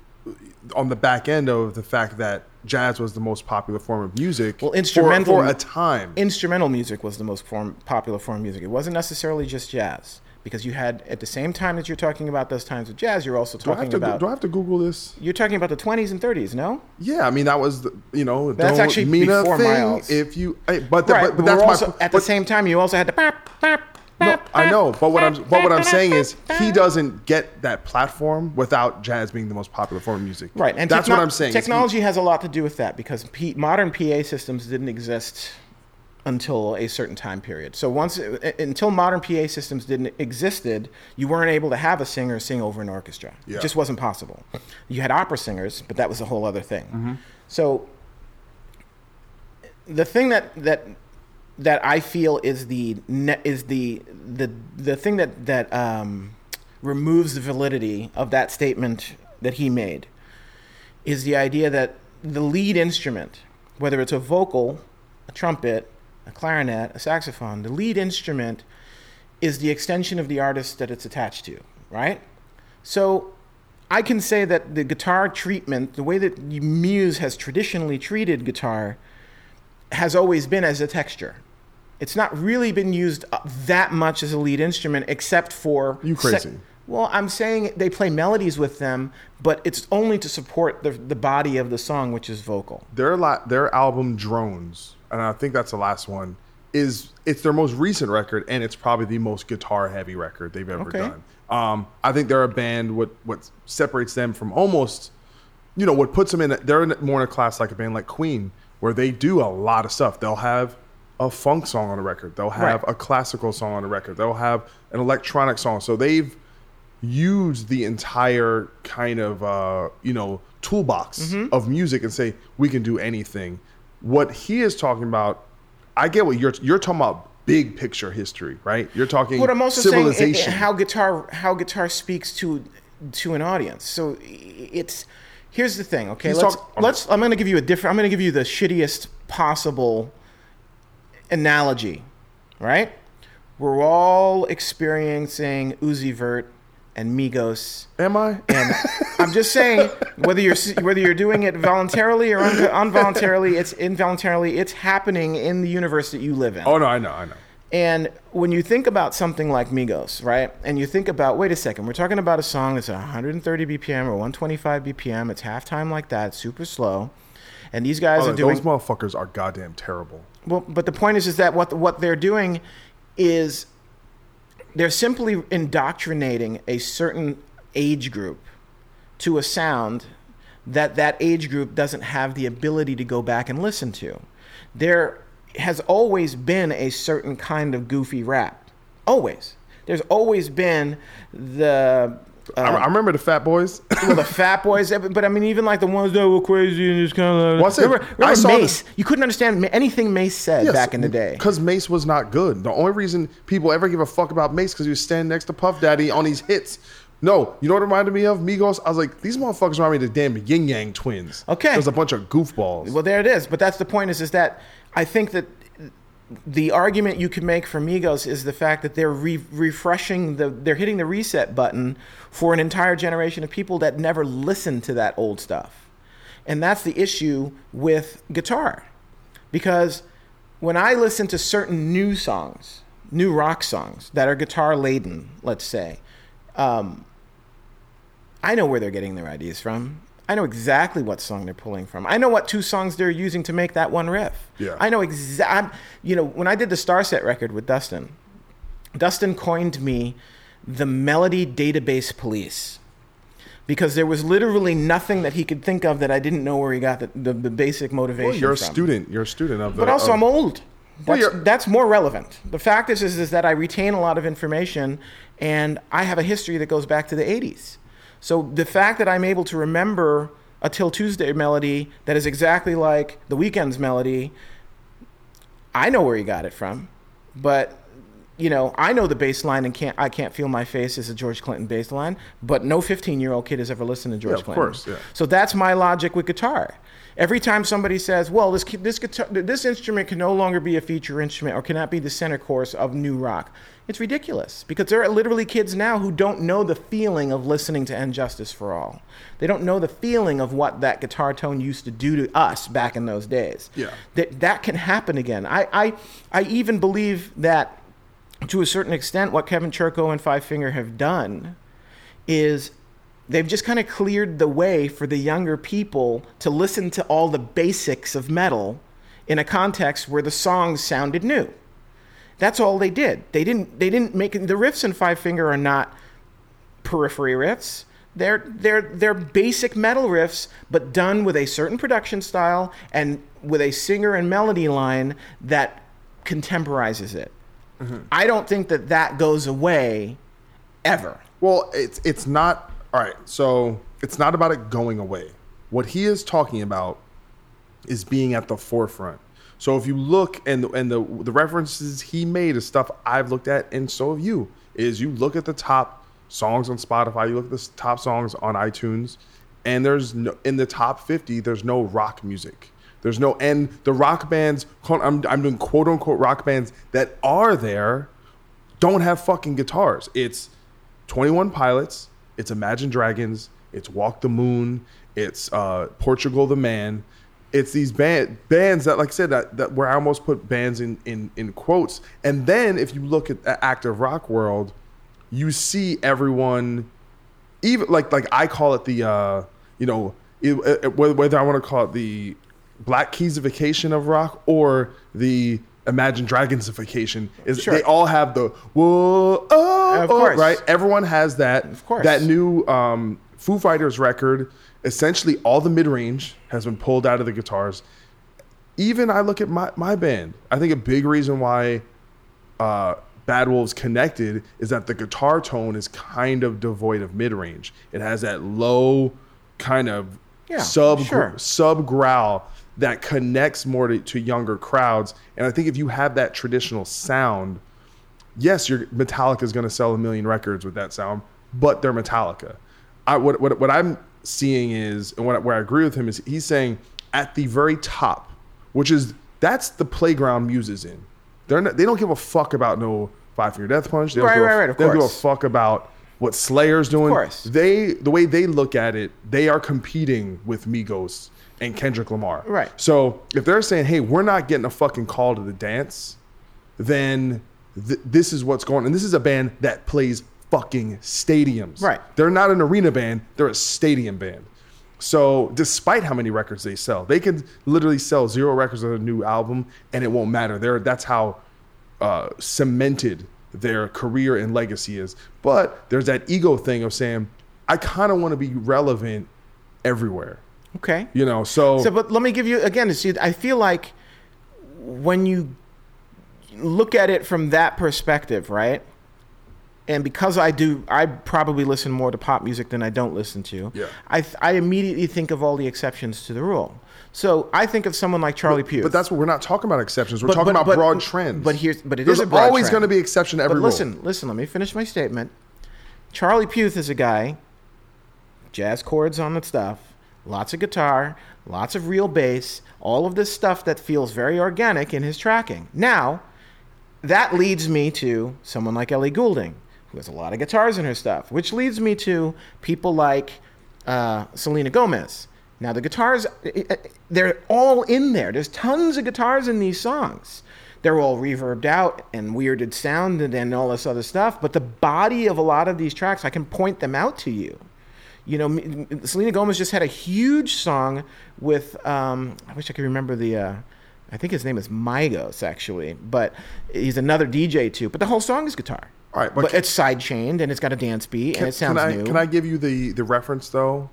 on the back end of the fact that jazz was the most popular form of music well, instrumental for, a time. instrumental music was the most form, popular form of music. It wasn't necessarily just jazz because you had at the same time that you're talking about those times of jazz, you're also do talking to, about do I have to Google this? you're talking about the 20s and 30s, no? Yeah, I mean that was the, you know That's don't actually mean before Miles. if you but, the, right, but, but but that's my also, po- at the same time you also had the bap, bap, No, I know, but what I'm but what I'm saying is he doesn't get that platform without jazz being the most popular form of music. Right, and that's techno- what I'm saying. Technology has a lot to do with that because P- modern PA systems didn't exist until a certain time period. So once uh, until modern PA systems didn't existed, you weren't able to have a singer sing over an orchestra. Yeah. It just wasn't possible. You had opera singers, but that was a whole other thing. Mm-hmm. So the thing that that that I feel is the is the the the thing that that um, removes the validity of that statement that he made is the idea that the lead instrument, whether it's a vocal, a trumpet, a clarinet, a saxophone, the lead instrument is the extension of the artist that it's attached to, right? So I can say that the guitar treatment, the way that Muse has traditionally treated guitar, has always been as a texture. It's not really been used uh, that much as a lead instrument, except for You crazy. well, I'm saying they play melodies with them, but it's only to support the the body of the song, which is vocal. their la- their album Drones, and I think that's the last one. Is it's their most recent record, and it's probably the most guitar heavy record they've ever Okay. done. Um, I think they're a band. What what separates them from almost, you know, what puts them in. a- They're in, more in a class like a band like Queen, where they do a lot of stuff. They'll have a funk song on the record. They'll have Right. a classical song on the record. They'll have an electronic song. So they've used the entire kind of uh, you know toolbox Mm-hmm. of music and say we can do anything. What he is talking about, I get what you're you're talking about. Big picture history, right? You're talking But I'm also saying it- it- civilization. how guitar how guitar speaks to to an audience. So it's here's the thing. Okay, He's let's talk- let's. I'm going to give you a different. I'm going to give you the shittiest possible analogy. Right? We're all experiencing Uzi Vert and Migos. Am I? And I'm just saying, whether you're whether you're doing it voluntarily or un- involuntarily, it's involuntarily. It's happening in the universe that you live in. oh no, I know, I know. And when you think about something like Migos, right? And you think about, wait a second, we're talking about a song that's at 130 BPM or 125 BPM. It's halftime like that, super slow. And these guys Oh, are doing those motherfuckers are goddamn terrible. Well, but the point is, is that what what they're doing is they're simply indoctrinating a certain age group to a sound that that age group doesn't have the ability to go back and listen to. There has always been a certain kind of goofy rap. Always. There's always been the I, I um, remember the Fat Boys. well, the fat boys, but I mean, even like the ones that were crazy and just kind of. Well, remember, remember I saw the- Mace? you couldn't understand anything Mace said back in the day. Because Mace was not good. The only reason people ever give a fuck about Mace because he was standing next to Puff Daddy on these hits. No, you know what it reminded me of? Migos. I was like, these motherfuckers remind me of the damn Yin Yang twins. Okay. There's a bunch of goofballs. Well, there it is. But that's the point. Is is that I think that the argument you can make for Migos is the fact that they're re- refreshing the, they're hitting the reset button for an entire generation of people that never listened to that old stuff, and that's the issue with guitar, because when I listen to certain new songs, new rock songs that are guitar laden, let's say, um, I know where they're getting their ideas from. I know exactly what song they're pulling from. I know what two songs they're using to make that one riff. Yeah. I know exact. You know, when I did the Starset record with Dustin, Dustin coined me the melody database police because there was literally nothing that he could think of that I didn't know where he got the, the, the basic motivation Well, you're a student. You're a student of the. But also, of- I'm old. Well, That's, you're- that's more relevant. The fact is, is, is that I retain a lot of information, and I have a history that goes back to the '80s. So the fact that I'm able to remember a 'Til Tuesday melody that is exactly like the Weeknd's melody, I know where he got it from. But you know, I know the bass line and can't I can't feel my face is a George Clinton bass line, but no 15 year old kid has ever listened to George of Clinton. Of course, yeah. So that's my logic with guitar. Every time somebody says, "Well, this this guitar, this instrument can no longer be a feature instrument or cannot be the center course of new rock," it's ridiculous because there are literally kids now who don't know the feeling of listening to "And Justice for All." They don't know the feeling of what that guitar tone used to do to us back in those days. Yeah. that that can happen again. I I, I even believe that to a certain extent, what Kevin Churko and Five Finger have done is they've just kind of cleared the way for the younger people to listen to all the basics of metal in a context where the songs sounded new. That's all they did. They didn't. They didn't make the riffs in Five Finger are not periphery riffs. They're they're they're basic metal riffs, but done with a certain production style and with a singer and melody line that contemporizes it. Mm-hmm. I don't think that that goes away ever. Well, it's it's not all right. So it's not about it going away. What he is talking about is being at the forefront. So if you look and and the the references he made is stuff I've looked at, and so have you. Is you look at the top songs on Spotify, you look at the top songs on iTunes, and there's no in the top 50, there's no rock music. There's no and the rock bands, I'm I'm doing quote unquote rock bands that are there don't have fucking guitars. It's 21 Pilots, it's Imagine Dragons, it's Walk the Moon, it's uh, Portugal the Man. It's these band, bands that, like I said, that, that where I almost put bands in, in, in quotes. And then if you look at the active rock world, you see everyone, even like like I call it the, uh, you know, it, it- whether I want to call it the Black Keysification of rock or the Imagine Dragonsification, is Sure. they all have the whoa, oh, Of oh, right? Everyone has that. Of course. That new um, Foo Fighters record, essentially all the mid range has been pulled out of the guitars. Even I look at my, my band. I think a big reason why uh, Bad Wolves connected is that the guitar tone is kind of devoid of mid range. It has that low kind of Yeah, sub sure. sub growl that connects more to, to younger crowds. And I think if you have that traditional sound, yes, your Metallica is going to sell a million records with that sound, but they're Metallica. I, what, what, what I'm seeing is, and what, where I agree with him is he's saying at the very top, which is that's the playground Muse is in. They're not, they don't give a fuck about no Five Finger Death Punch. They don't, Right, give, a, right, right, of they don't give a fuck about what Slayer's doing. course. They the way they look at it, they are competing with Migos and Kendrick Lamar. Right. So if they're saying, "Hey, we're not getting a fucking call to the dance," then th- this is what's going. on. And this is a band that plays fucking stadiums. Right. They're not an arena band. They're a stadium band. So despite how many records they sell, they can literally sell zero records on a new album, and it won't matter. They're, that's how uh, cemented their career and legacy is. But there's that ego thing of saying, I kind of want to be relevant everywhere. Okay. You know, so, So, but let me give you again. See, I feel like when you look at it from that perspective, right? And because I do, I probably listen more to pop music than I don't listen to. Yeah. I I immediately think of all the exceptions to the rule. So I think of someone like Charlie Puth. but that's what we're not talking about exceptions. We're But- talking but- about but- broad trends. but here's- but it There's is always going to be exception to every But rule. listen, listen. Let me finish my statement. Charlie Puth is a guy, jazz chords on the stuff, lots of guitar, lots of real bass, all of this stuff that feels very organic in his tracking. Now, that leads me to someone like Ellie Goulding, who has a lot of guitars in her stuff, which leads me to people like uh, Selena Gomez. Now, the guitars, they're all in there. There's tons of guitars in these songs. They're all reverbed out and weirded sound and all this other stuff. But the body of a lot of these tracks, I can point them out to you. You know, Selena Gomez just had a huge song with, um, I wish I could remember the, uh, I think his name is Kygo, actually, but he's another DJ too. But the whole song is guitar. All right, but but, can- it's side chained and it's got a dance beat and it sounds can I, new. Can I give you the, the reference though?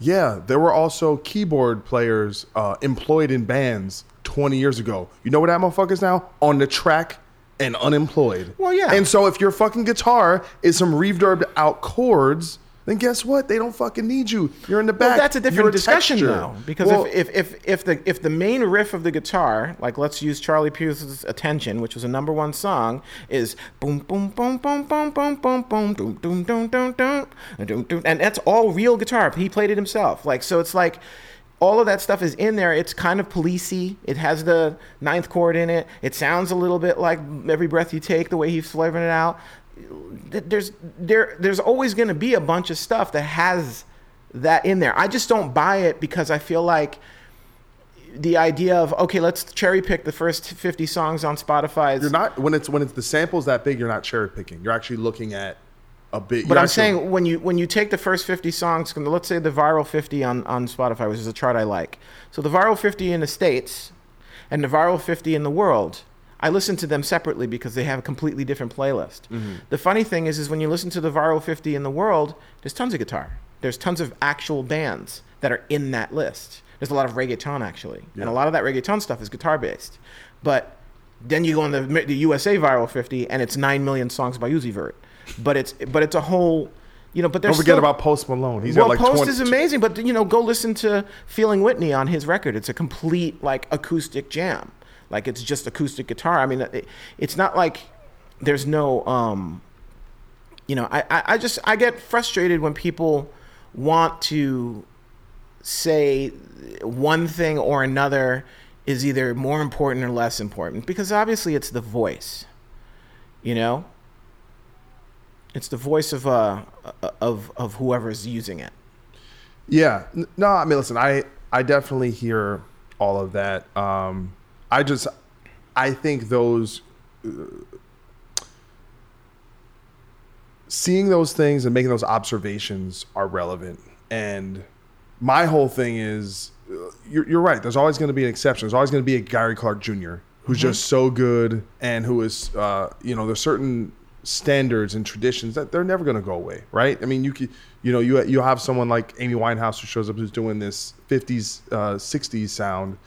Yeah, there were also keyboard players uh, employed in bands 20 years ago. You know what that motherfucker's now? On the track and unemployed. Well, yeah. And so if your fucking guitar is some reverbed out chords, then guess what? They don't fucking need you. You're in the back. Well, that's a You're different discussion texture. though, because Well, if, if, if, if the if the main riff of the guitar, like let's use Charlie Puth's "Attention," which was a number one song, is boom boom boom boom boom boom boom boom doom doom doom doom doom doom doom, and that's all real guitar. He played it himself. Like so, it's like all of that stuff is in there. It's kind of policey. It has the ninth chord in it. It sounds a little bit like "Every Breath You Take," the way he's flavoring it out. Th- There's there there's always going to be a bunch of stuff that has that in there. I just don't buy it because I feel like the idea of okay, let's cherry pick the first 50 songs on Spotify. Is, you're not when it's when it's the samples that big. You're not cherry picking. You're actually looking at a big. but I'm actually- saying when you when you take the first 50 songs, let's say the viral 50 on on Spotify, which is a chart I like. So the viral 50 in the states and the viral 50 in the world. I listen to them separately because they have a completely different playlist. Mm-hmm. The funny thing is, is when you listen to the viral 50 in the world, there's tons of guitar. There's tons of actual bands that are in that list. There's a lot of reggaeton actually, and a lot of that reggaeton stuff is guitar based. But then you go on the, the USA viral 50, and it's nine million songs by Uzi Vert. But it's but it's a whole, you know. But Don't forget still- about Post Malone. He's well, got like Post 20 is amazing, but you know, go listen to "Feeling Whitney" on his record. It's a complete like acoustic jam. Like it's just acoustic guitar. I mean, it, it's not like there's no um, you know, I, I, I just I get frustrated when people want to say one thing or another is either more important or less important because obviously it's the voice. You know, it's the voice of uh of of whoever's using it. Yeah. No, I mean, listen, I I definitely hear all of that. Um, I just I think those uh, seeing those things and making those observations are relevant. And my whole thing is, uh, you're, you're right. There's always going to be an exception. There's always going to be a Gary Clark Jr. who's just so good and who is, uh, you know, there's certain standards and traditions that they're never going to go away, right? I mean, you could, you know, you you have someone like Amy Winehouse who shows up who's doing this 50s, uh, 60s sound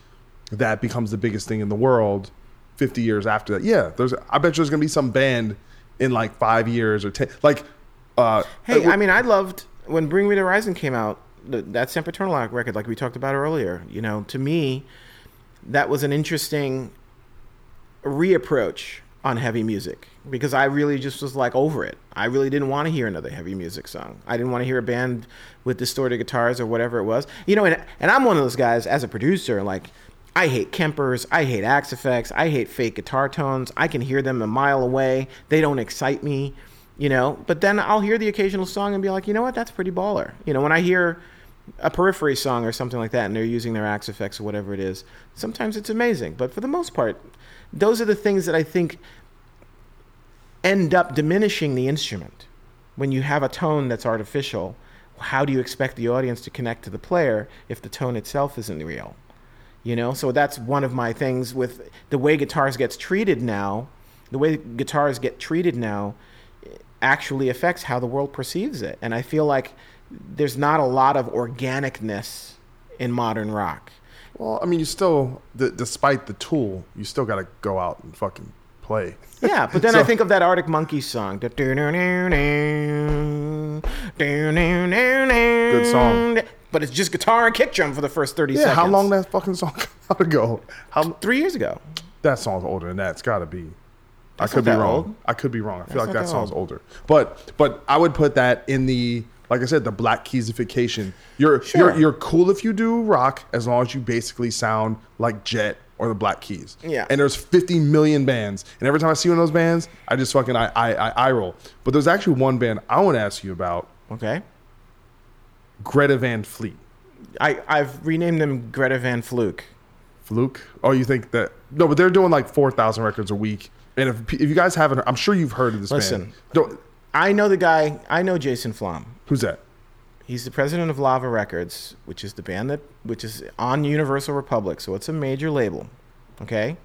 that becomes the biggest thing in the world 50 years after that. Yeah, there's I bet you there's going to be some band in like 5 years or 10 like uh Hey, I mean, I loved when Bring Me the Horizon came out. The, that Sempiternal record, like we talked about earlier. You know, to me, that was an interesting reapproach on heavy music because I really just was like over it. I really didn't want to hear another heavy music song. I didn't want to hear a band with distorted guitars or whatever it was. You know, and and I'm one of those guys as a producer, like I hate Kempers, I hate Axe Effects, I hate fake guitar tones. I can hear them a mile away. They don't excite me, you know. But then I'll hear the occasional song and be like, you know what, that's pretty baller. You know, when I hear a periphery song or something like that and they're using their Axe Effects or whatever it is, sometimes it's amazing. But for the most part, those are the things that I think end up diminishing the instrument. When you have a tone that's artificial, how do you expect the audience to connect to the player if the tone itself isn't real? You know, so that's one of my things with the way guitars gets treated now. The way guitars get treated now actually affects how the world perceives it, and I feel like there's not a lot of organicness in modern rock. well, I mean, you still d- despite the tool, you still got to go out and fucking play. Yeah, but then I think of that Arctic Monkeys song. Good song. But it's just guitar and kick drum for the first 30 Yeah, seconds. how long that fucking song out ago? How Three years ago. that song's older than that. It's got to be. I could be wrong. old. I could be wrong. I feel That's like that that song's old. older. But but I would put that in the like I said, the black keyification. You're Sure. you're you're cool if you do rock as long as you basically sound like Jet or the Black Keys. Yeah. And there's 50 million bands, and every time I see one of those bands, I just fucking I I I, I roll. But there's actually one band I want to ask you about, Okay. Greta Van Fleet. I, I've renamed them Greta Van Fluke. Fluke. Oh, you think that? No, but they're doing like 4,000 records a week. And if, if you guys haven't, I'm sure you've heard of this Listen. band. Don't, I know the guy, I know Jason Flom. who's that? He's the president of Lava Records, which is the band that which is on Universal Republic, so it's a major label. Okay?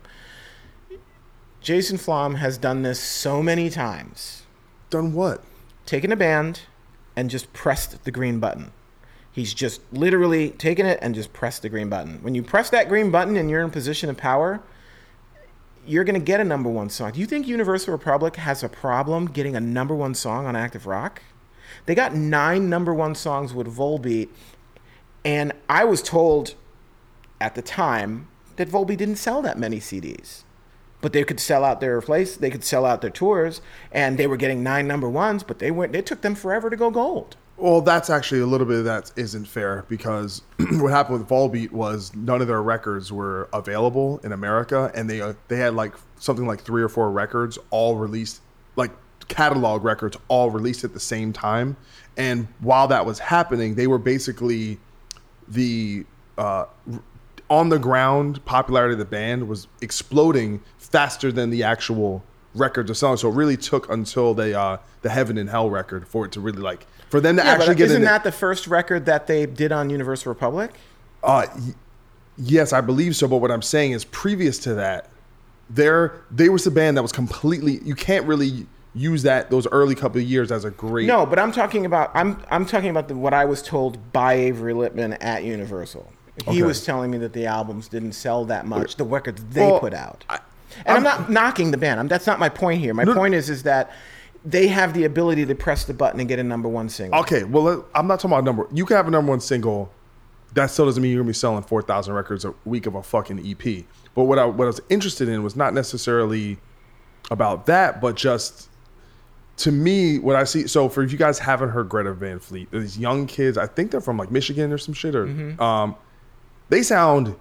Jason Flom has done this so many times. Done what? Taken a band and just pressed the green button. He's just literally taken it and just pressed the green button. When you press that green button and you're in a position of power, you're going to get a number one song. Do you think Universal Republic has a problem getting a number one song on Active Rock? They got nine number one songs with Volbeat, and I was told at the time that Volbeat didn't sell that many CDs. But they could sell out their place, they could sell out their tours, and they were getting nine number ones, but they went it took them forever to go gold. Well, that's actually a little bit of that isn't fair because what happened with Volbeat was none of their records were available in America, and they uh, they had like something like three or four records all released, like catalog records all released at the same time. And while that was happening, they were basically the uh, on the ground popularity of the band was exploding faster than the actual records are selling. So it really took until they uh, the Heaven and Hell record for it to really like for them to Yeah, actually get isn't that the first record that they did on Universal Republic? Uh, y- yes, I believe so. But what I'm saying is, previous to that, there they was the band that was completely. You can't really use that those early couple of years as a great. No, but I'm talking about I'm I'm talking about the, what I was told by Avery Lipman at Universal. He Okay. was telling me that the albums didn't sell that much, the records they Well, put out. I- and I'm, not knocking the band. I'm, that's not my point here. My no. point is is that they have the ability to press the button and get a number one single. Okay, well, I'm not talking about number. You can have a number one single. That still doesn't mean you're gonna be selling four thousand records a week of a fucking EP. But what I what I was interested in was not necessarily about that, but just to me, what I see, so for if you guys haven't heard Greta Van Fleet, these young kids, I think they're from like Michigan or some shit, or Mm-hmm. um, they sound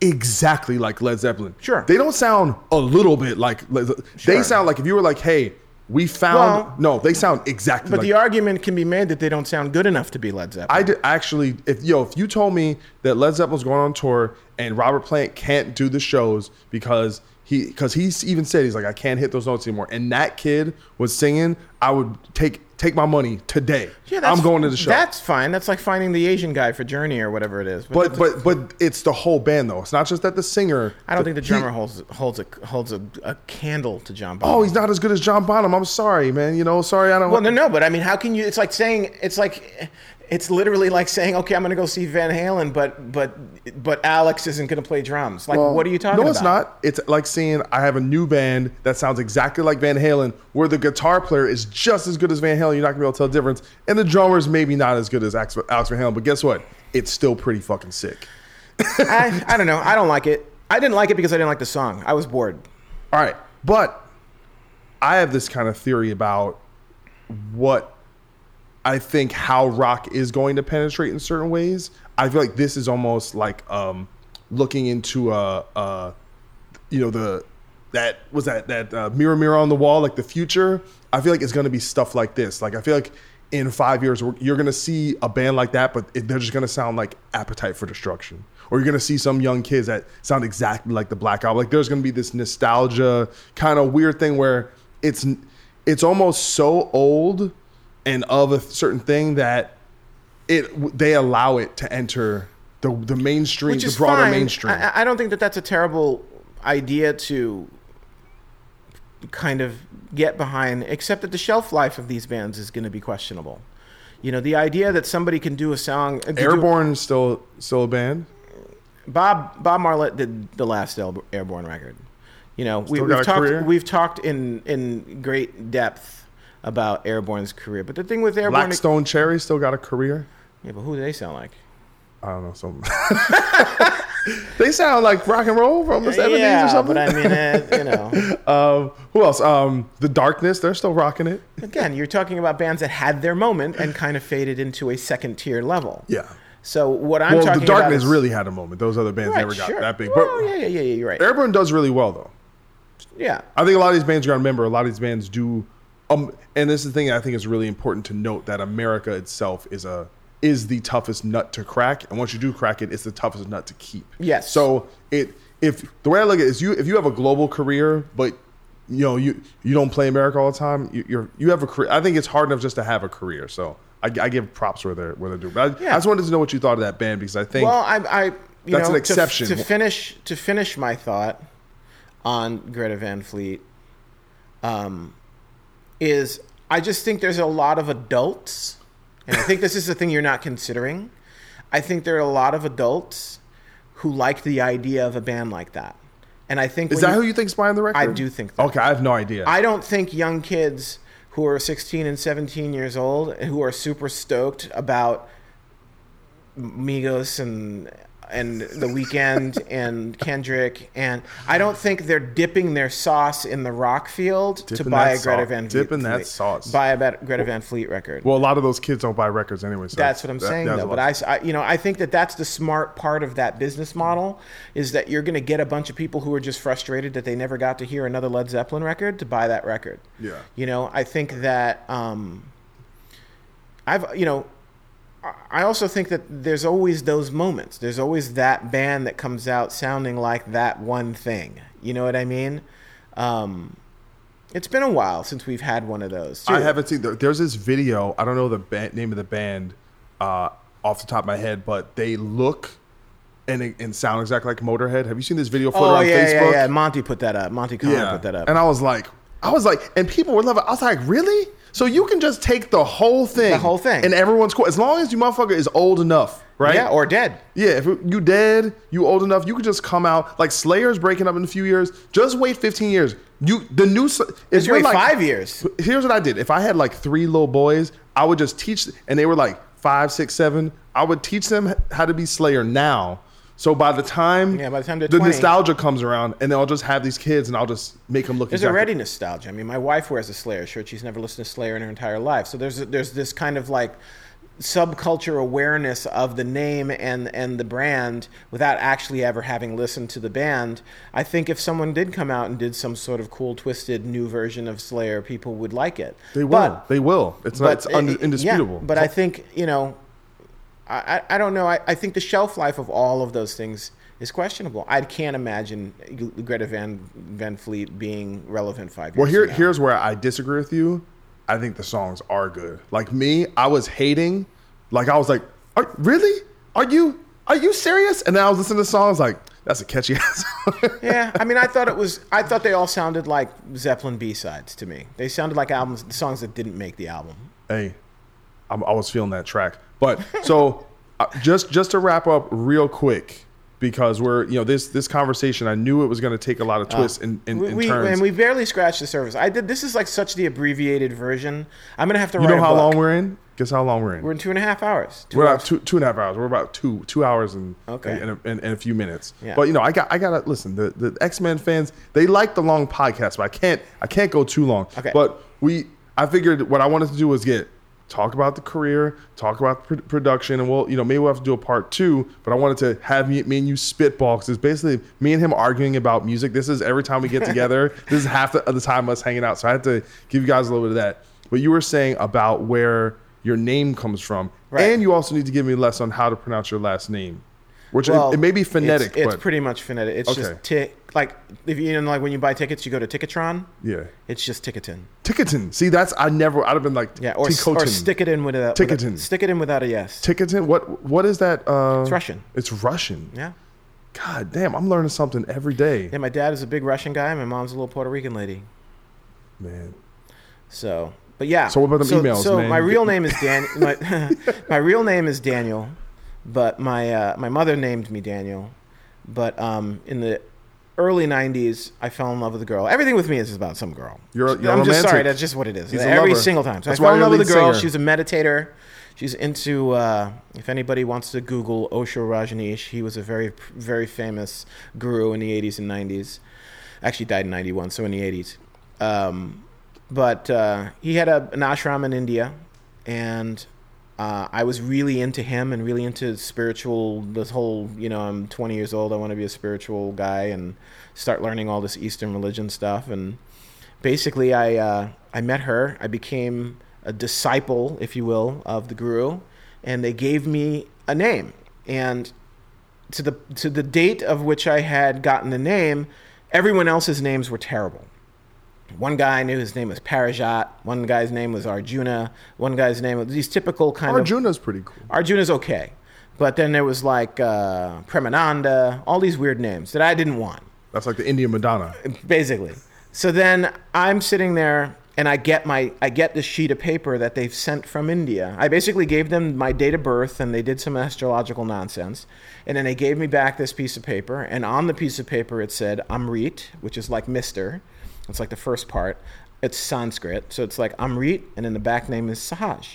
exactly like Led Zeppelin. Sure. they don't sound a little bit like Led Ze- They sound like if you were like, hey, we found Well, no, they sound exactly. But like, the argument can be made that they don't sound good enough to be Led Zeppelin. I did actually. If yo, if you told me that Led Zeppelin's going on tour and Robert Plant can't do the shows because he because he's even said he's like I can't hit those notes anymore, and that kid was singing, I would take take my money today. Yeah, that's- I'm going to the show. That's fine. That's like finding the Asian guy for Journey or whatever it is. but that's- but but it's the whole band though. It's not just that the singer. I don't think the he- drummer holds holds a holds a, a candle to John Bonham. Oh, he's not as good as John Bonham. I'm sorry, man. You know, sorry. I don't. Well, no, no, but I mean, how can you? It's like saying it's like it's literally like saying, okay, I'm going to go see Van Halen, but but but Alex isn't going to play drums. Like, Well, what are you talking about? No, it's not. It's like saying I have a new band that sounds exactly like Van Halen, where the guitar player is just as good as Van Halen. You're not gonna be able to tell the difference, and the drummer's maybe not as good as Alex Alex Van Halen. But guess what? It's still pretty fucking sick. I, I don't know. I don't like it. I didn't like it because I didn't like the song. I was bored. All right, but I have this kind of theory about what I think how rock is going to penetrate in certain ways. I feel like this is almost like um, looking into a, a, you know, the that was that that uh, mirror mirror on the wall, like the future. I feel like it's going to be stuff like this. Like I feel like in five years you're going to see a band like that, but they're just going to sound like Appetite for Destruction. Or you're going to see some young kids that sound exactly like the Black Album. Like there's going to be this nostalgia kind of weird thing where it's it's almost so old and of a certain thing that it they allow it to enter the the mainstream, the broader fine. mainstream. I, I don't think that that's a terrible idea to kind of get behind, except that the shelf life of these bands is going to be questionable. You know, the idea that somebody can do a song. Uh, do- Airborne is still still a band. Bob Bob Marlette did the last Airborne record. You know, we, we've talked we've talked in in great depth about Airborne's career, but the thing with Airborne, Black Stone Cherry still got a career. yeah, but who do they sound like? I don't know some. they sound like rock and roll from the seventies yeah, or something. but I mean, uh, you know, um, who else? Um, the Darkness. They're still rocking it. again, you're talking about bands that had their moment and kind of faded into a second tier level. Yeah. So what I'm well, talking the Darkness is, really had a moment. Those other bands Right, never got sure. that big. Well, But yeah, yeah, yeah, yeah, you're right. Airborne does really well though. yeah, I think a lot of these bands you got to remember. A lot of these bands do, um, and this is the thing I think is really important to note that America itself is a is the toughest nut to crack, and once you do crack it, it's the toughest nut to keep. Yes. So it if the way I look at it is you if you have a global career, but you know you you don't play America all the time, you, you're you have a career. I think it's hard enough just to have a career. So I, I give props where they're where they're doing. But I, Yeah. I just wanted to know what you thought of that band because I think Well, I, I you That's know, an to- exception. To, finish to finish my thought on Greta Van Fleet, um, is I just think there's a lot of adults, and I think this is the thing you're not considering. I think there are a lot of adults who like the idea of a band like that, and I think is that who you think's behind the record? I do think that. Okay, I have no idea. I don't think young kids who are 16 and 17 years old who are super stoked about Migos and and the Weeknd and Kendrick and I don't think they're dipping their sauce in the rock field to buy a Greta sau- Van Fleet. dipping that sauce. Buy a Greta Van Fleet record. well, a lot of those kids don't buy records anyway. So That's what I'm that- saying, though. But. I, I- you know, I think that that's the smart part of that business model is that you're going to get a bunch of people who are just frustrated that they never got to hear another Led Zeppelin record to buy that record. Yeah. You know, I think that um, I've, you know, I- also think that there's always those moments. There's always that band that comes out sounding like that one thing. You know what I mean? Um, it's been a while since we've had one of those. I haven't seen. The, there's this video. I don't know the ba- name of the band uh, off the top of my head, but they look and and sound exactly like Motorhead. Have you seen this video footage Oh on yeah, Facebook? yeah, yeah. Monte put that up. Monte Conner put that up. And I was like, I was like, and people were loving. It. I was like, really? So you can just take the whole thing, The whole thing. and everyone's cool as long as you motherfucker is old enough, right? Yeah, or dead. Yeah, if you dead, you old enough, you could just come out like Slayer's breaking up in a few years. just wait 15 years. You the new if Just you're wait like five years. Here's what I did. If I had like three little boys, I would just teach, and they were like five, six, seven. I would teach them how to be Slayer now, So by the time Yeah, by the time the 20. nostalgia comes around, and I'll just have these kids, and I'll just make them look. There's exactly- already nostalgia. I mean, my wife wears a Slayer shirt. She's never listened to Slayer in her entire life. So there's there's this kind of like subculture awareness of the name and and the brand without actually ever having listened to the band. I think if someone did come out and did some sort of cool, twisted new version of Slayer, people would like it. They will. But- they will. It's not. It's but, un- uh, indisputable. Yeah, but I think you know, I, I, don't know. I, I think the shelf life of all of those things is questionable. I can't imagine Greta Van Van Fleet being relevant five years. Well, here now. here's where I disagree with you. I think the songs are good. Like me, I was hating. Like I was like, are, really? Are you are you serious? And then I was listening to the songs like, that's a catchy ass. yeah, I mean, I thought it was. I thought they all sounded like Zeppelin B sides to me. They sounded like albums, the songs that didn't make the album. hey, I'm, I was feeling that track. But so uh, just just to wrap up real quick because we're you know this this conversation I knew it was going to take a lot of twists and, and, We, and we- turns. and we barely scratched the surface. I did. This is like such the abbreviated version. I'm gonna have to you know how long we're in? Guess how long we're in? We're in two and a half hours. Two We're hours. about two two and a half hours. We're about two two hours and Okay. and, a, and, and a few minutes. Yeah. But you know, I got I gotta listen. The the X Men fans they like the long podcast, but I can't I can't go too long. Okay. But we I figured what I wanted to do was get talk about the career, talk about pr- production, and we'll you know maybe we'll have to do a part two. But I wanted to have me, me and you spitball because it's basically me and him arguing about music. This is every time we get together. this is half the, of the time us hanging out. So I had to give you guys a little bit of that. But you were saying about where your name comes from, Right. and you also need to give me a lesson on how to pronounce your last name, which Well, it, it may be phonetic, It's, it's pretty much phonetic. It's Okay. just tick. Like if you know, like when you buy tickets, you go to Ticketron. yeah, It's just Ticotin. Ticotin. See, that's I never. I'd have been like Yeah, or, or stick it in with a Ticotin. With a, stick it in without a yes. Ticotin. What what is that? Uh, It's Russian. It's Russian. Yeah. God damn, I'm learning something every day, Yeah. My dad is a big Russian guy. My mom's a little Puerto Rican lady. man. So, but yeah. So what about them so, emails, So man? my real name is Dan. My, my real name is Daniel, but my uh, my mother named me Daniel. But um, in the early '90s, I fell in love with a girl. Everything with me is about some girl. You're- you're I'm just sorry. That's just what it is. He's Every single time. So That's I fell in love with a girl. singer. She's a meditator. She's into. Uh, if anybody wants to Google Osho Rajneesh, he was a very very famous guru in the '80s and '90s. Actually, died in '91, so in the '80s. Um, but uh, he had a, an ashram in India, and uh, I was really into him and really into spiritual. This whole, you know, I'm 20 years old. I want to be a spiritual guy and start learning all this Eastern religion stuff. And basically, I uh, I met her. I became a disciple, if you will, of the guru, and they gave me a name. And to the to the date of which I had gotten the name, everyone else's names were terrible. One guy I knew his name was Parajat. One guy's name was Arjuna. One guy's name was these typical kind of Arjuna's pretty cool. Arjuna's okay, but then there was like uh, Premananda, all these weird names that I didn't want That's like the Indian Madonna. basically. So then I'm sitting there and I get my I get this sheet of paper that they've sent from India. I basically gave them my date of birth and they did some astrological nonsense. And then they gave me back this piece of paper and on the piece of paper it said Amrit, which is like Mr. It's like the first part. It's Sanskrit. So it's like Amrit and then the back name is Sahaj.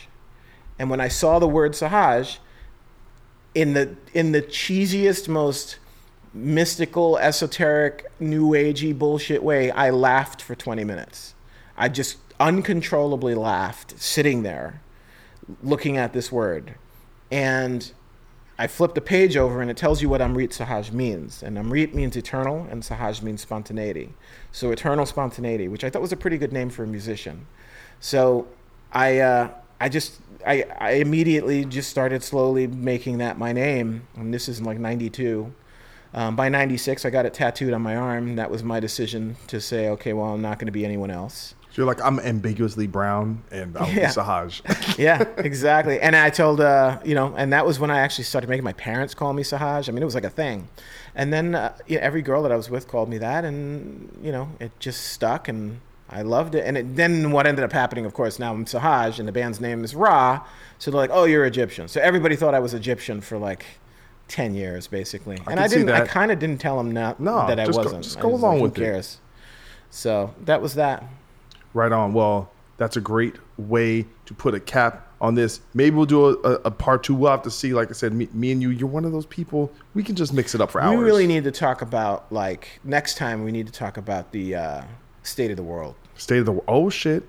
And when I saw the word Sahaj in the in the cheesiest most mystical, esoteric, new agey bullshit way, I laughed for 20 minutes. I just uncontrollably laughed sitting there looking at this word. And I flipped the page over and it tells you what Amrit Sahaj means. And Amrit means eternal and Sahaj means spontaneity. So eternal spontaneity, which I thought was a pretty good name for a musician. So I, uh, I just, I, I immediately just started slowly making that my name. And this is in like 92. Um, by 96, I got it tattooed on my arm. That was my decision to say, okay, well, I'm not going to be anyone else. You're like, I'm ambiguously brown and I'm Yeah. Sahaj. yeah, exactly. And I told, uh, you know, and that was when I actually started making my parents call me Sahaj. I mean, it was like a thing. And then uh, yeah, every girl that I was with called me that, and you know, it just stuck, and I loved it. And it, then what ended up happening, of course, now I'm Sahaj, and the band's name is Ra. So they're like, "Oh, you're Egyptian." So everybody thought I was Egyptian for like. 10 years basically and i didn't i kind of didn't tell them not, No, that i just wasn't just I go was along like, with who it. so that was that Right on. Well, that's a great way to put a cap on this. Maybe we'll do a, a, a part two. We'll have to see. Like I said, me, me and you, you're one of those people. We can just mix it up for hours. We really need to talk about like next time. We need to talk about the uh, state of the world. State of the oh shit,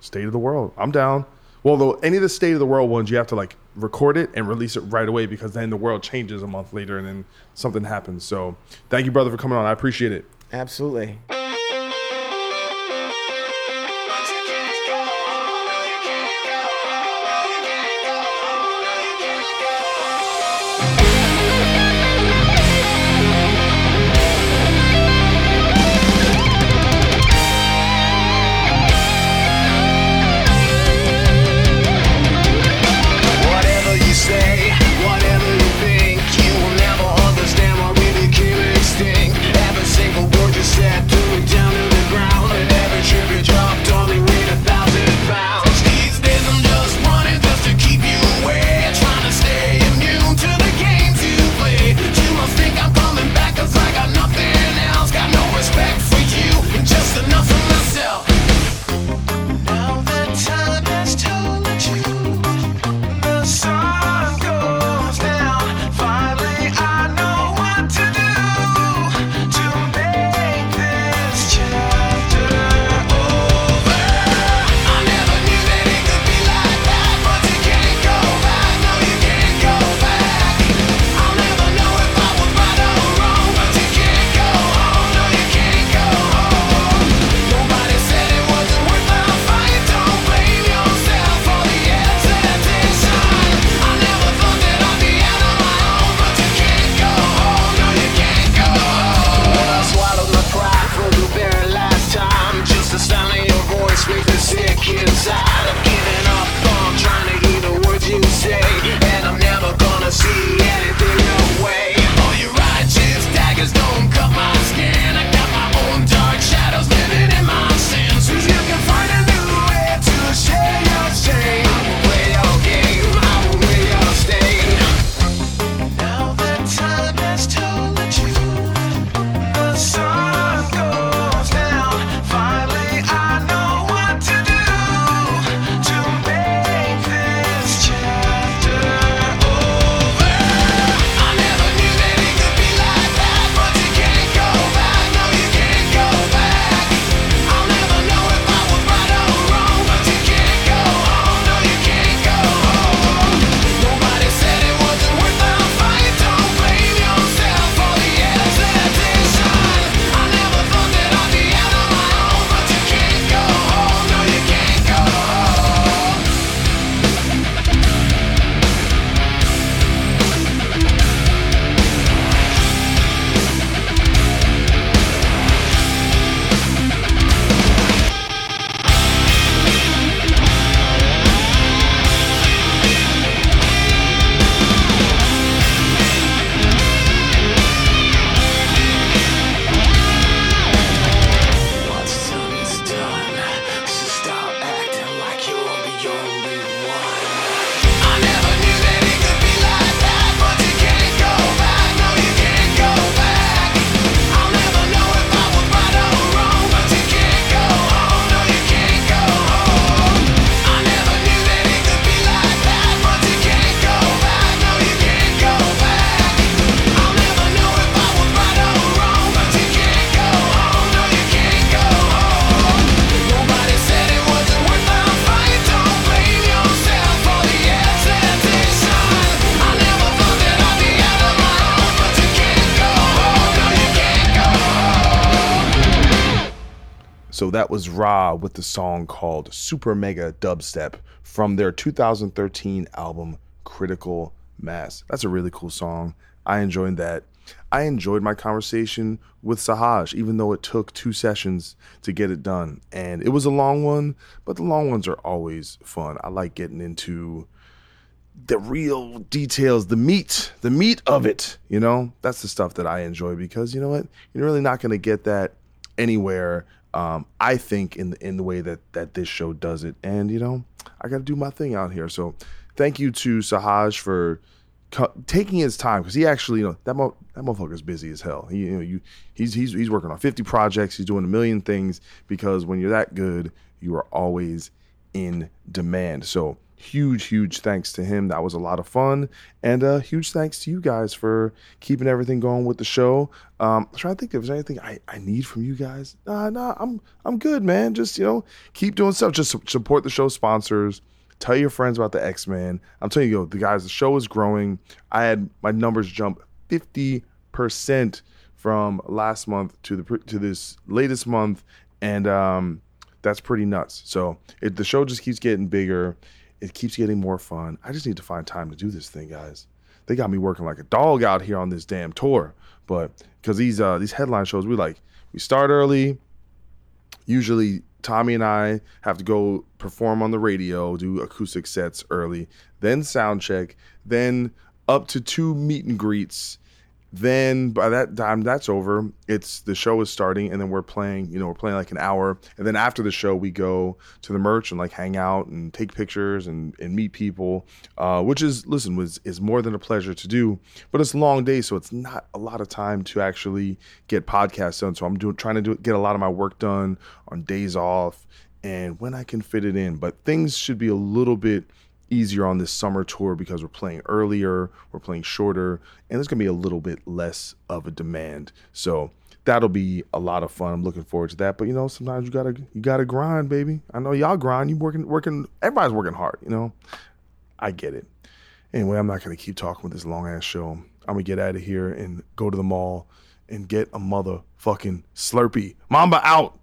state of the world. I'm down. Well, though any of the state of the world ones, you have to like record it and release it right away because then the world changes a month later and then something happens. So thank you, brother, for coming on. I appreciate it. Absolutely. Was Ra with the song called Super Mega Dubstep from their 2013 album Critical Mass. That's a really cool song. I enjoyed that. I enjoyed my conversation with Sahaj, even though it took two sessions to get it done. And it was a long one, but the long ones are always fun. I like getting into the real details, the meat, the meat of it. You know, that's the stuff that I enjoy because you know what, you're really not going to get that anywhere. Um, I think in the, in the way that that this show does it, and you know, I got to do my thing out here. So, thank you to Sahaj for co- taking his time because he actually, you know, that mo- that motherfucker's busy as hell. He, you know, you he's he's he's working on 50 projects. He's doing a million things because when you're that good, you are always in demand. So huge, huge thanks to him. That was a lot of fun. And uh, huge thanks to you guys for keeping everything going with the show. Um, I'm trying to think if there's anything I, I need from you guys. Nah, nah, I'm I'm good, man. Just, you know, keep doing stuff. Just support the show sponsors. Tell your friends about the X Men. I'm telling you, the guys, the show is growing. I had my numbers jump 50% from last month to the to this latest month, and um, that's pretty nuts. So it, the show just keeps getting bigger. It keeps getting more fun. I just need to find time to do this thing, guys. They got me working like a dog out here on this damn tour. But because these uh, these headline shows, we like we start early. Usually, Tommy and I have to go perform on the radio, do acoustic sets early, then sound check, then up to two meet and greets. Then by that time that's over, it's the show is starting, and then we're playing. You know, we're playing like an hour, and then after the show, we go to the merch and like hang out and take pictures and, and meet people, uh, which is listen was is more than a pleasure to do. But it's a long day, so it's not a lot of time to actually get podcasts done. So I'm doing trying to do get a lot of my work done on days off and when I can fit it in. But things should be a little bit easier on this summer tour because we're playing earlier, we're playing shorter, and there's gonna be a little bit less of a demand. So that'll be a lot of fun. I'm looking forward to that. But you know, sometimes you gotta you gotta grind, baby. I know y'all grind. You working working. Everybody's working hard. You know, I get it. Anyway, I'm not gonna keep talking with this long ass show. I'm gonna get out of here and go to the mall and get a motherfucking Slurpee. Mamba out.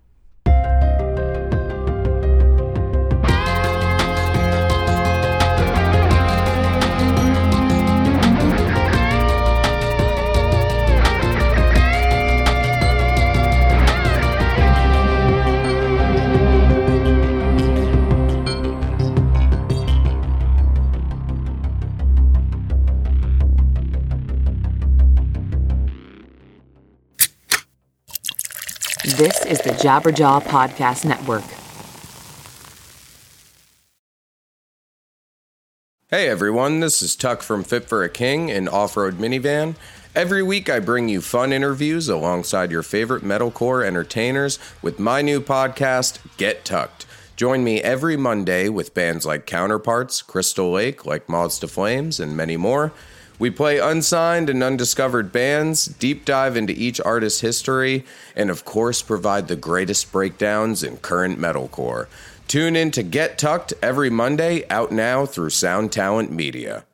This is the Jabberjaw Podcast Network. Hey everyone, this is Tuck from Fit for a King, an off road minivan. Every week I bring you fun interviews alongside your favorite metalcore entertainers with my new podcast, Get Tucked. Join me every Monday with bands like Counterparts, Crystal Lake, like Moths to Flames, and many more. We play unsigned and undiscovered bands, deep dive into each artist's history, and of course provide the greatest breakdowns in current metalcore. Tune in to Get Tucked every Monday, out now through Sound Talent Media.